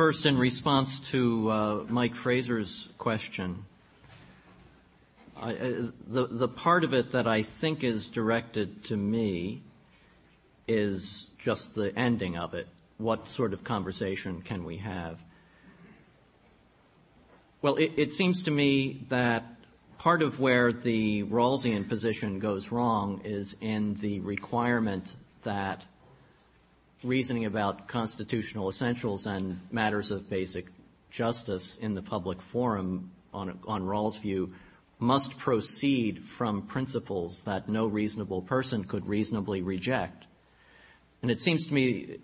first, in response to uh, Mike Fraser's question, I, the, the part of it that I think is directed to me is just the ending of it. What sort of conversation can we have? Well, it, it seems to me that part of where the Rawlsian position goes wrong is in the requirement that reasoning about constitutional essentials and matters of basic justice in the public forum on, on Rawls' view must proceed from principles that no reasonable person could reasonably reject. And it seems to me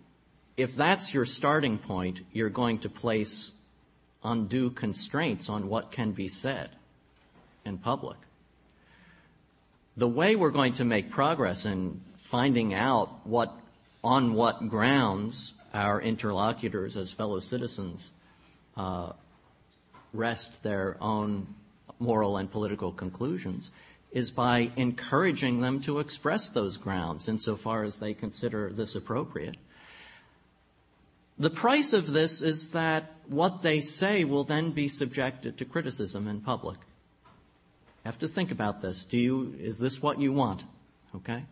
if that's your starting point, you're going to place undue constraints on what can be said in public. The way we're going to make progress in finding out what, on what grounds our interlocutors as fellow citizens uh, rest their own moral and political conclusions is by encouraging them to express those grounds insofar as they consider this appropriate. The price of this is that what they say will then be subjected to criticism in public. You have to think about this. Do you, is this what you want? Okay?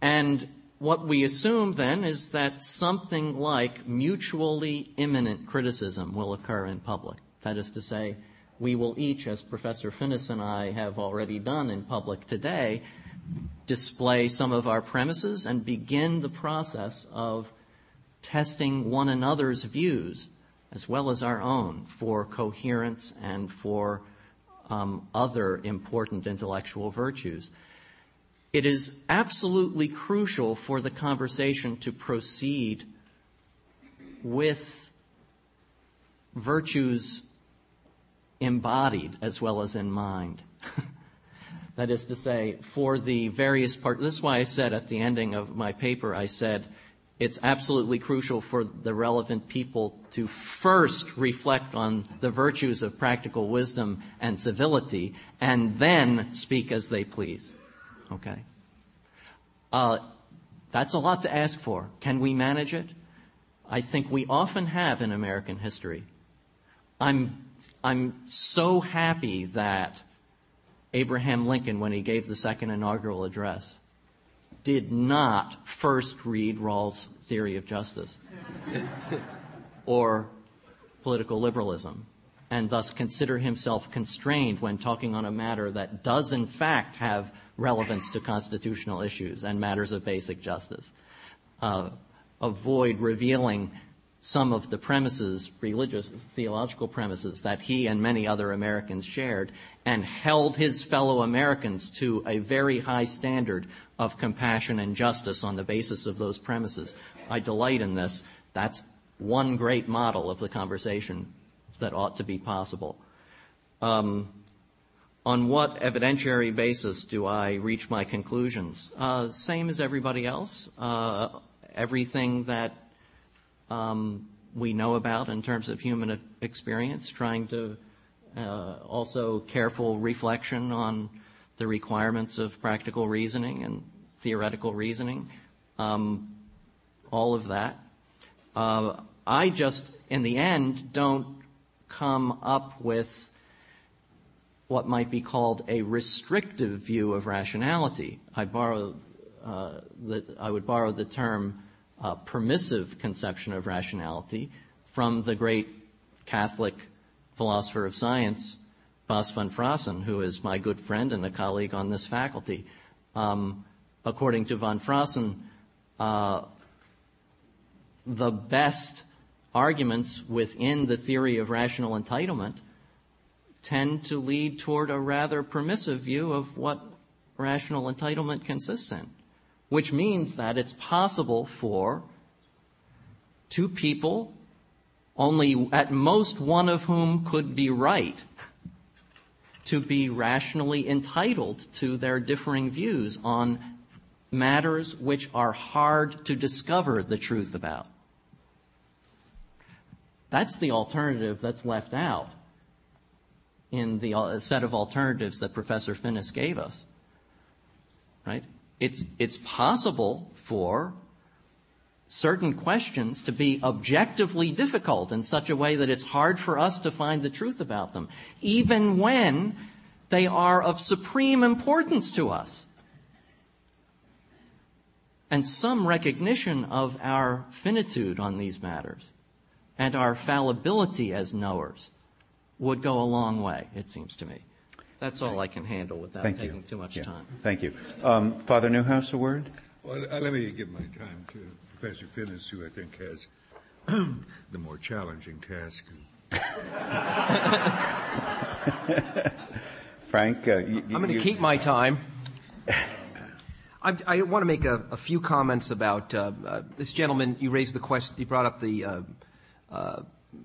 And what we assume then is that something like mutually immanent criticism will occur in public. That is to say, we will each, as Professor Finnis and I have already done in public today, display some of our premises and begin the process of testing one another's views as well as our own for coherence and for um, other important intellectual virtues. It is absolutely crucial for the conversation to proceed with virtues embodied as well as in mind. that is to say, for the various parts, this is why I said at the ending of my paper, I said, it's absolutely crucial for the relevant people to first reflect on the virtues of practical wisdom and civility and then speak as they please. Okay? Uh, that's a lot to ask for. Can we manage it? I think we often have in American history. I'm, I'm so happy that Abraham Lincoln, when he gave the second inaugural address, did not first read Rawls' theory of justice or political liberalism and thus consider himself constrained when talking on a matter that does in fact have relevance to constitutional issues and matters of basic justice. Uh, avoid revealing some of the premises, religious, theological premises that he and many other Americans shared and held his fellow Americans to a very high standard of compassion and justice on the basis of those premises. I delight in this. That's one great model of the conversation that ought to be possible. Um, on what evidentiary basis do I reach my conclusions? Uh, same as everybody else. Uh, everything that we know about in terms of human experience, trying to uh, also careful reflection on the requirements of practical reasoning and theoretical reasoning, um, all of that. Uh, I just, in the end, don't come up with what might be called a restrictive view of rationality. I borrow uh, the, I would borrow the term uh, permissive conception of rationality from the great Catholic philosopher of science, Bas van Fraassen, who is my good friend and a colleague on this faculty. Um, according to van Fraassen, uh, the best arguments within the theory of rational entitlement tend to lead toward a rather permissive view of what rational entitlement consists in, which means that it's possible for two people, only at most one of whom could be right, to be rationally entitled to their differing views on matters which are hard to discover the truth about. That's the alternative that's left out in the uh, set of alternatives that Professor Finnis gave us. Right? It's, it's possible for certain questions to be objectively difficult in such a way that it's hard for us to find the truth about them, even when they are of supreme importance to us. And some recognition of our finitude on these matters and our fallibility as knowers would go a long way, it seems to me. That's all I can handle without Thank taking you. too much Yeah. time. Thank you. Um, Father Neuhaus, a word? Well, uh, let me give my time to Professor Finnis, who I think has the more challenging task. Frank, uh, you, I'm going to keep my time. I, I want to make a, a few comments about uh, uh, this gentleman. You raised the question. You brought up the. Uh, uh,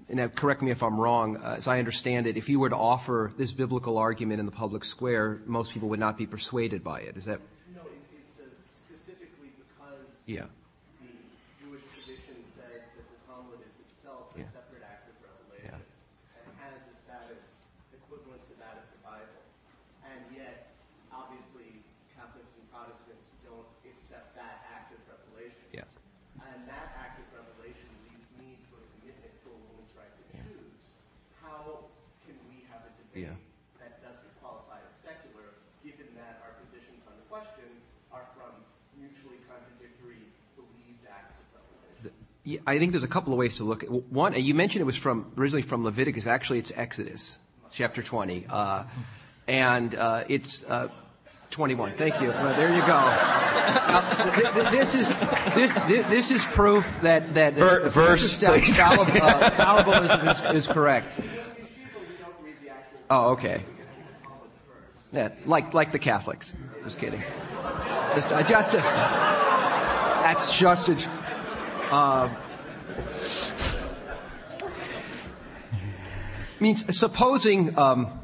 and now correct me if I'm wrong. Uh, as I understand it, if you were to offer this biblical argument in the public square, most people would not be persuaded by it. Is that? No, it, it's specifically because Yeah. the Jewish tradition says that the Talmud is itself a Yeah. separate act of revelation and has a status equivalent to that of the Bible. And yet, obviously, Catholics and Protestants don't accept that act of revelation. Yes. And that act of revelation leads me to a commitment to a woman's right to choose. How can we have a debate Yeah. that doesn't qualify as secular, given that our positions on the question are from mutually contradictory believed acts of revelation? Yeah, I think there's a couple of ways to look at one. You mentioned it was from originally from Leviticus. Actually, it's Exodus, chapter 20, uh, and uh, it's uh, 21. Thank you. Well, there you go. Th- th- this is this, this, this is proof that that Ver- verse, uh, fallibilism is, is correct. Oh, okay. Yeah, like like the Catholics. Just kidding. Just, uh, just a, that's just a. Uh, mean, supposing um,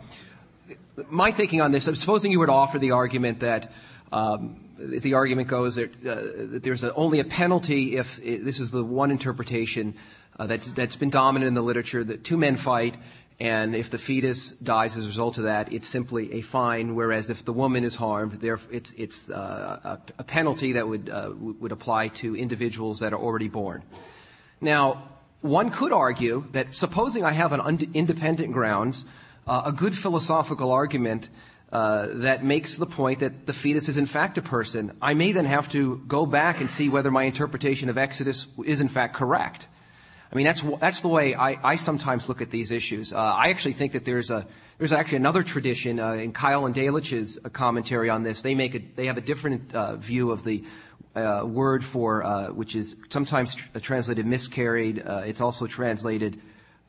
my thinking on this, supposing you were to offer the argument that, um, as the argument goes, that, uh, that there's a, only a penalty if it, this is the one interpretation uh, that's, that's been dominant in the literature that two men fight, and if the fetus dies as a result of that, it's simply a fine. Whereas if the woman is harmed, there it's it's uh, a, a penalty that would uh, would apply to individuals that are already born. Now, one could argue that supposing I have an independent grounds, uh, a good philosophical argument uh, that makes the point that the fetus is in fact a person, I may then have to go back and see whether my interpretation of Exodus is in fact correct. I mean, that's that's the way I, I sometimes look at these issues. Uh, I actually think that there's a there's actually another tradition uh, in Keil and Delitzsch's uh, commentary on this. They make a they have a different uh, view of the uh, word for uh, which is sometimes tr- translated miscarried. It's also translated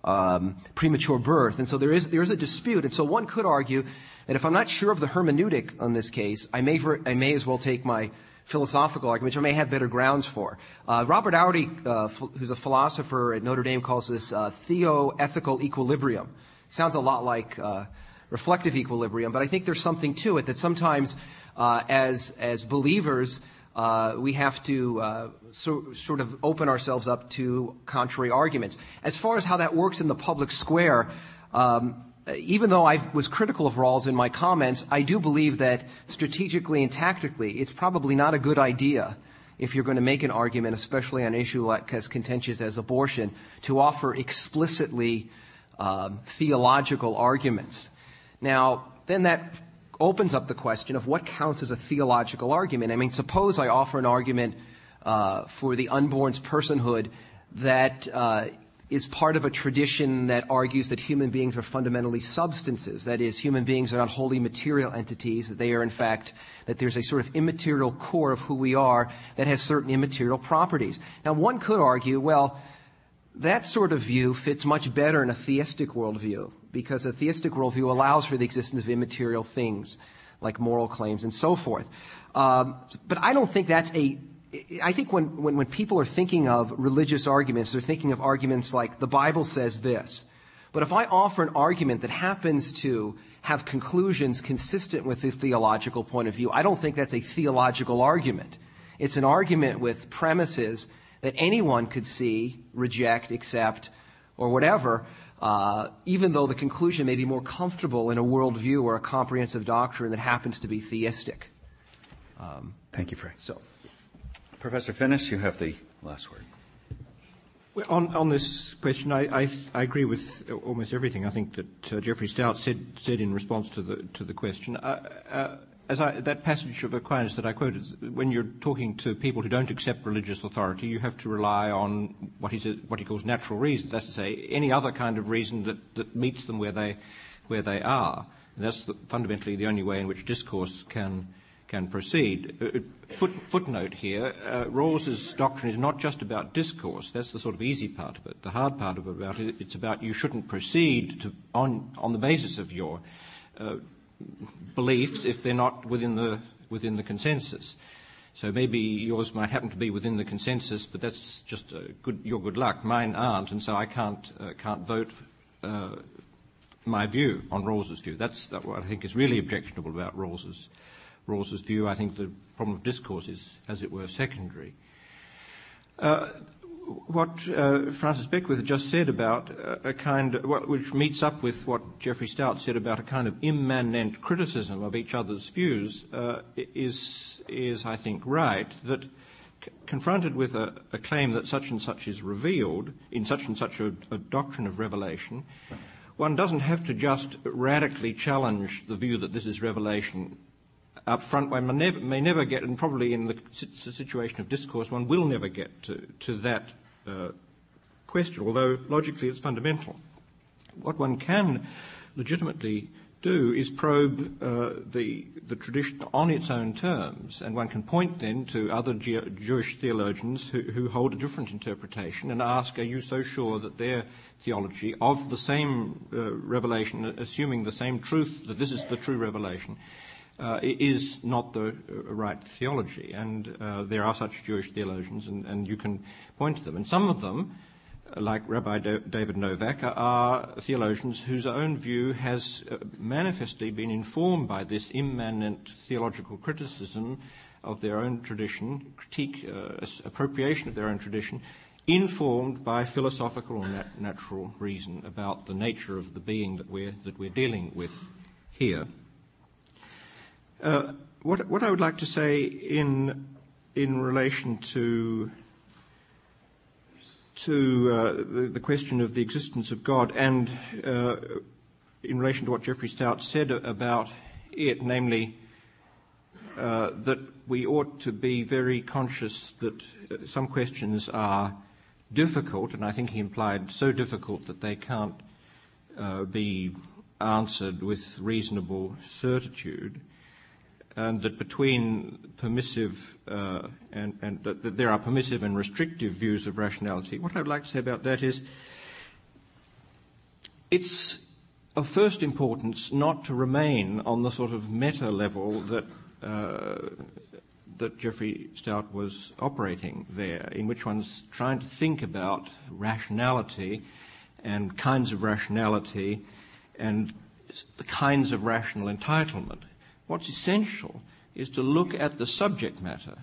um, premature birth, and so there is there is a dispute. And so one could argue that if I'm not sure of the hermeneutic on this case, I may ver- I may as well take my philosophical argument, which I may have better grounds for. Uh, Robert Audi, uh, who's a philosopher at Notre Dame, calls this uh, theoethical equilibrium. Sounds a lot like uh, reflective equilibrium, but I think there's something to it that sometimes, uh, as as believers, uh, we have to uh, so, sort of open ourselves up to contrary arguments. As far as how that works in the public square. Um, even though I was critical of Rawls in my comments, I do believe that strategically and tactically, it's probably not a good idea if you're going to make an argument, especially on an issue like as contentious as abortion, to offer explicitly um, theological arguments. Now, then that opens up the question of what counts as a theological argument. I mean, suppose I offer an argument uh, for the unborn's personhood that uh, is part of a tradition that argues that human beings are fundamentally substances. That is, human beings are not wholly material entities, that they are in fact, that there's a sort of immaterial core of who we are that has certain immaterial properties. Now one could argue, well, that sort of view fits much better in a theistic worldview because a theistic worldview allows for the existence of immaterial things like moral claims and so forth. Um, but I don't think that's a I think when, when, when people are thinking of religious arguments, they're thinking of arguments like the Bible says this. But if I offer an argument that happens to have conclusions consistent with the theological point of view, I don't think that's a theological argument. It's an argument with premises that anyone could see, reject, accept, or whatever, uh, even though the conclusion may be more comfortable in a worldview or a comprehensive doctrine that happens to be theistic. Um, Thank you, Frank. so. Professor Finnis, you have the last word. Well, on, on this question, I, I, I, agree with almost everything I think that uh, Jeffrey Stout said, said in response to the, to the question. Uh, uh, as I, that passage of Aquinas that I quoted, when you're talking to people who don't accept religious authority, you have to rely on what he, says, what he calls natural reason. That's to say, any other kind of reason that, that meets them where they, where they are. And that's the, fundamentally the only way in which discourse can, can proceed. Uh, foot, footnote here, uh, Rawls's doctrine is not just about discourse. That's the sort of easy part of it. The hard part of it, about it it's about you shouldn't proceed to, on, on the basis of your uh, beliefs if they're not within the, within the consensus. So maybe yours might happen to be within the consensus, but that's just uh, good, your good luck. Mine aren't, and so I can't, uh, can't vote uh, my view on Rawls's view. That's what I think is really objectionable about Rawls's, Rawls's view. I think the problem of discourse is, as it were, secondary. Uh, what uh, Francis Beckwith just said about a kind, of, which meets up with what Jeffrey Stout said about a kind of immanent criticism of each other's views, uh, is, is I think right that c- confronted with a, a, claim that such and such is revealed in such and such a, a doctrine of revelation, one doesn't have to just radically challenge the view that this is revelation up front. One may never, get, and probably in the situation of discourse, one will never get to, to that uh, question, although logically it's fundamental. What one can legitimately do is probe uh, the, the tradition on its own terms, and one can point then to other Jewish theologians who, who, hold a different interpretation and ask, are you so sure that their theology of the same uh, revelation, assuming the same truth, that this is the true revelation, uh, is not the uh, right theology. And uh, there are such Jewish theologians, and, and, you can point to them. And some of them, uh, like Rabbi David Novak, are theologians whose own view has uh, manifestly been informed by this immanent theological criticism of their own tradition, critique, uh, appropriation of their own tradition, informed by philosophical or nat- natural reason about the nature of the being that we're, that we're dealing with here. Uh, what, what, I would like to say in, in relation to, to uh, the, the, question of the existence of God and uh, in relation to what Jeffrey Stout said about it, namely uh, that we ought to be very conscious that uh, some questions are difficult, and I think he implied so difficult that they can't uh, be answered with reasonable certitude and that between permissive uh, and, and that, that, there are permissive and restrictive views of rationality. What I'd like to say about that is it's of first importance not to remain on the sort of meta level that uh, that Jeffrey Stout was operating there, in which one's trying to think about rationality and kinds of rationality and the kinds of rational entitlement. What's essential is to look at the subject matter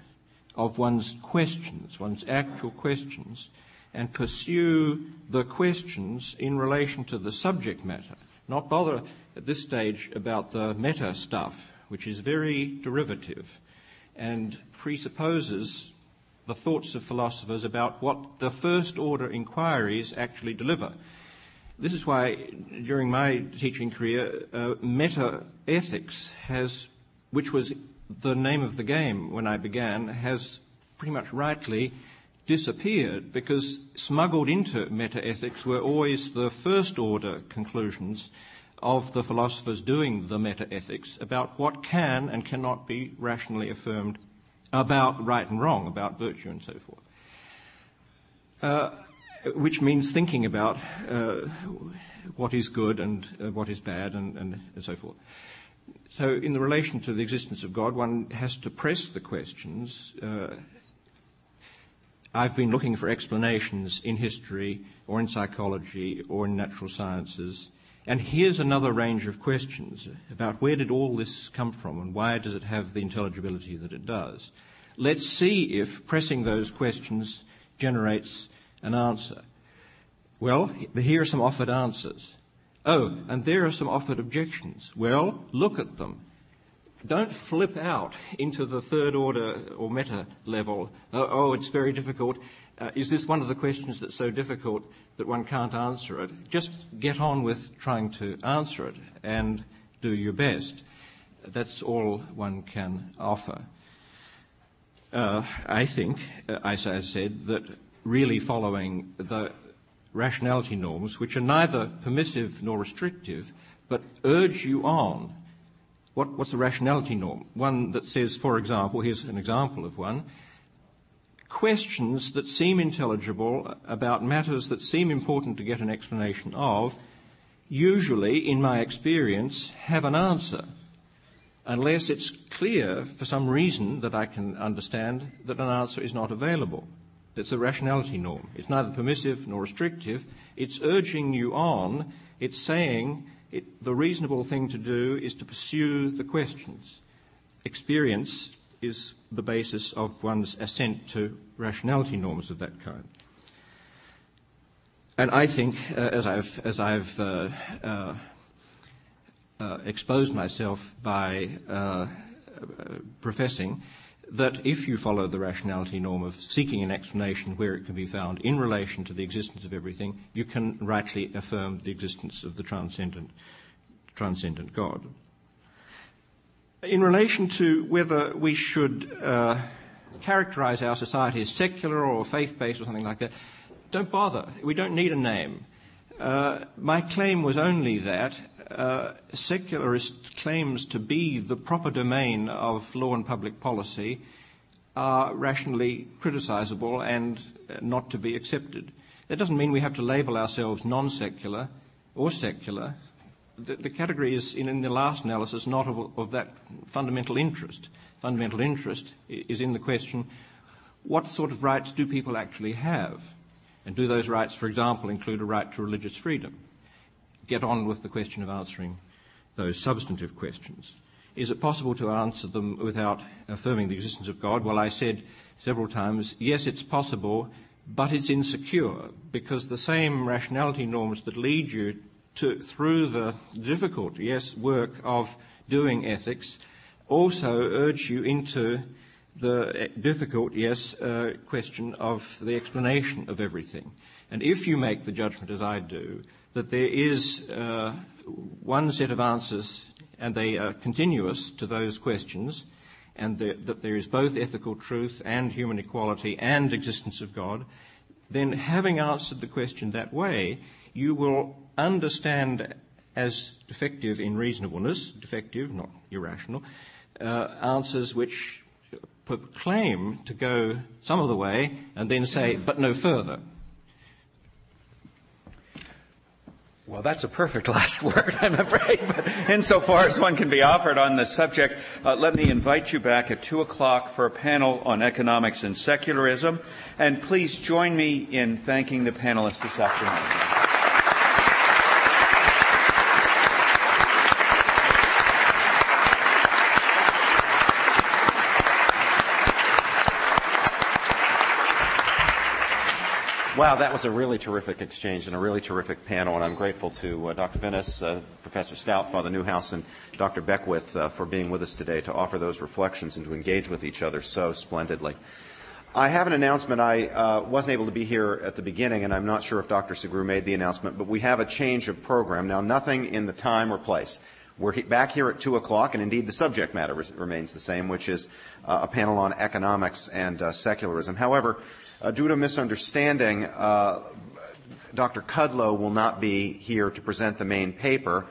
of one's questions, one's actual questions, and pursue the questions in relation to the subject matter. Not bother at this stage about the meta stuff, which is very derivative and presupposes the thoughts of philosophers about what the first order inquiries actually deliver. This is why, during my teaching career, uh, meta ethics has, which was the name of the game when I began, has pretty much rightly disappeared because smuggled into meta ethics were always the first order conclusions of the philosophers doing the meta ethics about what can and cannot be rationally affirmed about right and wrong, about virtue and so forth. Uh, which means thinking about uh, what is good and uh, what is bad and, and, and, so forth. So, in the relation to the existence of God, one has to press the questions. Uh, I've been looking for explanations in history or in psychology or in natural sciences. And here's another range of questions about where did all this come from and why does it have the intelligibility that it does. Let's see if pressing those questions generates an answer. Well, here are some offered answers. Oh, and there are some offered objections. Well, look at them. Don't flip out into the third order or meta level. Oh, oh it's very difficult. uh, is this one of the questions that's so difficult that one can't answer it? Just get on with trying to answer it and do your best. That's all one can offer. Uh, I think, uh, as I said, that really following the rationality norms, which are neither permissive nor restrictive, but urge you on. What, what's the rationality norm? One that says, for example, here's an example of one, questions that seem intelligible about matters that seem important to get an explanation of, usually, in my experience, have an answer unless it's clear for some reason that I can understand that an answer is not available. It's a rationality norm. It's neither permissive nor restrictive. It's urging you on. It's saying it, the reasonable thing to do is to pursue the questions. Experience is the basis of one's assent to rationality norms of that kind. And I think, uh, as I've, as I've uh, uh, uh, exposed myself by uh, professing that if you follow the rationality norm of seeking an explanation where it can be found in relation to the existence of everything, you can rightly affirm the existence of the transcendent, transcendent God. In relation to whether we should uh, characterize our society as secular or faith-based or something like that, don't bother. We don't need a name. Uh, my claim was only that uh, secularist claims to be the proper domain of law and public policy are rationally criticizable and uh, not to be accepted. That doesn't mean we have to label ourselves non-secular or secular. The, the category is, in, in, the last analysis, not of, of that fundamental interest. Fundamental interest is in the question, what sort of rights do people actually have? And do those rights, for example, include a right to religious freedom? Get on with the question of answering those substantive questions. Is it possible to answer them without affirming the existence of God? Well, I said several times, yes, it's possible, but it's insecure because the same rationality norms that lead you to, through the difficult, yes, work of doing ethics also urge you into the difficult, yes, uh, question of the explanation of everything. And if you make the judgment as I do, that there is uh, one set of answers and they are continuous to those questions, and the, that there is both ethical truth and human equality and existence of God, then having answered the question that way, you will understand as defective in reasonableness, defective, not irrational, uh, answers which claim to go some of the way and then say, but no further. Well, that's a perfect last word, I'm afraid. But insofar as one can be offered on this subject, uh, let me invite you back at 2 o'clock for a panel on economics and secularism. And please join me in thanking the panelists this afternoon. Wow, that was a really terrific exchange and a really terrific panel, and I'm grateful to uh, Dr. Finnis, uh, Professor Stout, Father Neuhaus, and Dr. Beckwith uh, for being with us today to offer those reflections and to engage with each other so splendidly. I have an announcement. I uh, wasn't able to be here at the beginning, and I'm not sure if Dr. Sugrue made the announcement, but we have a change of program. Now, nothing in the time or place. We're back here at 2 o'clock, and indeed the subject matter remains the same, which is uh, a panel on economics and uh, secularism. However, uh, due to misunderstanding, uh, Dr. Kudlow will not be here to present the main paper,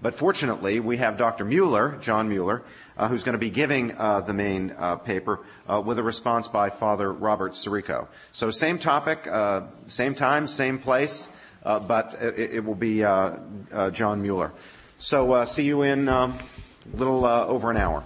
but fortunately we have Dr. Mueller, John Mueller, uh, who's going to be giving uh, the main uh, paper uh, with a response by Father Robert Sirico. So same topic, same time, same place, but it, it, will be John Mueller. So see you in um, a little over an hour.